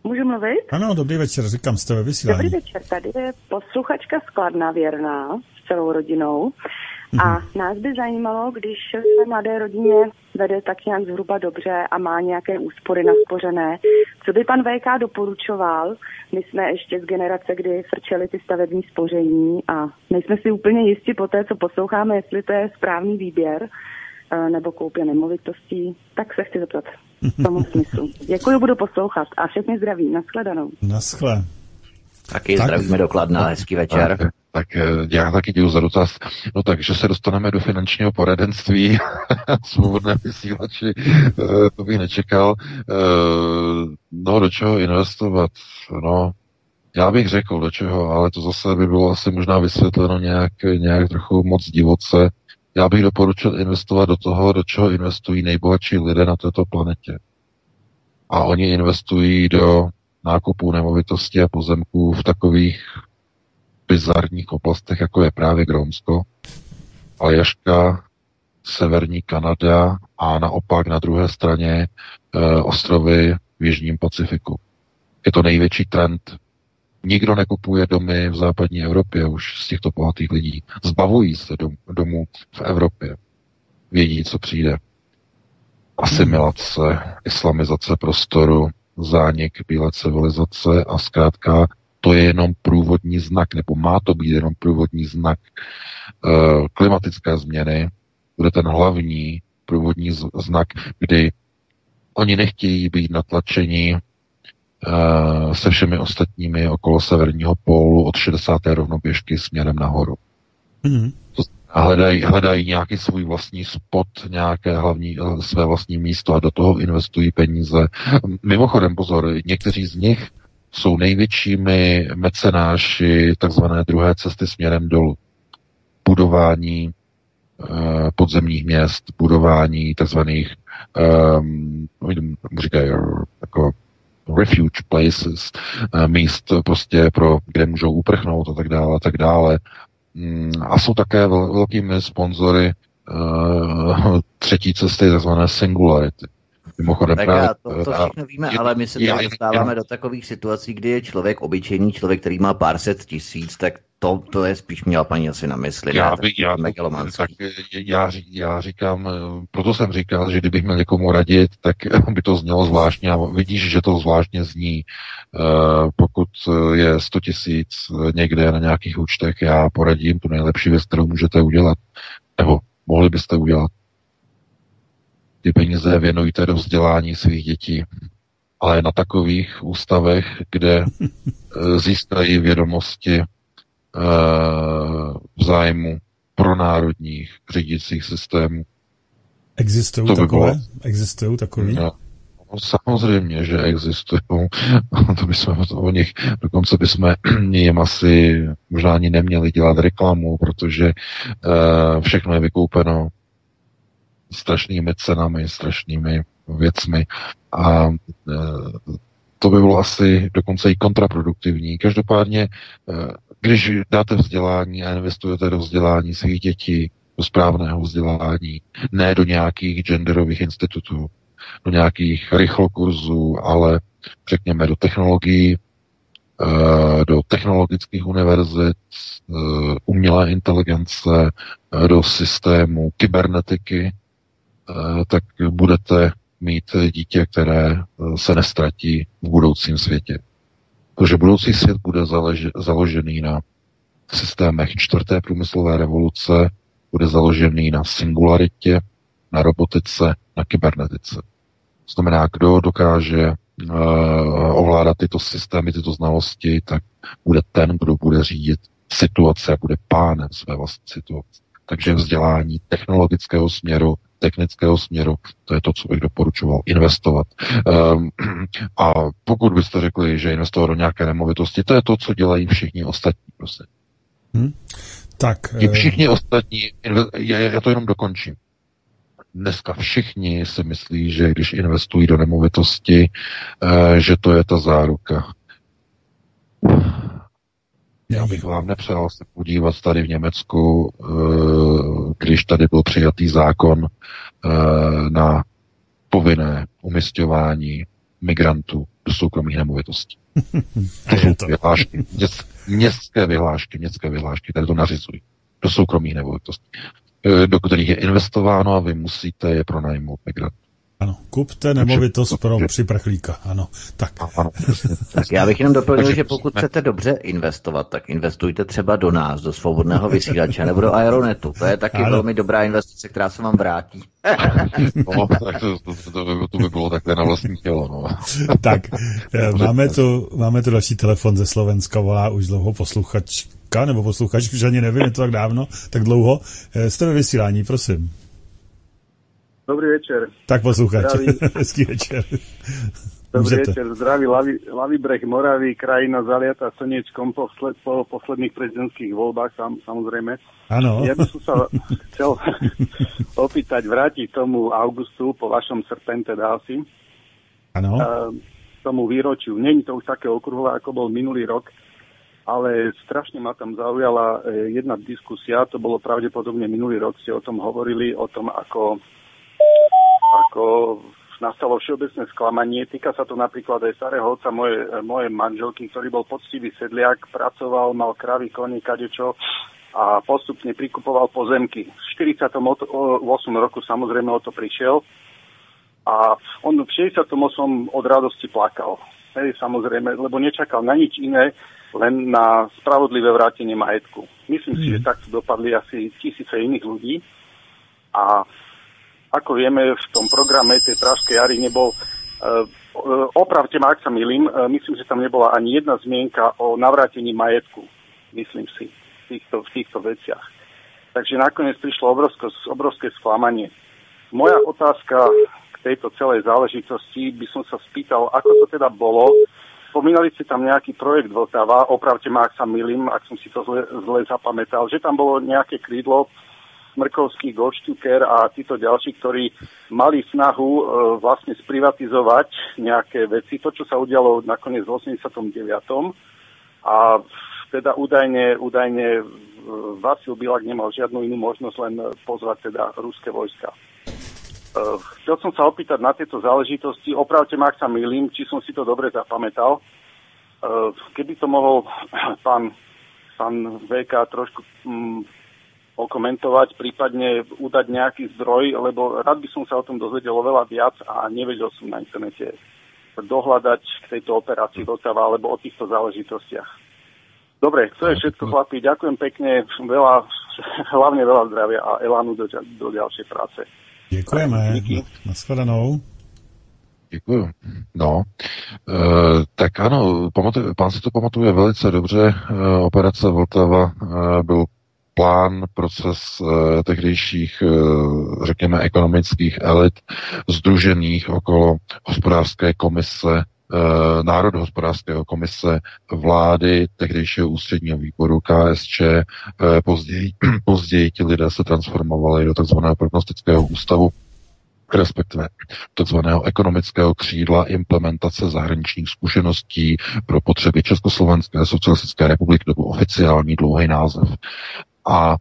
[SPEAKER 6] Můžu mluvit?
[SPEAKER 2] Ano, dobrý večer, říkám, jste ve
[SPEAKER 6] Dobrý
[SPEAKER 2] vysílání.
[SPEAKER 6] večer, tady je posluchačka Skladna věrná s celou rodinou. A nás by zajímalo, když své mladé rodině vede tak nějak zhruba dobře a má nějaké úspory naspořené, co by pan VK doporučoval? My jsme ještě z generace, kdy frčeli ty stavební spoření a nejsme si úplně jisti po té, co posloucháme, jestli to je správný výběr eh, nebo koupě nemovitostí, tak se chci zeptat v tom smyslu. Děkuji, budu poslouchat a všechny zdraví. Naschledanou.
[SPEAKER 2] Naschle.
[SPEAKER 3] Taky
[SPEAKER 2] Tak.
[SPEAKER 3] zdravíme do Kladna, hezký večer.
[SPEAKER 4] Tak, tak eh, já taky děkuji za dotaz. No takže se dostaneme do finančního poradenství, svobodné vysílači, eh, to bych nečekal. Eh, No, do čeho investovat? No, já bych řekl do čeho, ale to zase by bylo asi možná vysvětleno nějak, nějak trochu moc divoce. Já bych doporučil investovat do toho, do čeho investují nejbohatší lidé na této planetě. A oni investují do nákupu nemovitostí a pozemků v takových bizarních oblastech, jako je právě Grónsko, Aljaška, severní Kanada a naopak na druhé straně e, ostrovy v Jižním Pacifiku. Je to největší trend. Nikdo nekupuje domy v západní Evropě už z těchto bohatých lidí. Zbavují se dom, domů v Evropě. Vědí, co přijde. Asimilace, islamizace prostoru, zánik bílé civilizace a zkrátka to je jenom průvodní znak, nebo má to být jenom průvodní znak e, klimatické změny, bude ten hlavní průvodní znak, kdy oni nechtějí být natlačeni se všemi ostatními okolo severního pólu od 60. rovnoběžky směrem nahoru.
[SPEAKER 2] Mhm.
[SPEAKER 4] A hledají, hledají nějaký svůj vlastní spot, nějaké hlavní, eh, své vlastní místo a do toho investují peníze. Mimochodem, pozor, někteří z nich jsou největšími mecenáši takzvané druhé cesty směrem dolů. Budování uh, podzemních měst, budování takzvaných um, říkají jako refuge places, uh, míst prostě pro, kde můžou uprchnout a tak dále a tak dále. Um, a jsou také velkými sponzory uh, třetí cesty, takzvané singularity.
[SPEAKER 3] Mimochodem, tak právě, to, to všechno víme, ale my se já, dostáváme do takových situací, kdy je člověk obyčejný, člověk, který má pár set tisíc, tak to, to je spíš měla paní asi na mysli.
[SPEAKER 4] Já, ne, by, já, tak já, já říkám, proto jsem říkal, že kdybych měl někomu radit, tak by to znělo zvláštně a vidíš, že to zvláštně zní. Uh, pokud je 100 tisíc někde na nějakých účtech, já poradím tu nejlepší věc, kterou můžete udělat, nebo mohli byste udělat ty peníze věnujte do vzdělání svých dětí, ale na takových ústavech, kde eh, získají vědomosti eh, v zájmu pronárodních řídících systémů.
[SPEAKER 2] Existují by takové? Bylo... Existují takové? No,
[SPEAKER 4] samozřejmě, že existují. to bychom o nich, dokonce bychom jim asi možná ani neměli dělat reklamu, protože uh, všechno je vykoupeno strašnými cenami, strašnými věcmi a e, to by bylo asi dokonce i kontraproduktivní. Každopádně, e, když dáte vzdělání a investujete do vzdělání svých dětí, do správného vzdělání, ne do nějakých genderových institutů, do nějakých rychlokurzů, ale řekněme do technologií, e, do technologických univerzit, umělé inteligence, do systému kybernetiky, tak budete mít dítě, které eh, se nestratí v budoucím světě. Protože budoucí svět bude založený na systémech čtvrté průmyslové revoluce, bude založený na singularitě, na robotice, na kybernetice. To znamená, kdo dokáže uh, ovládat tyto systémy, tyto znalosti, tak bude ten, kdo bude řídit situace a bude pánem své vlastní situace. Takže vzdělání technologického směru technického směru, to je to, co bych doporučoval, investovat. Um, a pokud byste řekli, že investovat do nějaké nemovitosti, to je to, co dělají všichni ostatní, prostě.
[SPEAKER 2] Hmm. Tak.
[SPEAKER 4] Ti eh, všichni ostatní, já, já to jenom dokončím. Dneska všichni si myslí, že když investují do nemovitosti, uh, že to je ta záruka. Já bych vám nepřál se podívat tady v Německu, eh, když tady byl přijatý zákon eh, na povinné umistování migrantů do soukromých nemovitostí. to jsou vyhlášky, městské vyhlášky, městské vyhlášky, které to nařizují do soukromých nemovitostí, eh, do kterých je investováno a vy musíte je pronajmout migrantů.
[SPEAKER 2] Ano, kupte nemovitost pro připrchlíka, ano. Tak.
[SPEAKER 3] tak já bych jenom doplnil, že pokud chcete dobře investovat, tak investujte třeba do nás, do svobodného vysílače nebo do Aeronetu. To je taky ano. velmi dobrá investice, která se vám vrátí.
[SPEAKER 4] no, tak to, to, to, by, to by bylo takhle na vlastní tělo. No.
[SPEAKER 2] tak, eh, máme tu, máme tu další telefon ze Slovenska, volá už dlouho posluchačka, nebo posluchač, už ani nevím, je to tak dávno, tak dlouho. Eh, jste ve vysílání, prosím.
[SPEAKER 7] Dobrý večer.
[SPEAKER 2] Tak poslucháte. Hezký večer.
[SPEAKER 7] Dobrý Můžete. večer, zdraví Lavi, Lavi breh Moravy, krajina zaliata slnečkom po, sled, po posledných prezidentských voľbách, sam, samozrejme.
[SPEAKER 2] Áno.
[SPEAKER 7] Ja by som sa chcel opýtať, vrátiť tomu augustu po vašom srpen, teda asi.
[SPEAKER 2] Áno.
[SPEAKER 7] tomu výročiu. Není to už také okruhové, ako bol minulý rok, ale strašne ma tam zaujala e, jedna diskusia, to bolo pravdepodobne minulý rok, ste o tom hovorili, o tom, ako ako nastalo všeobecné sklamanie. Týka sa to napríklad aj starého otca moje, moje manželky, ktorý bol poctivý sedliak, pracoval, mal kravy, kone, kadečo a postupne prikupoval pozemky. V 48 roku samozrejme o to prišiel a on v 68 od radosti plakal. Hej, samozrejme, lebo nečakal na nič iné, len na spravodlivé vrátenie majetku. Myslím mm. si, že mhm. takto dopadli asi tisíce iných ľudí. A ako vieme, v tom programe tej Pražskej jary nebol, uh, opravte ma, ak sa milím, uh, myslím, že tam nebola ani jedna zmienka o navrátení majetku, myslím si, v týchto, v týchto veciach. Takže nakoniec prišlo obrovské, obrovské sklamanie. Moja otázka k tejto celej záležitosti by som sa spýtal, ako to teda bolo spomínali ste tam nejaký projekt Vltava, opravte ma, ak sa milím, ak som si to zle, zle zapamätal, že tam bolo nejaké krídlo Smrkovský, Goldstücker a títo ďalší, ktorí mali snahu e, vlastne sprivatizovať nejaké veci. To, čo sa udialo nakoniec v 89. A teda údajne, údajne e, Vasil Bilak nemal žiadnu inú možnosť len pozvať teda ruské vojska. E, chcel som sa opýtať na tieto záležitosti, opravte ma, ak sa milím, či som si to dobre zapamätal. E, keby to mohol pán, pán VK trošku mm, okomentovať, prípadne udať nejaký zdroj, lebo rád by som sa o tom dozvedel oveľa viac a nevedel som na internete dohľadať k tejto operácii Vltava alebo o týchto záležitostiach. Dobre, to je všetko, chlapi. Ďakujem pekne, veľa, hlavne veľa zdravia a elánu do, do ďalšej práce.
[SPEAKER 2] Děkujeme.
[SPEAKER 7] Díky.
[SPEAKER 2] Naschledanou.
[SPEAKER 4] Děkuju. No, e, tak ano, pamatuj, pán si to pamatuje velice dobře. E, operace Vltava e, byl plán, proces eh, tehdejších, eh, řekněme, ekonomických elit združených okolo hospodářské komise, eh, národohospodářského komise vlády, tehdejšího ústředního výboru KSČ. Eh, později, později ti lidé se transformovali do takzvaného prognostického ústavu, respektive takzvaného ekonomického křídla implementace zahraničních zkušeností pro potřeby Československé socialistické republiky, to byl oficiální dlouhý název. A e,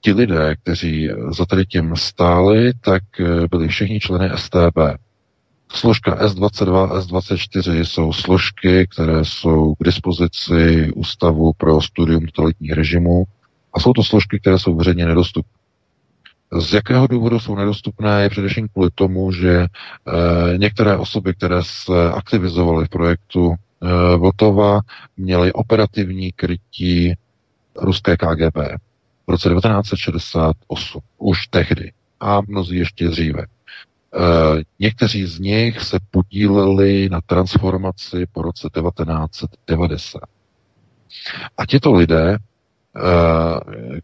[SPEAKER 4] ti lidé, kteří za tady tím stáli, tak e, byli všichni členy STB. Složka S22, S24 jsou složky, které jsou k dispozici Ústavu pro studium totalitních režimů a jsou to složky, které jsou veřejně nedostupné. Z jakého důvodu jsou nedostupné je především kvůli tomu, že e, některé osoby, které se aktivizovaly v projektu e, Vltova, měly operativní krytí ruské KGB v roce 1968, už tehdy a mnozí ještě dříve. E, někteří z nich se podíleli na transformaci po roce 1990. A těto lidé, e,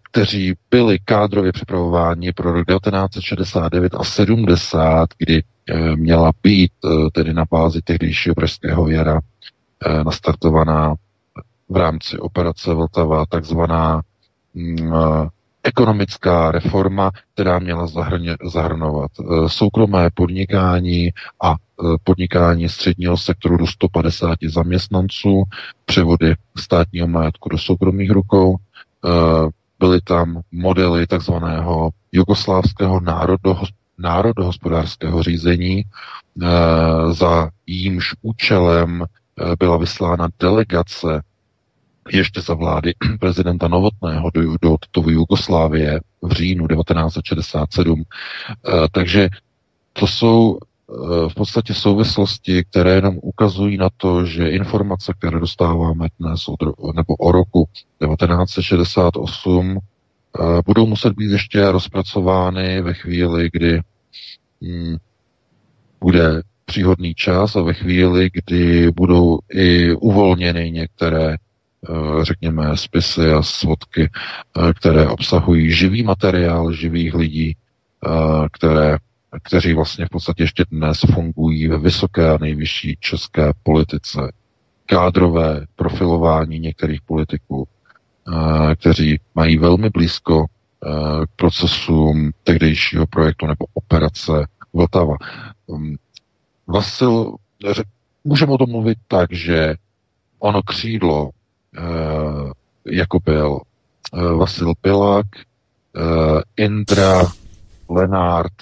[SPEAKER 4] kteří byli kádrově připravováni pro rok 1969 a 70, kdy e, měla být e, tedy na bázi tehdejšího pražského jara e, nastartovaná v rámci operace Vltava takzvaná mm, eh, ekonomická reforma, která měla zahrnovat eh, soukromé podnikání a eh, podnikání středního sektoru do 150 zaměstnanců, převody státního majetku do soukromých rukou, byly tam modely takzvaného jugoslávského národohospodářského řízení, za jímž účelem byla vyslána delegace ještě za vlády prezidenta Novotného do, do Titovu Jugoslávie v říjnu 1967. Eh, takže to jsou eh, v podstatě souvislosti, které jenom ukazují na to, že informace, které dostáváme dnes od, nebo o roku 1968, eh, budou muset být ještě rozpracovány ve chvíli, kdy hm, bude příhodný čas a ve chvíli, kdy budou i uvolněny některé řekněme, spisy a svodky, eh, které obsahují živý materiál živých lidí, eh, které, kteří vlastně v podstatě ještě dnes fungují ve vysoké a nejvyšší české politice. Kádrové profilování některých politiků, kteří mají velmi blízko k procesům tehdejšího projektu nebo operace Vltava. Hm, Vasil, můžeme o tom mluvit tak, že ono křídlo Eh, jako byl eh, Vasil Pilak, eh, Indra Lenard,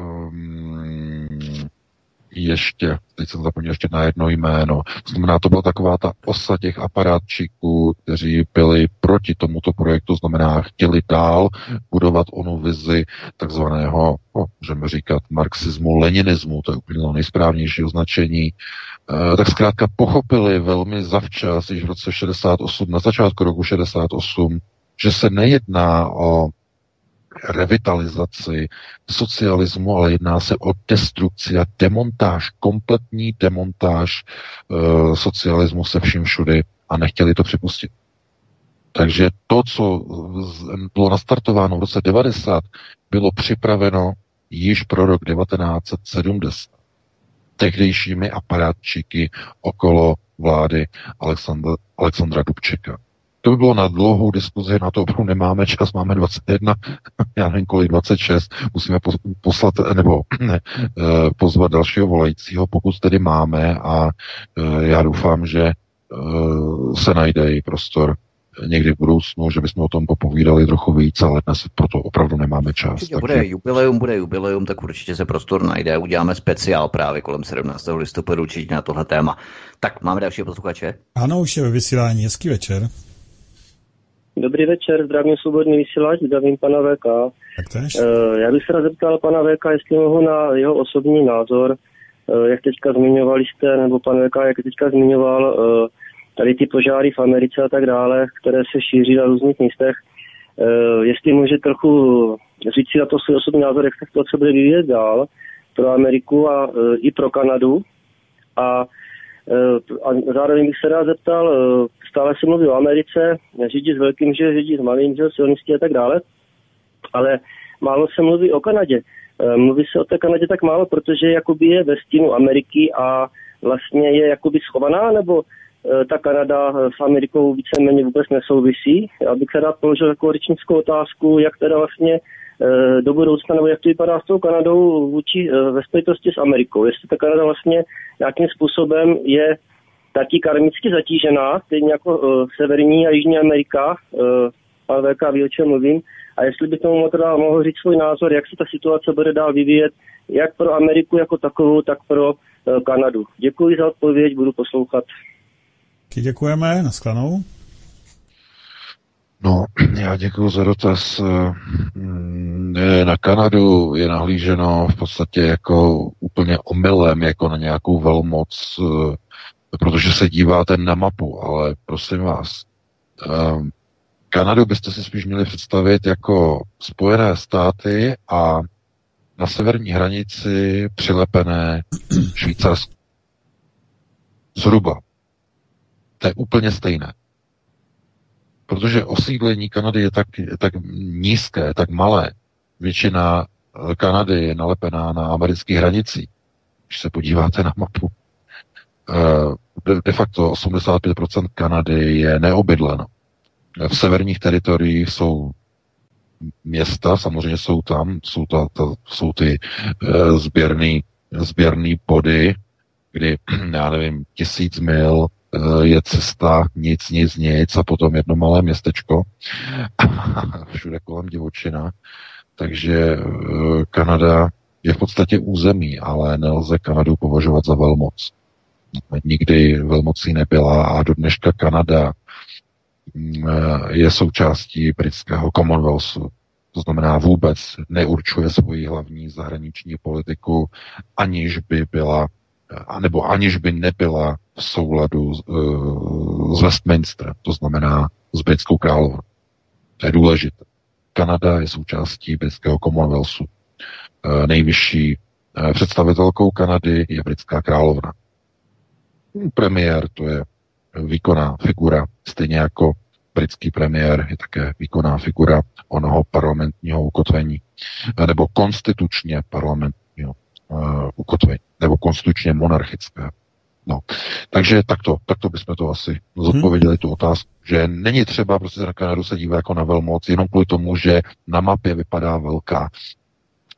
[SPEAKER 4] um, ještě, teď jsem zapomněl ještě na jedno jméno, to znamená, to byla taková ta osa těch aparátčíků, kteří byli proti tomuto projektu, znamená, chtěli dál budovat onu vizi takzvaného, no, můžeme říkat, marxismu, leninismu, to je úplně nejsprávnější označení, Eh, tak zkrátka pochopili velmi zavčas, již v roce 68, na začátku roku 68, že se nejedná o revitalizaci socialismu, ale jedná se o destrukci a demontáž, kompletní demontáž e, socialismu se vším všudy a nechtěli to připustit. Takže to, co bylo nastartováno v roce 90, bylo připraveno již pro rok 1970. tehdejšími aparátčiky okolo vlády Alexandra, Alexandra Dubčeka. To by bylo na dlouhou diskuzi, na to opravdu nemáme čas, máme 21, já nevím kolik, 26, musíme poslat, nebo ne, eh, pozvat dalšího volajícího, pokud tedy máme a eh, já doufám, že eh, se najde i prostor někdy v budoucnu, že bychom o tom popovídali trochu víc, ale dnes proto opravdu nemáme čas.
[SPEAKER 3] Určitě takže... bude jubileum, bude jubileum, tak určitě se prostor najde. Uděláme speciál právě kolem 17. listopadu určitě na tohle téma. Tak máme další posluchače.
[SPEAKER 2] Ano, už je ve vysílání. Hezký večer.
[SPEAKER 8] Dobrý večer, zdravím svobodný vysílač, zdravím pana VK.
[SPEAKER 2] Tak tež.
[SPEAKER 8] Uh, já bych se rád zeptal pana VK, jestli mohu na jeho osobní názor, uh, jak teďka zmiňovali jste, nebo pan VK, jak teďka zmiňoval, uh, tady ty požáry v Americe a tak dále, které se šíří na různých místech. Jestli může trochu říct si na to svůj osobní názor, jak se to bude vyvíjet dál pro Ameriku a i pro Kanadu. A a zároveň bych se rád zeptal, stále se mluví o Americe, řídí s velkým, že řídí s malým, že silnistí a tak dále, ale málo se mluví o Kanadě. Mluví se o té Kanadě tak málo, protože jakoby je ve stínu Ameriky a vlastně je jakoby schovaná, nebo ta Kanada eh, s Amerikou víceméně vůbec nesouvisí. Já bych rád položil takovou řečnickou otázku, jak teda vlastně eh, do budoucna, nebo jak to vypadá s tou Kanadou vůči, ve spojitosti s Amerikou. Jestli ta Kanada vlastně nějakým způsobem je taky karmicky zatížená, stejně jako uh, Severní a Jižní Amerika, uh, pan VK ví, o čem mluvím, a jestli by tomu teda mohl říct svůj názor, jak se ta situace bude dál vyvíjet, jak pro Ameriku jako takovou, tak pro uh, Kanadu. Děkuji za odpověď, budu poslouchat.
[SPEAKER 2] Taky děkujeme, nasklanou.
[SPEAKER 4] No, já děkuji za dotaz. Na Kanadu je nahlíženo v podstatě jako úplně omylem, jako na nějakou velmoc, protože se díváte na mapu, ale prosím vás, Kanadu byste si spíš měli představit jako Spojené státy a na severní hranici přilepené Švýcarsko. Zhruba. To je úplně stejné. Protože osídlení Kanady je tak, tak nízké, tak malé. Většina eh, Kanady je nalepená na amerických hranicích. Když se podíváte na mapu, eh, de, facto 85% Kanady je neobydleno. V severních teritoriích jsou města, samozřejmě jsou tam, jsou, ta, ta, jsou ty e, sběrný, sběrný body, kdy, já nevím, tisíc mil Eh, je cesta nic, nic, nic a potom jedno malé městečko. Všude kolem divočina. Takže eh, Kanada je v podstatě území, ale nelze Kanadu považovat za velmoc. Nikdy velmocí nebyla a do dneška Kanada mm, eh, je součástí britského Commonwealthu. To znamená vůbec neurčuje svoji hlavní zahraniční politiku, aniž by byla, anebo aniž by nebyla v souladu uh, s Westminsterem, to znamená s britskou královnou. To je důležité. Kanada je součástí britského Commonwealthu. Uh, nejvyšší uh, představitelkou Kanady je britská královna. Premiér to je výkonná figura, stejně jako britský premiér je také výkonná figura onoho parlamentního ukotvení, nebo konstitučně parlamentního uh, ukotvení, nebo konstitučně monarchické. No. Takže takto, takto bychom to asi zodpověděli hmm. tu otázku, že není třeba prostě na Kanadu se dívat jako na velmoc, jenom kvůli tomu, že na mapě vypadá velká.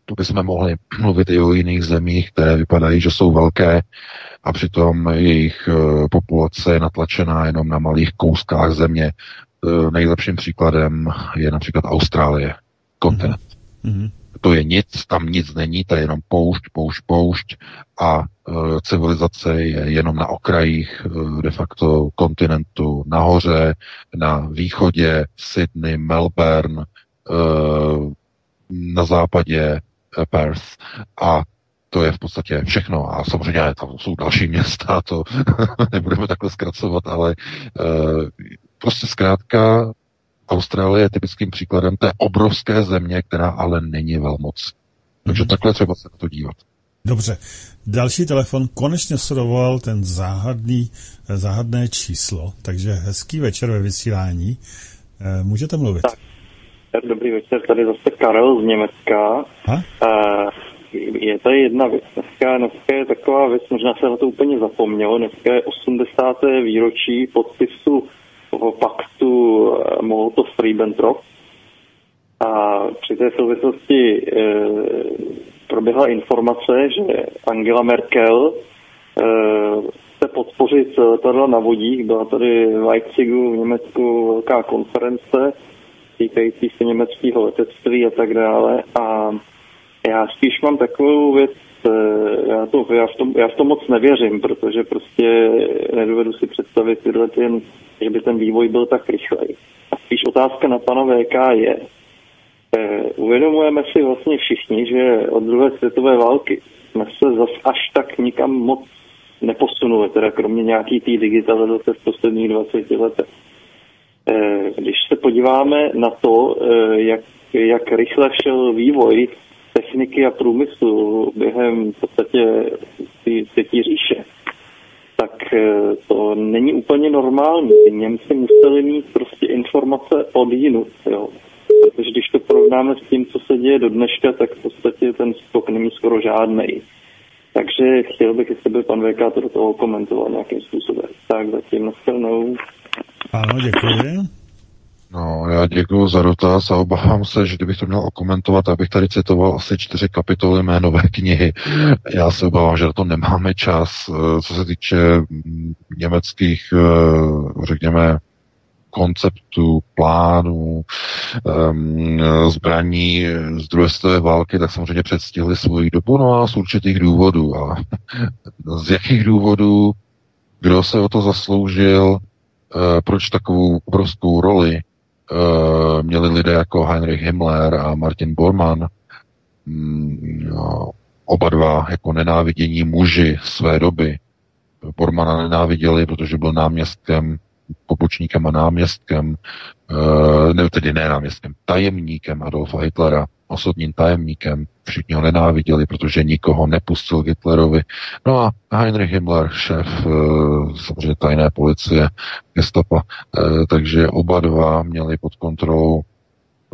[SPEAKER 4] To bychom mohli mluvit i o jiných zemích, které vypadají, že jsou velké a přitom jejich uh, populace je natlačená jenom na malých kouskách země. Uh, nejlepším příkladem je například Austrálie, kontinent. Hmm to je nic, tam nic není, to je jenom poušť, poušť, poušť a e, civilizace je jenom na okrajích e, de facto kontinentu, nahoře, na východě Sydney, Melbourne, e, na západě e, Perth a to je v podstatě všechno. A samozřejmě tam jsou další města, to nebudeme takhle zkracovat, ale e, prostě zkrátka Austrálie je typickým příkladem té obrovské země, která ale není velmoc. Takže mm-hmm. takhle třeba se na to dívat.
[SPEAKER 2] Dobře. Další telefon konečně sledoval ten záhadný, záhadné číslo, takže hezký večer ve vysílání. Eh, můžete mluvit.
[SPEAKER 9] Tak. Dobrý večer, tady zase Karel z Německa.
[SPEAKER 2] Ha?
[SPEAKER 9] Uh, je tady jedna věc. Dneska, dneska je taková věc, možná se na to úplně zapomnělo, dneska je 80. výročí podpisu toho paktu eh, Molotov-Ribbentrop a při té souvislosti e, proběhla informace, že Angela Merkel e, podpořit letadla na vodík. Byla tady v Leipzigu v Německu velká konference týkající se německého letectví a tak dále. A já spíš mám takovou věc, já, to, já, v tom, já v tom moc nevěřím, protože prostě nedovedu si představit tyhle ten, že by ten vývoj byl tak rychlej. A spíš otázka na pana VK je, eh, uvědomujeme si vlastně všichni, že od druhé světové války jsme se zas až tak nikam moc neposunuli, teda kromě nějaký té digitalizace v posledních 20 letech. Eh, když se podíváme na to, jak, jak rychle šel vývoj techniky a průmyslu během v podstatě třetí říše, tak eh, to není úplně normální. Němci museli mít prostě informace od jinut, jo. Protože když to porovnáme s tím, co se děje do dneška, tak v podstatě ten skok není skoro žádný. Takže chtěl bych, jestli by pan VK to do toho komentoval nějakým způsobem. Tak zatím nashledanou.
[SPEAKER 2] Ano, děkuji.
[SPEAKER 4] No, já děkuji za dotaz a obávám se, že kdybych to měl okomentovat, abych tady citoval asi čtyři kapitoly mé nové knihy. Já se obávám, že na to nemáme čas. Eh, co se týče mm, německých, eh, řekněme, konceptů, plánů, um, zbraní z druhé světové války, tak samozřejmě předstihli svoji dobu, no a z určitých důvodů. A z jakých důvodů, kdo se o to zasloužil, uh, proč takovou obrovskou roli uh, měli lidé jako Heinrich Himmler a Martin Bormann, mm, oba dva jako nenávidění muži své doby. Bormana nenáviděli, protože byl náměstkem, pobočníkem a náměstkem, uh, ne, tedy ne náměstkem, tajemníkem Adolfa Hitlera osobním tajemníkem. Všichni ho nenáviděli, protože nikoho nepustil Hitlerovi. No a Heinrich Himmler, šéf eh, samozřejmě tajné policie, gestapa, eh, takže oba dva měli pod kontrolou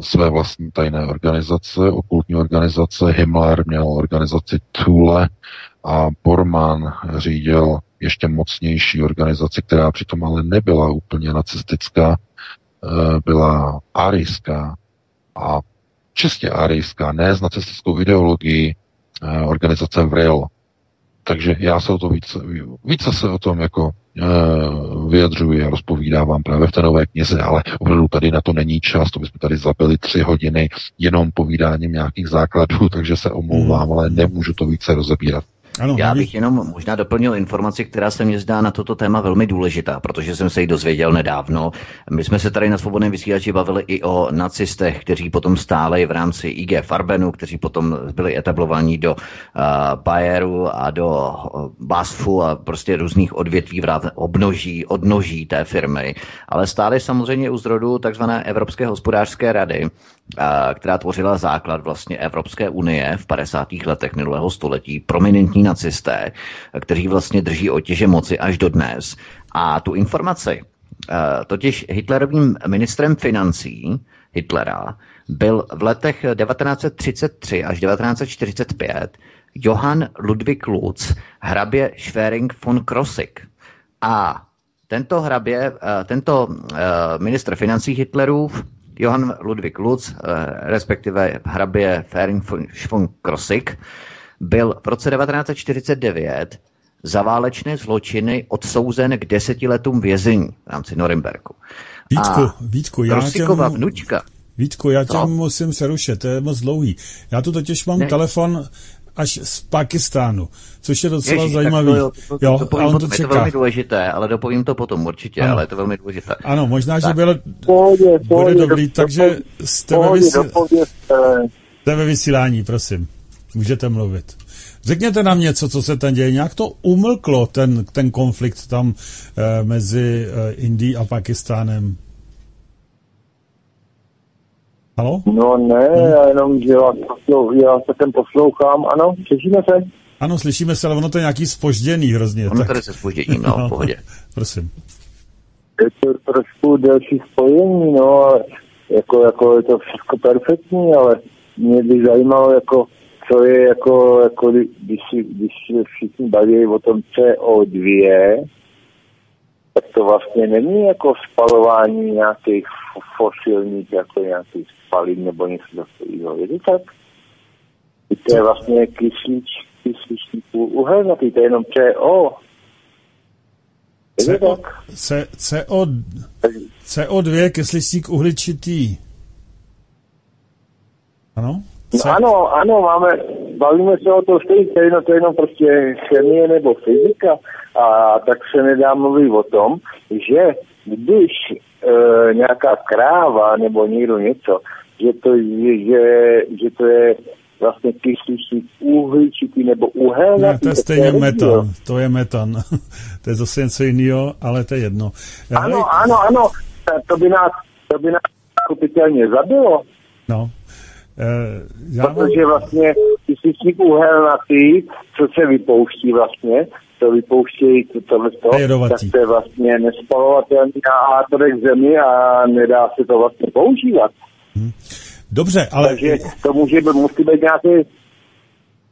[SPEAKER 4] své vlastní tajné organizace, okultní organizace. Himmler měl organizaci Thule a Bormann řídil ještě mocnější organizaci, která přitom ale nebyla úplně nacistická, eh, byla arijská a čistě arijská, ne s nacistickou ideologií eh, organizace VRIL. Takže já se o to více, více se o tom jako e, vyjadřuji a rozpovídávám právě v té nové knize, ale opravdu tady na to není čas, to bychom tady zabili tři hodiny jenom povídáním nějakých základů, takže se omlouvám, hmm. ale nemůžu to více rozebírat.
[SPEAKER 3] Ano, Já bych jenom možná doplnil informaci, která se mi zdá na toto téma velmi důležitá, protože jsem se ji dozvěděl nedávno. My jsme se tady na svobodném vysílači bavili i o nacistech, kteří potom stáli v rámci IG Farbenu, kteří potom byli etablovaní do uh, Bayeru a do uh, BASFu a prostě různých odvětví v obnoží, odnoží té firmy. Ale stáli samozřejmě u zrodu takzvané Evropské hospodářské rady, která tvořila základ vlastně Evropské unie v 50. letech minulého století, prominentní nacisté, kteří vlastně drží otěže moci až do dnes. A tu informaci, totiž Hitlerovým ministrem financí Hitlera byl v letech 1933 až 1945 Johann Ludwig Lutz, hrabě Schwering von Krosigk. A tento hrabě, tento ministr financí Hitlerův Johann Ludwig Lutz, eh, respektive hrabě Fering von Krosigk, byl v roce 1949 za válečné zločiny odsouzen k deseti letům vězení v rámci Norimberku.
[SPEAKER 2] Vítku, Vítku, já
[SPEAKER 3] těm, vnučka.
[SPEAKER 2] Vítku, já tě no. musím přerušit, to je moc dlouhý. Já tu totiž mám ne. telefon až z Pakistánu, což je docela Ježiš, zajímavý. To,
[SPEAKER 3] to, to, jo, to a on to čeká. Je to velmi důležité, ale dopovím to potom určitě, ano. ale je to velmi důležité.
[SPEAKER 2] Ano, možná, tak. že bylo, pohodě, pohodě, bude dobrý, do, takže ve jste ve vysílání, prosím. Můžete mluvit. Řekněte nám něco, co se tam děje. Nějak to umlklo, ten, ten konflikt tam eh, mezi eh, Indií a Pakistánem. Halo?
[SPEAKER 10] No ne, hmm. já jenom, že já, já se ten poslouchám. Ano, slyšíme se?
[SPEAKER 2] Ano, slyšíme se, ale ono to je nějaký spožděný hrozně.
[SPEAKER 3] Ono tak... tady se spožděním, no, v pohodě.
[SPEAKER 2] Prosím.
[SPEAKER 10] Je to trošku delší spojení, no, ale jako, jako je to všechno perfektní, ale mě by zajímalo, jako co je jako, jako když, si, když si všichni baví o tom CO2, tak to vlastně není jako spalování nějakých fosilních, jako nějakých spalin nebo něco takového. Je to tak? To je vlastně kyslíč, kysličník uhelnatý, to je jenom CO. Je to
[SPEAKER 2] CO,
[SPEAKER 10] tak?
[SPEAKER 2] C, CO, CO2, kysličník uhličitý. Ano?
[SPEAKER 10] No ano, ano, máme, bavíme se o to stejně, to je jenom, to je jenom prostě chemie nebo fyzika a tak se nedá mluvit o tom, že když e, nějaká kráva nebo někdo něco, že to je, že, že to je vlastně kysličník uhličitý nebo uhelnatý.
[SPEAKER 2] Ne, to je stejně metan. To je metan. to je zase něco jiného, ale to je jedno.
[SPEAKER 10] Ano, ano, ano, to by nás, to by nás kupitelně zabilo.
[SPEAKER 2] No. Eh, já mám,
[SPEAKER 10] Protože vlastně kysličník uhelnatý, co se vypouští vlastně, to vypouštějí to, tohle to, tak to je vlastně nespalovatelný átorek zemi a nedá se to vlastně používat.
[SPEAKER 2] dobře, ale
[SPEAKER 10] Takže to může být, musí být nějaký,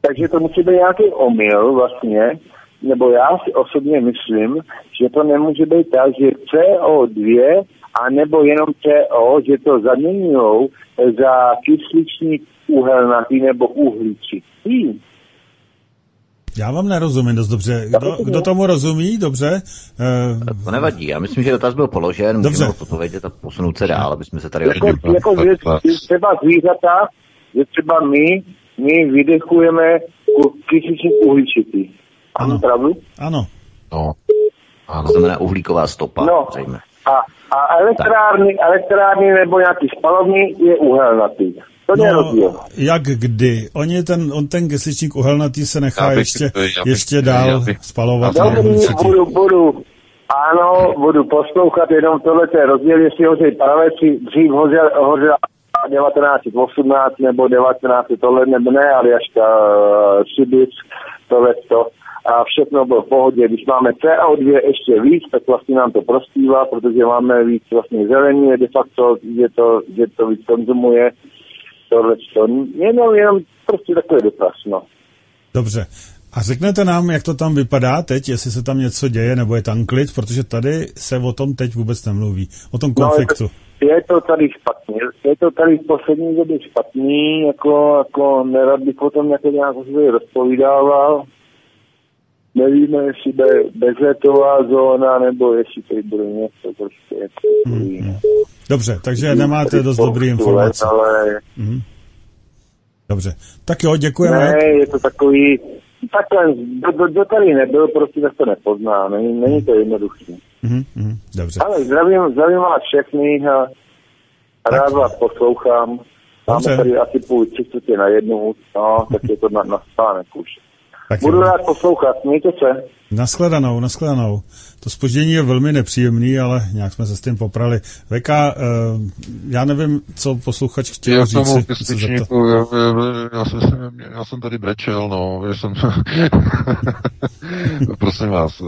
[SPEAKER 10] takže to musí být nějaký omyl vlastně, nebo já si osobně myslím, že to nemůže být tak, že CO2 a nebo jenom CO, že to zaměňují za kysličník uhelnatý nebo uhličitý.
[SPEAKER 2] já vám nerozumím dost dobře. Kdo, kdo tomu rozumí? Dobře. Eh,
[SPEAKER 3] To nevadí, já myslím, že dotaz byl položen,
[SPEAKER 2] Dobře.
[SPEAKER 3] můžeme odpovědět a posunout se dál, aby jsme se tady
[SPEAKER 10] Jako,
[SPEAKER 3] oddělili.
[SPEAKER 10] jako že, že třeba zvířata, že třeba my, my vydechujeme kysličník uhličitý. Ano. pravdu?
[SPEAKER 2] Ano.
[SPEAKER 4] No,
[SPEAKER 3] To znamená uhlíková stopa,
[SPEAKER 10] No.
[SPEAKER 3] zřejmě.
[SPEAKER 10] A, a elektrárny, elektrárny nebo nějaký spalovny je uhelnatý. To je rozdíl.
[SPEAKER 2] jak kdy? Oni ten, on ten kysličník uhelnatý se nechá
[SPEAKER 4] Já bych-
[SPEAKER 2] ještě,
[SPEAKER 4] já bych-
[SPEAKER 2] ještě
[SPEAKER 4] já
[SPEAKER 2] dál
[SPEAKER 4] bych-
[SPEAKER 2] spalovat.
[SPEAKER 10] Dobrý,
[SPEAKER 2] určitě.
[SPEAKER 10] budu, budu, ano, budu poslouchat, jenom tohle je rozdíl, jestli hoří parametři, dřív hořel, hořel 1918 nebo 19, tohle nebo ne, ale až ta uh, Sibiř, tohle to. A všechno bylo v pohodě. Když máme CO2 ještě víc, tak vlastně nám to prospívá, protože máme víc vlastně zelení, de facto, že to, že to víc konzumuje. Tohle to. Jenom, jenom prostě takový dotaz, no.
[SPEAKER 2] Dobře. A řeknete nám, jak to tam vypadá teď, jestli se tam něco děje, nebo je tam klid, protože tady se o tom teď vůbec nemluví, o tom konfliktu.
[SPEAKER 10] No, je, to, je tady špatně. Je to tady v poslední době špatný, jako, jako nerad bych o tom jako nějak rozpovídával. Nevíme, jestli bude bezletová zóna, nebo jestli tady bude něco prostě.
[SPEAKER 2] Hmm. Dobře, takže nemáte dost dobrý informace.
[SPEAKER 10] Ale
[SPEAKER 2] Mhm. Dobře. Tak jo, děkujeme.
[SPEAKER 10] ne, je to takový, takhle, kdo, kdo, tady nebyl, prostě tak to nepozná. Není, není to jednoduché.
[SPEAKER 2] Mhm, mhm, Dobře.
[SPEAKER 10] Ale zdravím, zdravím vás všechny a rád vás poslouchám. Máme
[SPEAKER 2] Dobře.
[SPEAKER 10] tady asi půl tři čtvrtě na jednu, no, tak je to na, na spánek už.
[SPEAKER 2] Tak
[SPEAKER 10] Budu
[SPEAKER 2] jo.
[SPEAKER 10] rád poslouchat, mějte se.
[SPEAKER 2] Naschledanou, naschledanou. To spoždění je velmi nepříjemný, ale nějak jsme se s tím poprali. Veka, uh, já nevím, co posluchač chtěl
[SPEAKER 4] Já
[SPEAKER 2] říct.
[SPEAKER 4] tomu kysličníku, já, já, já, jsem, já jsem tady brečel, no, já jsem, prosím vás,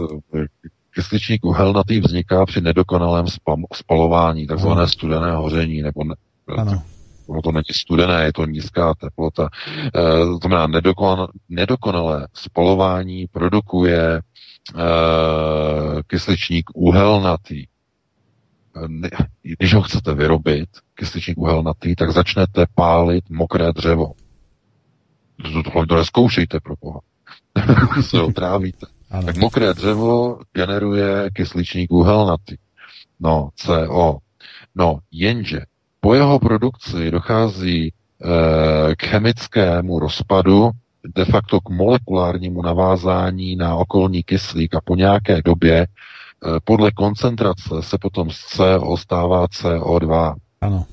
[SPEAKER 4] kysličník uhelnatý vzniká při nedokonalém spam, spalování, takzvané studené hoření, nebo ne,
[SPEAKER 2] Ano.
[SPEAKER 4] Ono to není studené, je to nízká teplota. E, to znamená, nedokon, nedokonalé spalování produkuje e, kysličník uhelnatý. E, ne, když ho chcete vyrobit, kysličník uhelnatý, tak začnete pálit mokré dřevo. To, to, to neskoušejte pro boha. se otrávíte.
[SPEAKER 2] Ano.
[SPEAKER 4] Tak mokré dřevo generuje kysličník uhelnatý. No, CO. No, jenže po jeho produkci dochází e, k chemickému rozpadu, de facto k molekulárnímu navázání na okolní kyslík a po nějaké době e, podle koncentrace se potom z CO stává CO2.
[SPEAKER 2] Ano.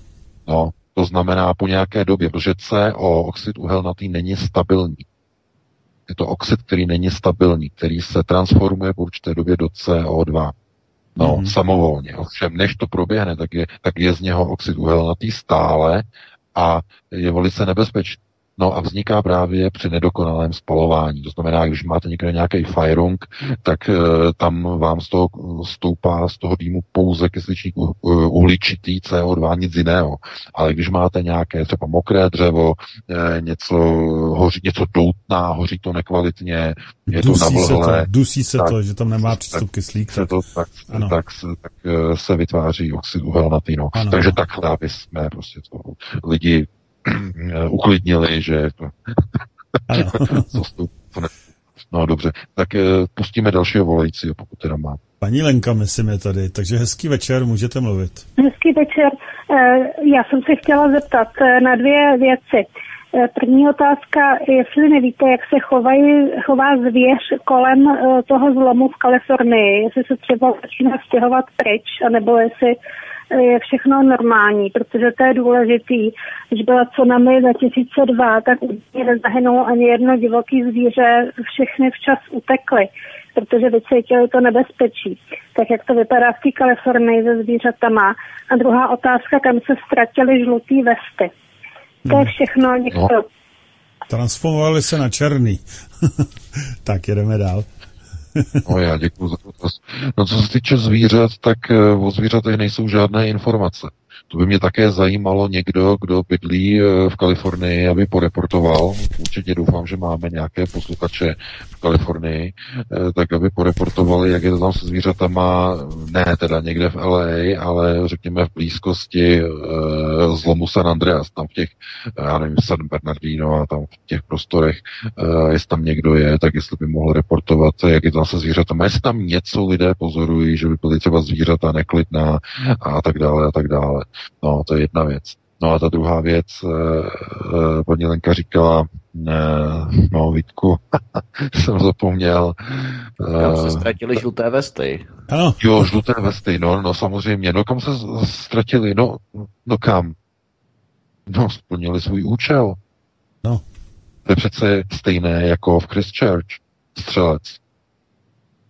[SPEAKER 4] No, to znamená po nějaké době, protože CO, oxid uhelnatý, není stabilní. Je to oxid, který není stabilní, který se transformuje po určité době do CO2. No,
[SPEAKER 2] Mhm.
[SPEAKER 4] mm. samovolně. Ovšem, než to proběhne, tak je, tak je z něho oxid uhelnatý stále a je velice nebezpečný. No a vzniká právě při nedokonalém spalování. To znamená, když máte někde nějaký firung, tak e, tam vám z toho stoupá z toho dýmu pouze kysličník uhličitý CO2, nic jiného. Ale když máte nějaké třeba mokré dřevo, e, něco, hoří, něco doutná, hoří to nekvalitně, je
[SPEAKER 2] dusí
[SPEAKER 4] to navlhlé.
[SPEAKER 2] Se to, dusí se
[SPEAKER 4] tak,
[SPEAKER 2] to, že tam nemá přístup kyslík.
[SPEAKER 4] Se to, tak, ano. tak, tak se vytváří oxid uhelnatý. No. Takže takhle, aby jsme prostě to lidi uklidnili, že to... no dobře, tak pustíme dalšího volajícího, pokud teda má.
[SPEAKER 2] Paní Lenka, myslím, je tady, takže hezký večer, můžete mluvit.
[SPEAKER 11] Hezký večer. Já jsem se chtěla zeptat na dvě věci. První otázka, jestli nevíte, jak se chovají, chová zvěř kolem toho zlomu v Kalifornii, jestli se třeba začíná stěhovat pryč, anebo jestli je všechno normální, protože to je důležitý. Když byla tsunami 2002, tak nezahynulo ani jedno divoký zvíře, všechny včas utekly, protože vycítili to nebezpečí. Tak jak to vypadá v té Kalifornii se zvířatama. A druhá otázka, kam se ztratily žlutý vesty. To je všechno, děkuji. No.
[SPEAKER 2] Transformovali se na černý. tak jedeme dál.
[SPEAKER 4] No já děkuji za dotaz. No co se týče zvířat, tak eh, o zvířatech nejsou žádné informace. To by mě také zajímalo někdo, kdo bydlí eh, v Kalifornii, aby poreportoval. Určitě doufám, že máme nějaké posluchače v Kalifornii, eh, tak aby poreportovali, jak je to tam se zvířatama, ne teda někde v LA, ale řekněme v blízkosti eh, zlomu San Andreas, tam v těch, já nevím, San Bernardino a tam v těch prostorech, jestli tam někdo je, tak jestli by mohl reportovat, jak je tam se zvířatama, jestli tam něco lidé pozorují, že by byly třeba zvířata neklidná a tak dále a tak dále. No, to je jedna věc. No a ta druhá věc, eh, eh, paní Lenka říkala, eh, no Vítku, jsem zapomněl.
[SPEAKER 3] Kam se ztratili žluté vesty?
[SPEAKER 2] Ano.
[SPEAKER 4] Jo, žluté vesty, no, no samozřejmě. No kam se ztratili? No, no kam? No, splnili svůj účel.
[SPEAKER 2] No.
[SPEAKER 4] To je přece stejné jako v Christchurch, střelec.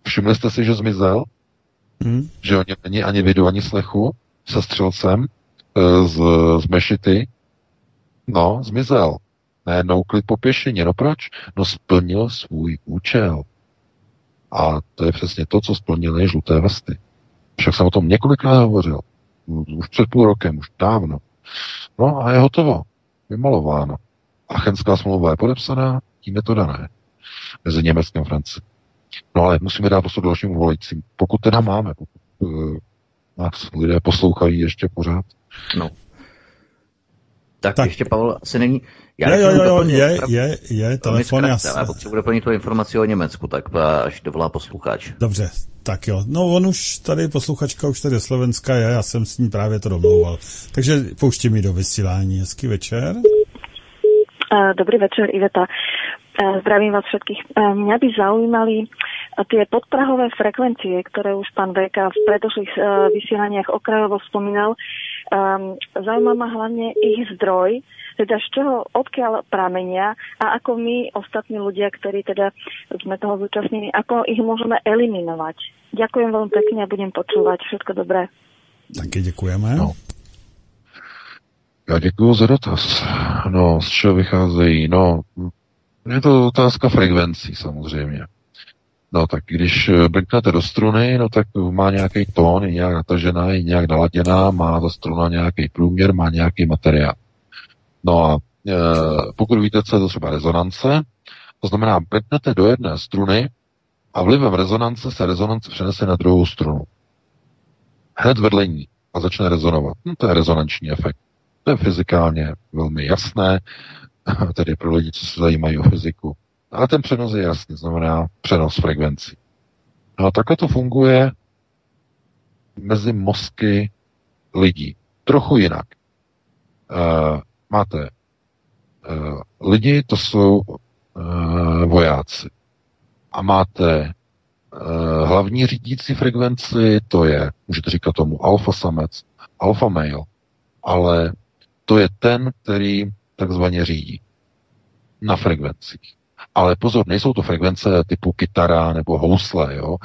[SPEAKER 4] Všimli jste si, že zmizel?
[SPEAKER 2] Hmm.
[SPEAKER 4] Že on není ani vidu, ani slechu? se střelcem z, z mešity, no, zmizel. Najednou klid po pěšině. No proč? No splnil svůj účel. A to je přesně to, co splnili žluté vesty. Však jsem o tom několikrát hovořil. Už před půl rokem, už dávno. No a je hotovo. Vymalováno. Achenská smlouva je podepsaná, tím je to dané. Mezi Německem a Francií. No ale musíme dát prostor dalšímu volajícím. Pokud teda máme, pokud uh, nás lidé poslouchají ještě pořád.
[SPEAKER 3] No. Tak, tak. ještě, Pavel, asi není...
[SPEAKER 2] Já jo, jo, jo, doplnit, je, je, je, telefon
[SPEAKER 3] je Já potřebuji doplnit tu informaci o Německu, tak až dovolá posluchač.
[SPEAKER 2] Dobře, tak jo. No on už tady, posluchačka už tady Slovenska je, já jsem s ní právě to domlouval. Takže pouští mi do vysílání. Hezký večer.
[SPEAKER 12] Dobrý večer, Iveta. Zdravím vás všetkých. Mňa by zaujímali tie podprahové frekvencie, ktoré už pán VK v predošlých vysielaniach okrajovo spomínal, um, zaujíma ma hlavne ich zdroj, teda z čoho, odkiaľ pramenia a ako my, ostatní ľudia, ktorí teda sme toho zúčastnení, ako ich môžeme eliminovať. Ďakujem veľmi pekne a budem počúvať. Všetko dobré.
[SPEAKER 2] Taky děkujeme.
[SPEAKER 4] No. Já děkuji za dotaz. No, z čeho vycházejí? No, je to otázka frekvencí samozřejmě. No tak když eh, brknete do struny, no tak má nějaký tón, je nějak natažená, je nějak naladěná, má ta struna nějaký průměr, má nějaký materiál. No a e, pokud víte, co je to třeba rezonance, to znamená, brknete do jedné struny a vlivem rezonance se rezonance přenese na druhou strunu. Hned vedle ní a začne rezonovat. No, to je rezonanční efekt. To je fyzikálně velmi jasné, tedy pro lidi, co se zajímají o fyziku. Ale ten přenos je jasný, znamená přenos frekvencí. No a takhle to funguje mezi mozky lidí. Trochu jinak. Uh, máte uh, lidi, to jsou uh, vojáci. A máte hlavní řídící frekvenci, to je, můžete říkat tomu alfa samec, alfa male, ale to je ten, který takzvaně řídí na frekvencích. Ale pozor, nejsou to frekvence typu kytara nebo housle, jo,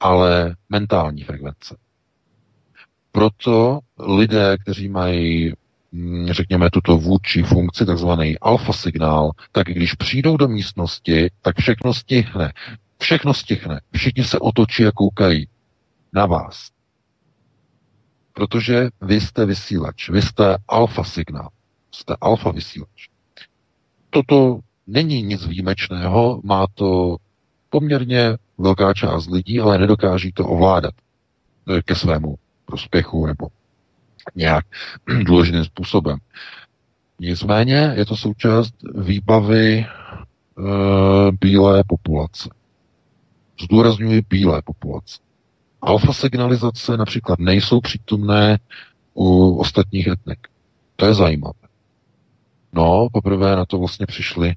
[SPEAKER 4] ale mentální frekvence. Proto lidé, kteří mají mm, řekněme, tuto vůdčí funkci, takzvaný alfa signál, tak když přijdou do místnosti, tak všechno stihne. Všechno stihne. Všichni se otočí a koukají na vás. Protože vy jste vysílač, vy jste alfa signál, jste alfa vysílač. Toto není nic výjimečného, má to poměrně velká část lidí, ale nedokáží to ovládat ke svému prospěchu nebo nějak důležitým způsobem. Nicméně je to součást výbavy e, bílé populace. Zdůrazňuji bílé populace. Alfa signalizace například nejsou přítomné u ostatních etnik. To je zajímavé. No, poprvé na to vlastně přišli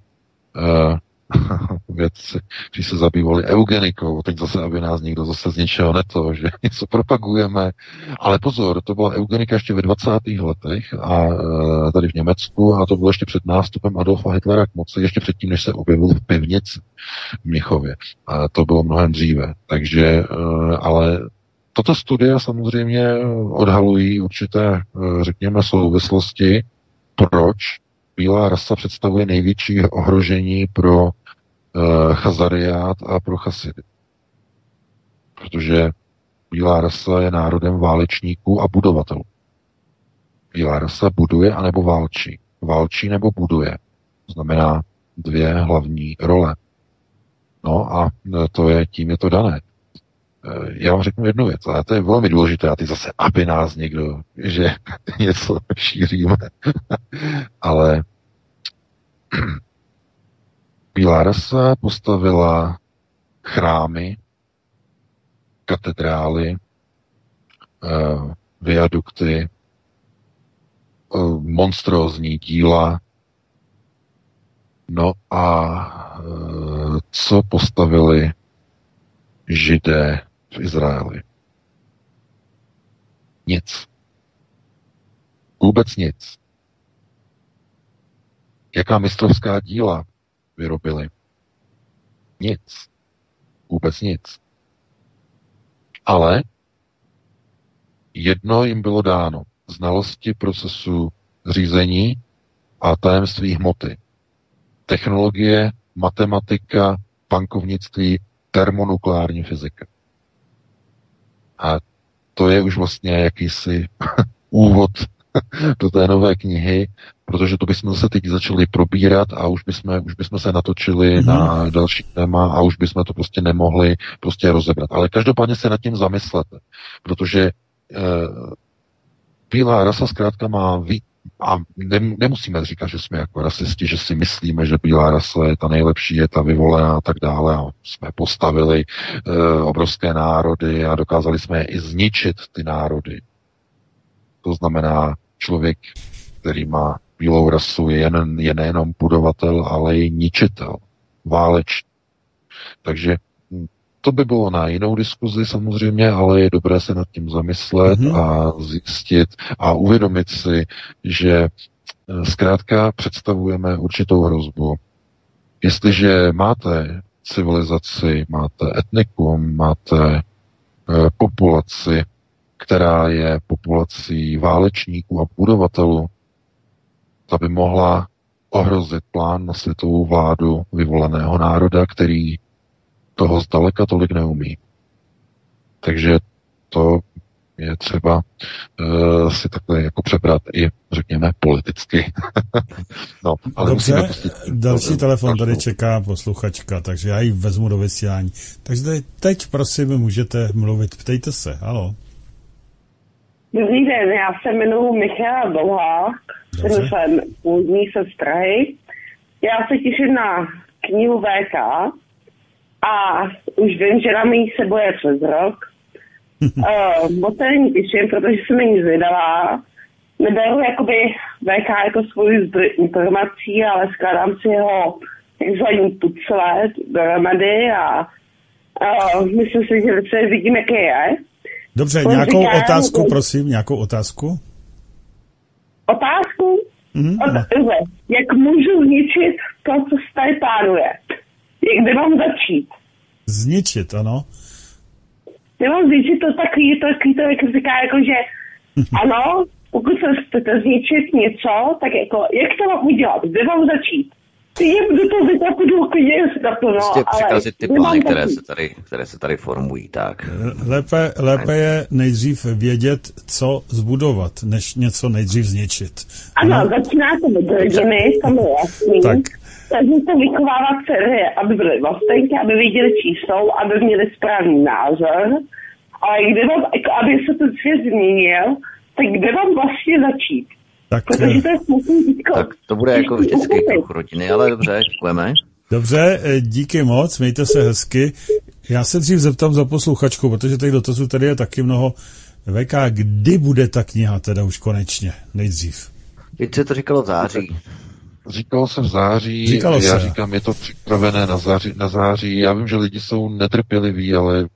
[SPEAKER 4] vědci, kteří se zabývali eugenikou, teď zase, aby nás někdo zase z něčeho neto, že něco propagujeme. Ale pozor, to byla eugenika ještě ve 20. letech a e, tady v Německu a to bylo ještě před nástupem Adolfa Hitlera k moci, ještě předtím, než se objevil v pivnici v Měchově. A to bylo mnohem dříve. Takže, e, ale Toto studia samozřejmě odhalují určité, řekněme, souvislosti, proč bílá rasa představuje největší ohrožení pro uh, Chazariát a pro Chasidy. Protože bílá rasa je národem válečníků a budovatelů. Bílá rasa buduje anebo válčí. Válčí nebo buduje. To znamená dvě hlavní role. No a e, to je, tím je to dané. E, já vám řeknu jednu věc, a to je velmi důležité, a ty zase, aby nás někdo, že něco šíříme. Ale Bílá rasa postavila chrámy, katedrály, eh, viadukty, eh, monstrózní díla. No a eh, co postavili židé v Izraeli? Nic. Vůbec nic. Jaká mistrovská díla vyrobili. Nic. Vůbec nic. Ale jedno jim bylo dáno. Znalosti procesu řízení a tajemství hmoty. Technologie, matematika, bankovnictví, termonukleární fyzika. A to je už vlastně jakýsi úvod do té nové knihy, protože to bychom se teď začali probírat a už bychom, už bychom se natočili mm-hmm. na další téma a už bychom to prostě nemohli prostě rozebrat. Ale každopádně se nad tím zamyslete, protože e, bílá rasa zkrátka má ví, a nemusíme říkat, že jsme jako rasisti, že si myslíme, že bílá rasa je ta nejlepší, je ta vyvolená a tak dále. A jsme postavili e, obrovské národy a dokázali jsme je i zničit, ty národy. To znamená, člověk, který má bílou rasu, je, jen, je nejenom budovatel, ale i ničitel, válečný. Takže to by bylo na jinou diskuzi samozřejmě, ale je dobré se nad tím zamyslet mm-hmm. a zjistit a uvědomit si, že eh, zkrátka představujeme určitou hrozbu. Jestliže máte civilizaci, máte etnikum, máte e, populaci, která je populací válečníků a budovatelů, ta by mohla ohrozit plán na světovou vládu vyvoleného národa, který toho zdaleka tolik neumí. Takže to je třeba uh, si takhle jako přebrat i, řekněme, politicky.
[SPEAKER 2] no, ale Dobře, pustit, další telefon tady čeká posluchačka, takže já ji vezmu do vysílání. Takže teď, prosím, můžete mluvit. Ptejte se, halo.
[SPEAKER 13] Dobrý den, já se jmenuji Michala Dlouhá, jsem původní se Strahy. Já se těším na knihu VK a už vím, že na mě se boje přes rok. uh, moc se není těším, protože jsem není zvědavá. Neberu jakoby VK jako svůj zdroj informací, ale skládám si jeho takzvaný tuclet dohromady a uh, myslím si, že se vidím, jaký je.
[SPEAKER 2] Dobře, Konříkám, nějakou otázku, prosím, nějakou otázku?
[SPEAKER 13] Otázku? Mm-hmm. Od, jak můžu zničit to, co se tady plánuje? Kde mám začít?
[SPEAKER 2] Zničit, ano.
[SPEAKER 13] Nemám zničit to takový, to, takový to, jak říká, jako že ano, pokud se chcete zničit něco, tak jako, jak to mám udělat? Kde mám začít? Já do toho vytakudu klidně naplno,
[SPEAKER 3] Prostě
[SPEAKER 13] ale
[SPEAKER 3] překazit ty
[SPEAKER 13] kde mám
[SPEAKER 3] plány, které se, tady, které se tady formují, tak.
[SPEAKER 2] Lépe, lépe je nejdřív vědět, co zbudovat, než něco nejdřív zničit.
[SPEAKER 13] Ano, začíná to rodiny, to je jasný.
[SPEAKER 2] Tak.
[SPEAKER 13] Takže to vychovávat dcery, aby byly vlastenky, aby věděli, čí jsou, aby měli správný názor. Ale kde mám, jako, aby se ten svět změnil, tak kde mám vlastně začít?
[SPEAKER 2] Tak,
[SPEAKER 13] Protože to je.
[SPEAKER 3] Tak to bude jako vždycky kruh rodiny, ale dobře, děkujeme.
[SPEAKER 2] Dobře, eh, díky moc, mějte se hezky. Já se dřív zeptám za posluchačku, protože těch dotazů tady je taky mnoho. VK, kdy bude ta kniha teda už konečně, nejdřív?
[SPEAKER 3] Teď se to říkalo v září.
[SPEAKER 4] Říkalo se v září,
[SPEAKER 2] Říkalo
[SPEAKER 4] já
[SPEAKER 2] se.
[SPEAKER 4] říkám, je to připravené na září, na září. Já vím, že lidi jsou netrpěliví, ale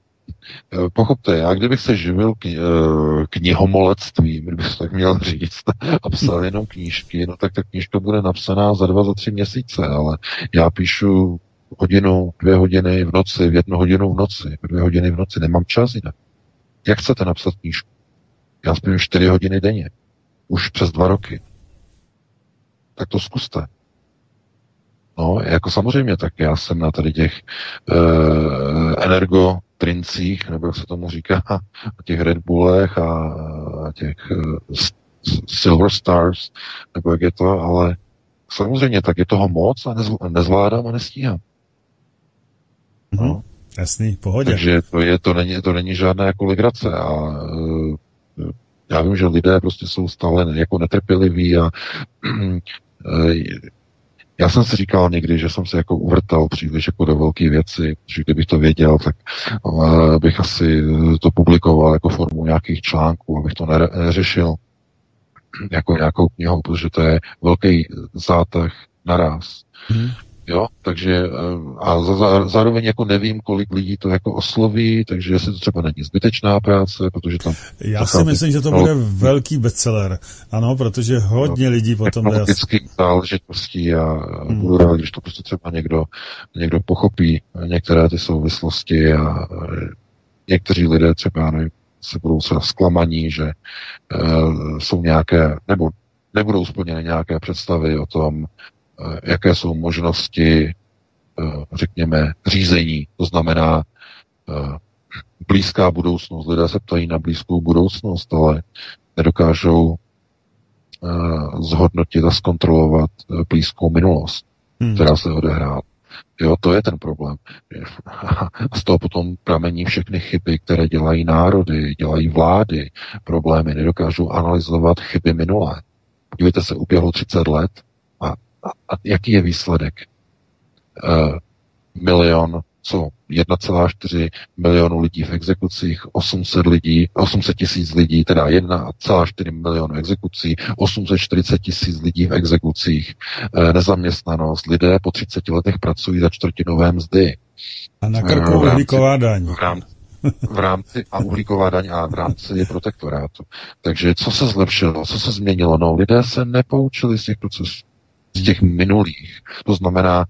[SPEAKER 4] eh, pochopte, já kdybych se živil kni- eh, knihomolectvím, kdybych to tak měl říct, a psal jenom knížky, no tak ta knížka bude napsaná za dva, za tři měsíce, ale já píšu hodinu, dvě hodiny v noci, v jednu hodinu v noci, v dvě hodiny v noci, nemám čas jinak. Jak chcete napsat knížku? Já spím čtyři hodiny denně. Už přes dva roky. Tak to zkuste. No, jako samozřejmě, tak já jsem na tady těch uh, energotrincích, nebo jak se tomu říká, těch Red Bullech a, a těch uh, Silver Stars, nebo jak je to, ale samozřejmě, tak je toho moc a nezv- nezvládám a nestíhám.
[SPEAKER 2] No. Jasný, pohodě.
[SPEAKER 4] Takže to, je, to, není, to není žádná jako legrace a uh, já vím, že lidé prostě jsou stále jako netrpěliví a já jsem si říkal někdy, že jsem se jako uvrtal příliš jako do velké věci, že kdybych to věděl, tak uh, bych asi to publikoval jako formu nějakých článků, abych to neřešil jako nějakou knihu, protože to je velký zátah naraz.
[SPEAKER 2] Hmm.
[SPEAKER 4] Jo, takže eh, a za, za, zároveň jako nevím, kolik lidí to jako osloví, takže jestli to třeba není zbytečná práce, protože tam...
[SPEAKER 2] Já si myslím, že to bude velký bestseller. Ano, protože hodně lidí potom
[SPEAKER 4] technologických záležitostí a hmm. budu rád, když to prostě třeba někdo, někdo pochopí některé ty souvislosti a někteří lidé třeba, nevím, se budou třeba zklamaní, že uh, jsou nějaké, nebo nebudou splněny nějaké představy o tom, jaké jsou možnosti, uh, řekněme, řízení. To znamená uh, blízká budoucnost. Lidé se ptají na blízkou budoucnost, ale nedokážou zhodnotit a zkontrolovat blízkou minulost, hmm. která se odehrála. Jo, to je ten problém. Z toho potom pramení všechny chyby, které dělají národy, dělají vlády, problémy, nedokážou analyzovat chyby minulé. Podívejte se, uběhlo 30 let a, jaký je výsledek? Uh, milion, co? 1,4 milionu lidí v exekucích, 800 lidí, 800 tisíc lidí, teda 1,4 milionu exekucí, 840 tisíc lidí v exekucích, e, nezaměstnanost, lidé po 30 letech pracují za čtvrtinové mzdy.
[SPEAKER 2] A na krku
[SPEAKER 4] v rámci-
[SPEAKER 2] uhlíková daň.
[SPEAKER 4] V rámci, v rámci a uhlíková daň a v rámci protektorátu. Takže co se zlepšilo, co se změnilo? No, lidé se nepoučili z těch procesů, z těch minulých. To znamená,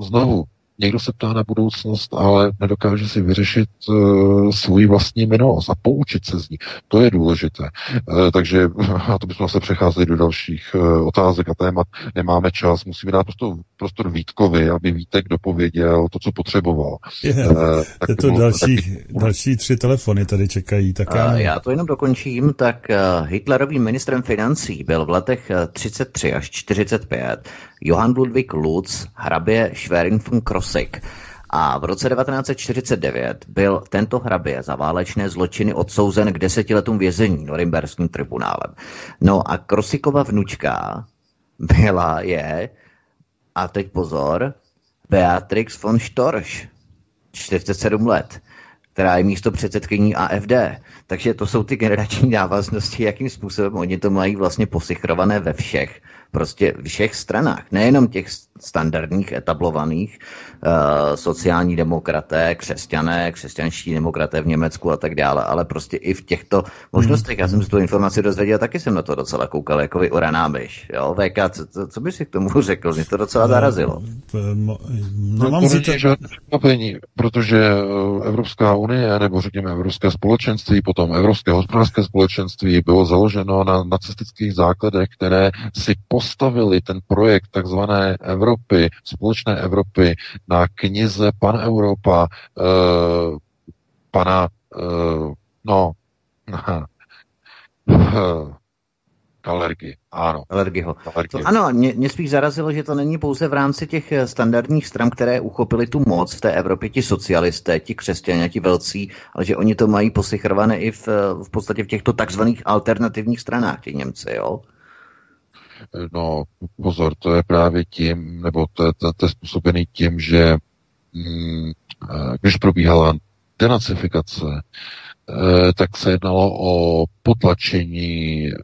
[SPEAKER 4] znovu, někdo se ptá na budoucnost, ale nedokáže si vyřešit uh, svůj vlastní minulost a poučit se z ní. To je důležité. Uh, takže a to bychom se přecházeli do dalších uh, otázek a témat. Nemáme čas, musíme dát prostor, prostor Vítkovi, aby Vítek dopověděl to, co potřeboval.
[SPEAKER 2] Je,
[SPEAKER 4] Eh, tak
[SPEAKER 2] je to
[SPEAKER 4] bylo-
[SPEAKER 2] další, další tři telefony tady čekají. Tak já,
[SPEAKER 3] A já to jenom dokončím, tak Hitlerovým ministrem financí byl v letech eh, 33 až 45 Johann Ludwig Lutz, hrabě Schwerin von Krosigk. A v roce 1949 byl tento hrabě za válečné zločiny odsouzen k deseti letům vězení Norimberským tribunálem. No a Krosikova vnučka byla je, a teď pozor, Beatrix von Storch, 47 let, která je místo předsedkyní AFD. Takže to jsou ty generační návaznosti, jakým způsobem oni to mají vlastně posichrované ve všech prostě všech stranách, nejenom těch standardních, etablovaných, uh, sociální demokraté, křesťané, křesťanští demokraté v Německu a tak dále, ale prostě i v těchto možnostech. Já jsem si tu informaci dozvěděl, taky jsem na to docela koukal, jako vy uranámeš. Jo, VK, co, co, co bys si k tomu řekl? Mě to docela zarazilo.
[SPEAKER 4] No, Nemám si to... žádné překvapení, protože eh, Evropská unie, nebo řekněme Evropské společenství, potom Evropské hospodářské společenství bylo založeno na nacistických základech, které si postavili ten projekt takzvané Evropy, společné Evropy na knize Pan Europa, eh, pana, eh, no, Alergy, ano.
[SPEAKER 3] Alergiho. To, ano, mě, mě spíš zarazilo, že to není pouze v rámci těch eh, standardních stran, které uchopili tu moc v té Evropě, ti socialisté, ti křesťané, ti velcí, ale že oni to mají posichrované i v, v podstatě v těchto takzvaných alternativních stranách, ti Němci, jo?
[SPEAKER 4] No, pozor, to je právě tím, nebo to, to, to je způsobený tím, že mm, eh, když probíhala denacifikace, Eh, tak se jednalo o potlačení eh,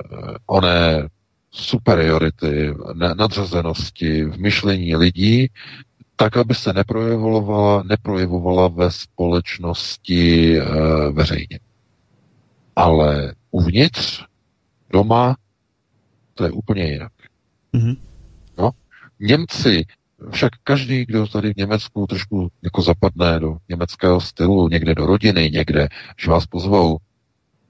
[SPEAKER 4] oné superiority, nadřazenosti v myšlení lidí, tak, aby se neprojevovala, neprojevovala ve společnosti veřejně. Ale uvnitř, doma, to je úplně jinak. Mm-hmm. No, Němci však každý, kdo tady v Německu trošku jako zapadne do německého stylu, někde do rodiny, někde, že vás pozvou,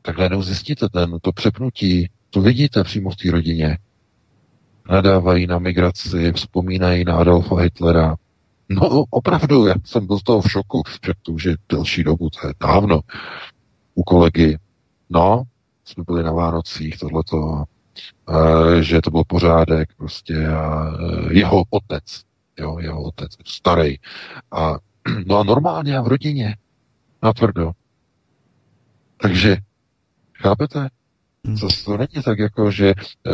[SPEAKER 4] tak najednou zjistíte ten, to přepnutí, to vidíte přímo v té rodině. Nadávají na migraci, vzpomínají na Adolfa Hitlera. No opravdu, já jsem byl z toho v šoku, že to už je delší dobu, to je dávno. U kolegy, no, jsme byli na Vánocích, tohleto, že to byl pořádek prostě a e, jeho otec jo, jeho otec, starý. A, no a normálně a v rodině, natvrdo. Takže, chápete? To, to není tak, jako, že uh,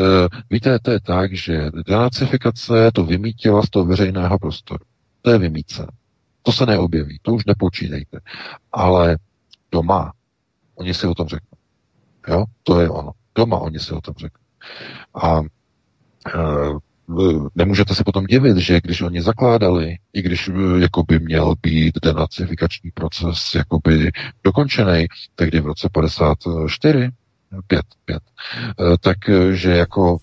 [SPEAKER 4] víte, to je tak, že denacifikace to vymítila z toho veřejného prostoru. To je vymíce. To se neobjeví, to už nepočítejte. Ale doma, oni si o tom řeknou. Jo, to je ono. Doma oni si o tom řeknou. A uh, nemůžete se potom divit, že když oni zakládali, i když eh, jako by měl být denacifikační proces jakoby dokončený, tehdy v roce 54, 5, 5, takže jako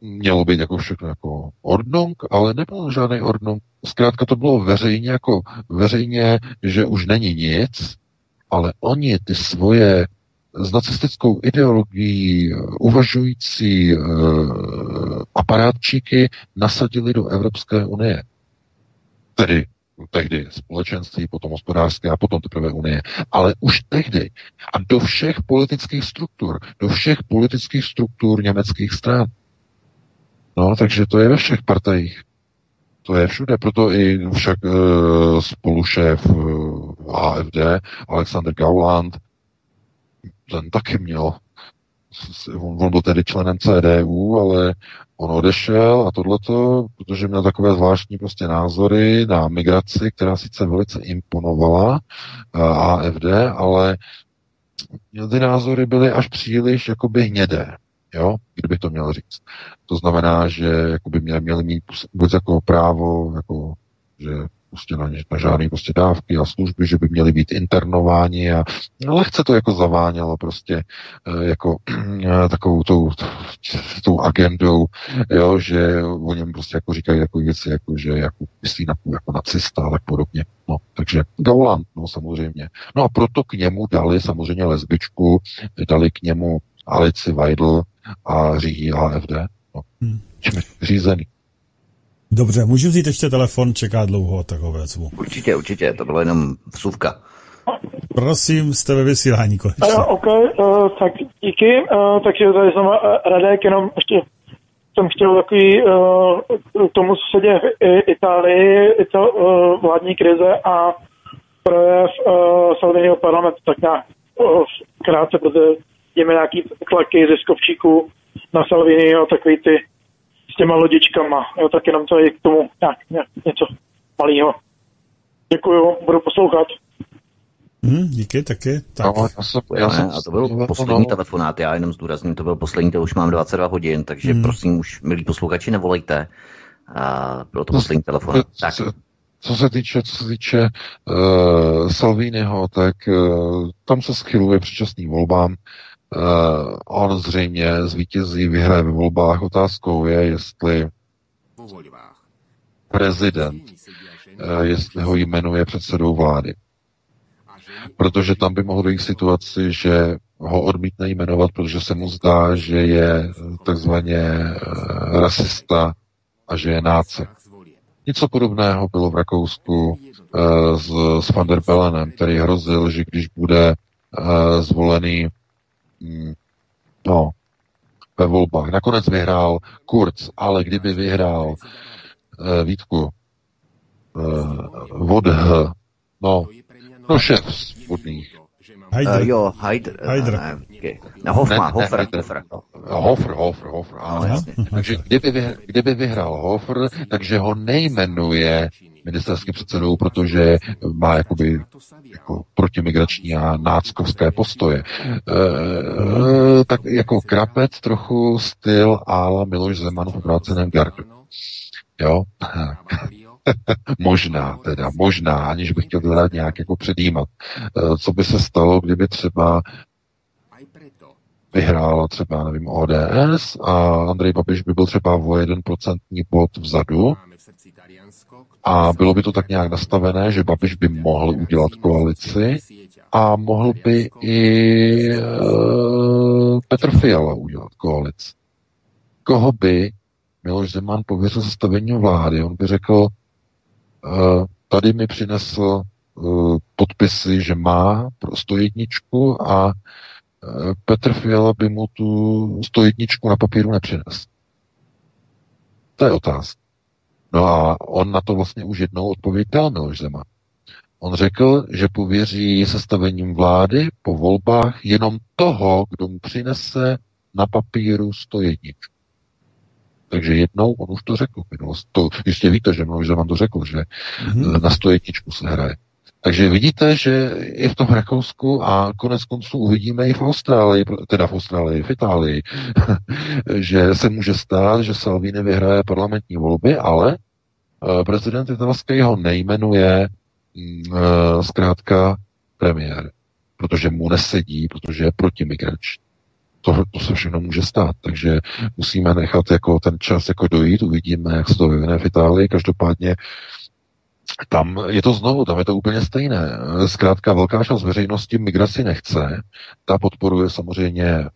[SPEAKER 4] mělo být jako všechno jako ordnung, ale nebyl žádný ordnung. Zkrátka to bylo veřejně jako veřejně, že už není nic, ale oni ty svoje s nacistickou ideologií uvažující uh, aparátčíky nasadili do Evropské unie. Tedy tehdy společenství, potom hospodářské a potom teprve unie. Ale už tehdy a do všech politických struktur, do všech politických struktur německých stran. No, takže to je ve všech partajích. To je všude, proto i však e, spolušéf e, AFD Alexander Gauland ten taky měl, on, on byl tedy členem CDU, ale on odešel a tohleto, protože měl takové zvláštní prostě názory na migraci, která sice velice imponovala eh, AFD, ale ty názory byly až příliš jakoby hnědé, jo, kdybych to měl říct. To znamená, že jakoby měli, měli mít buď jako právo, jako, že prostě na, na žádné prostě dávky a služby, že by měly být internováni a lehce to jako zavánělo prostě eh, jako eh, takovou tou, tou agendou, jo, že o něm prostě jako říkají takové věci, jako že jako myslí na, jako nacista, ale podobně. No, takže Gauland, no samozřejmě. No a proto k němu dali samozřejmě lesbičku, dali k němu Alici Weidl a řídí AFD. No, hmm. řízený.
[SPEAKER 2] Dobře, můžu vzít ještě telefon, čeká dlouho, tak ho vezmu.
[SPEAKER 3] Určitě, určitě, to bylo jenom vsuvka.
[SPEAKER 2] Prosím, jste ve vysílání konečně.
[SPEAKER 5] Uh, OK, uh, tak díky. Uh, takže tady jsem uh, Radek, jenom ještě jsem chtěl takový uh, tomu, co se děje v Itálii, i to uh, vládní krize a projev uh, Salviniho parlamentu, tak nějak uh, krátce, protože jdeme nějaký tlaky ziskovčíků na Salviniho, takový ty s těma lodičkama. Jo, tak jenom to je k tomu nějak, nějak něco malého. Děkuju, budu poslouchat.
[SPEAKER 2] Hmm, díky, taky. Tak.
[SPEAKER 4] No, já jsem, já jsem,
[SPEAKER 3] a to byl poslední no. telefonát, já jenom zdůrazním, to byl poslední, to už mám 22 hodin, takže hmm. prosím už, milí posluchači, nevolejte. A bylo to poslední telefon. Tak.
[SPEAKER 4] Co se týče, co se týče uh, Salviniho, tak uh, tam se schyluje předčasným volbám. Uh, on zřejmě zvítězí, vyhraje ve volbách. Otázkou je, jestli prezident, uh, jestli ho jmenuje předsedou vlády. Protože tam by mohlo dojít situaci, že ho odmítne jmenovat, protože se mu zdá, že je takzvaně uh, rasista a že je náce. Něco podobného bylo v Rakousku uh, s, s Van der Belenem, který hrozil, že když bude uh, zvolený no, ve volbách. Nakonec vyhrál Kurz, ale kdyby vyhrál uh, Vítku uh, Vodh, no, no šéf vodných,
[SPEAKER 3] Heidr. Uh, jo, Heidr.
[SPEAKER 2] Heidr.
[SPEAKER 3] Uh, okay. No, Hofma, Hofer, Hofer.
[SPEAKER 4] Hofer, Hofer, Hofer, ano. No, takže kdyby, vyhr, kdyby vyhrál Hofer, takže ho nejmenuje ministerským předsedou, protože má jakoby jako protimigrační a náckovské postoje. E, tak jako krapec trochu styl ála Miloš Zeman v obráceném gardu. Jo? možná, teda, možná, aniž bych chtěl teda nějak jako předjímat. Eh, co by se stalo, kdyby třeba vyhrála třeba, nevím, ODS a Andrej Babiš by byl třeba o jeden procentní bod vzadu a bylo by to tak nějak nastavené, že Babiš by mohl udělat koalici a mohl by i uh, Petr Fiala udělat koalici. Koho by Miloš Zeman pověřil sestavením vlády? On by řekl, tady mi přinesl eh, podpisy, že má pro 101 a eh, Petr Fiala by mu tu 101 na papíru nepřinesl. To je otázka. No a on na to vlastně už jednou odpověď dal Miloš Zeman. On řekl, že pověří sestavením vlády po volbách jenom toho, kdo mu přinese na papíru 101. Takže jednou on už to řekl minulost. To jistě víte, že Miloš Zeman to řekl, že mm-hmm. na stojetničku se hraje. Takže vidíte, že i v tom Rakousku a konec konců uvidíme i v Austrálii, teda v Austrálii, v Itálii, že se může stát, že Salvini vyhraje parlamentní volby, ale eh, prezident italský ho nejmenuje mm, eh, zkrátka premiér, protože mu nesedí, protože je protimigrační to, to se všechno může stát, takže musíme nechat jako ten čas jako dojít, uvidíme, jak se to vyvine v Itálii, každopádně tam je to znovu, tam je to úplně stejné. Zkrátka velká část veřejnosti migraci nechce, ta podporuje samozřejmě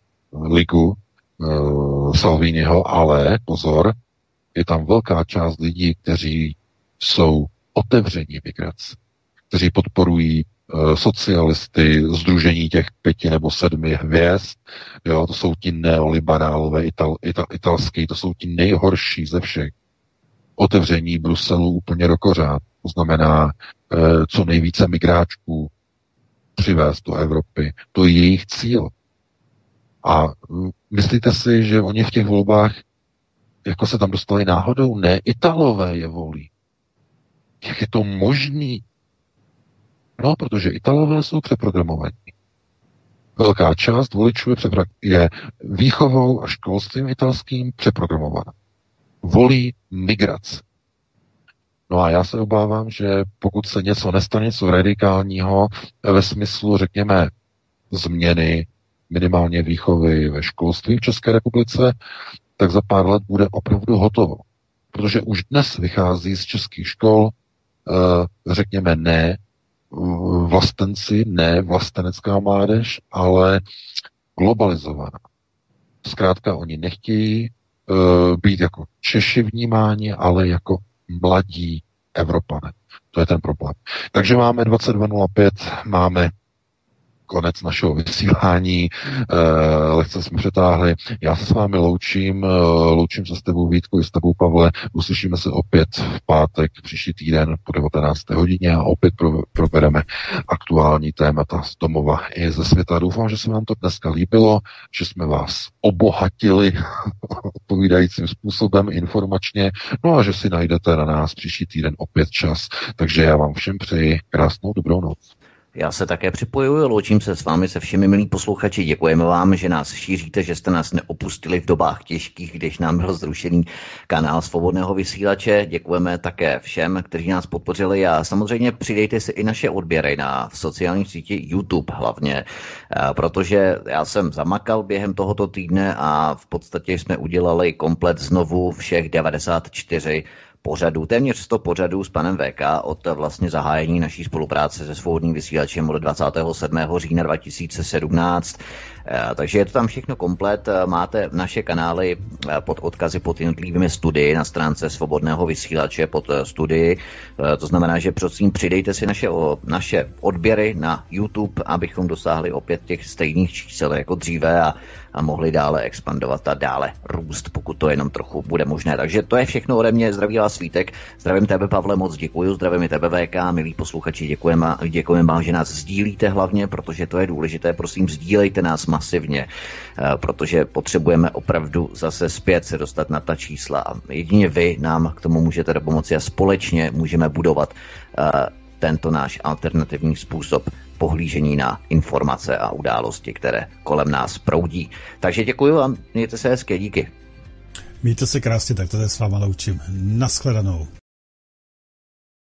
[SPEAKER 4] ligu uh, Salviniho, ale pozor, je tam velká část lidí, kteří jsou otevření migraci, kteří podporují socialisty, združení těch pěti nebo sedmi hvězd, jo, to jsou ti neoliberálové ital, ital, italský, to jsou ti nejhorší ze všech. Otevření Bruselu úplně rokořád, to znamená e, co nejvíce migráčků přivést do Evropy. To je jejich cíl. A hm, myslíte si, že oni v těch volbách jako se tam dostali náhodou? Ne, Italové je volí. Jak je to možný? No, protože Italové jsou přeprogramovaní. Velká část voličů je, výchovou a školstvím italským přeprogramovaná. Volí migraci. No a já se obávám, že pokud se něco nestane, něco radikálního ve smyslu, řekněme, změny minimálně výchovy ve školství v České republice, tak za pár let bude opravdu hotovo. Protože už dnes vychází z českých škol, eh, řekněme, ne vlastenci, ne vlastenecká mládež, ale globalizovaná. Zkrátka oni nechtějí uh, být jako Češi vnímáni, ale jako mladí Evropané. To je ten problém. Takže máme 22.05, máme konec našeho vysílání. Eh, lehce jsme přetáhli. Já se s vámi loučím, eh, loučím se s tebou Vítku i s tebou Pavle. Uslyšíme se opět v pátek příští týden po 19. hodině a opět pro, probereme aktuální témata z domova i ze světa. Doufám, že se vám to dneska líbilo, že jsme vás obohatili odpovídajícím způsobem informačně, no a že si najdete na nás příští týden opět čas. Takže já vám všem přeji krásnou dobrou noc.
[SPEAKER 3] Já se také připojuji, loučím se s vámi se všemi milí posluchači. Děkujeme vám, že nás šíříte, že jste nás neopustili v dobách těžkých, když nám byl zrušený kanál svobodného vysílače. Děkujeme také všem, kteří nás podpořili a samozřejmě přidejte si i naše odběry na sociální síti YouTube hlavně, eh, protože já jsem zamakal během tohoto týdne a v podstatě jsme udělali komplet znovu všech 94 pořadů, téměř 100 pořadů s panem VK od vlastně zahájení naší spolupráce se svobodným vysílačem od 27. října 2017. Eh, takže je to tam všechno komplet. Eh, máte naše kanály eh, pod odkazy pod jednotlivými studii na stránce svobodného vysílače pod studii. To znamená, že prosím přidejte si naše, naše odběry na YouTube, abychom dosáhli opět těch stejných čísel jako dříve a, a mohli dále expandovat a dále růst, pokud to jenom trochu bude možné. Takže to je všechno ode mě. Zdraví vás Svítek. Zdravím tebe, Pavle, moc děkuji. Zdravím i tebe, VK. Milí posluchači, děkujeme, děkujeme vám, že nás sdílíte hlavně, protože to je důležité. Prosím, sdílejte nás masivně, eh, protože potřebujeme opravdu zase zpět se dostat na ta čísla. A jedině vy nám k tomu můžete pomoci a společně můžeme budovat eh, tento náš alternativní způsob pohlížení na informace a události, které kolem nás proudí. Takže děkuji a mějte se hezké, díky.
[SPEAKER 2] Mějte se krásně, tak to se s váma loučím. Naschledanou.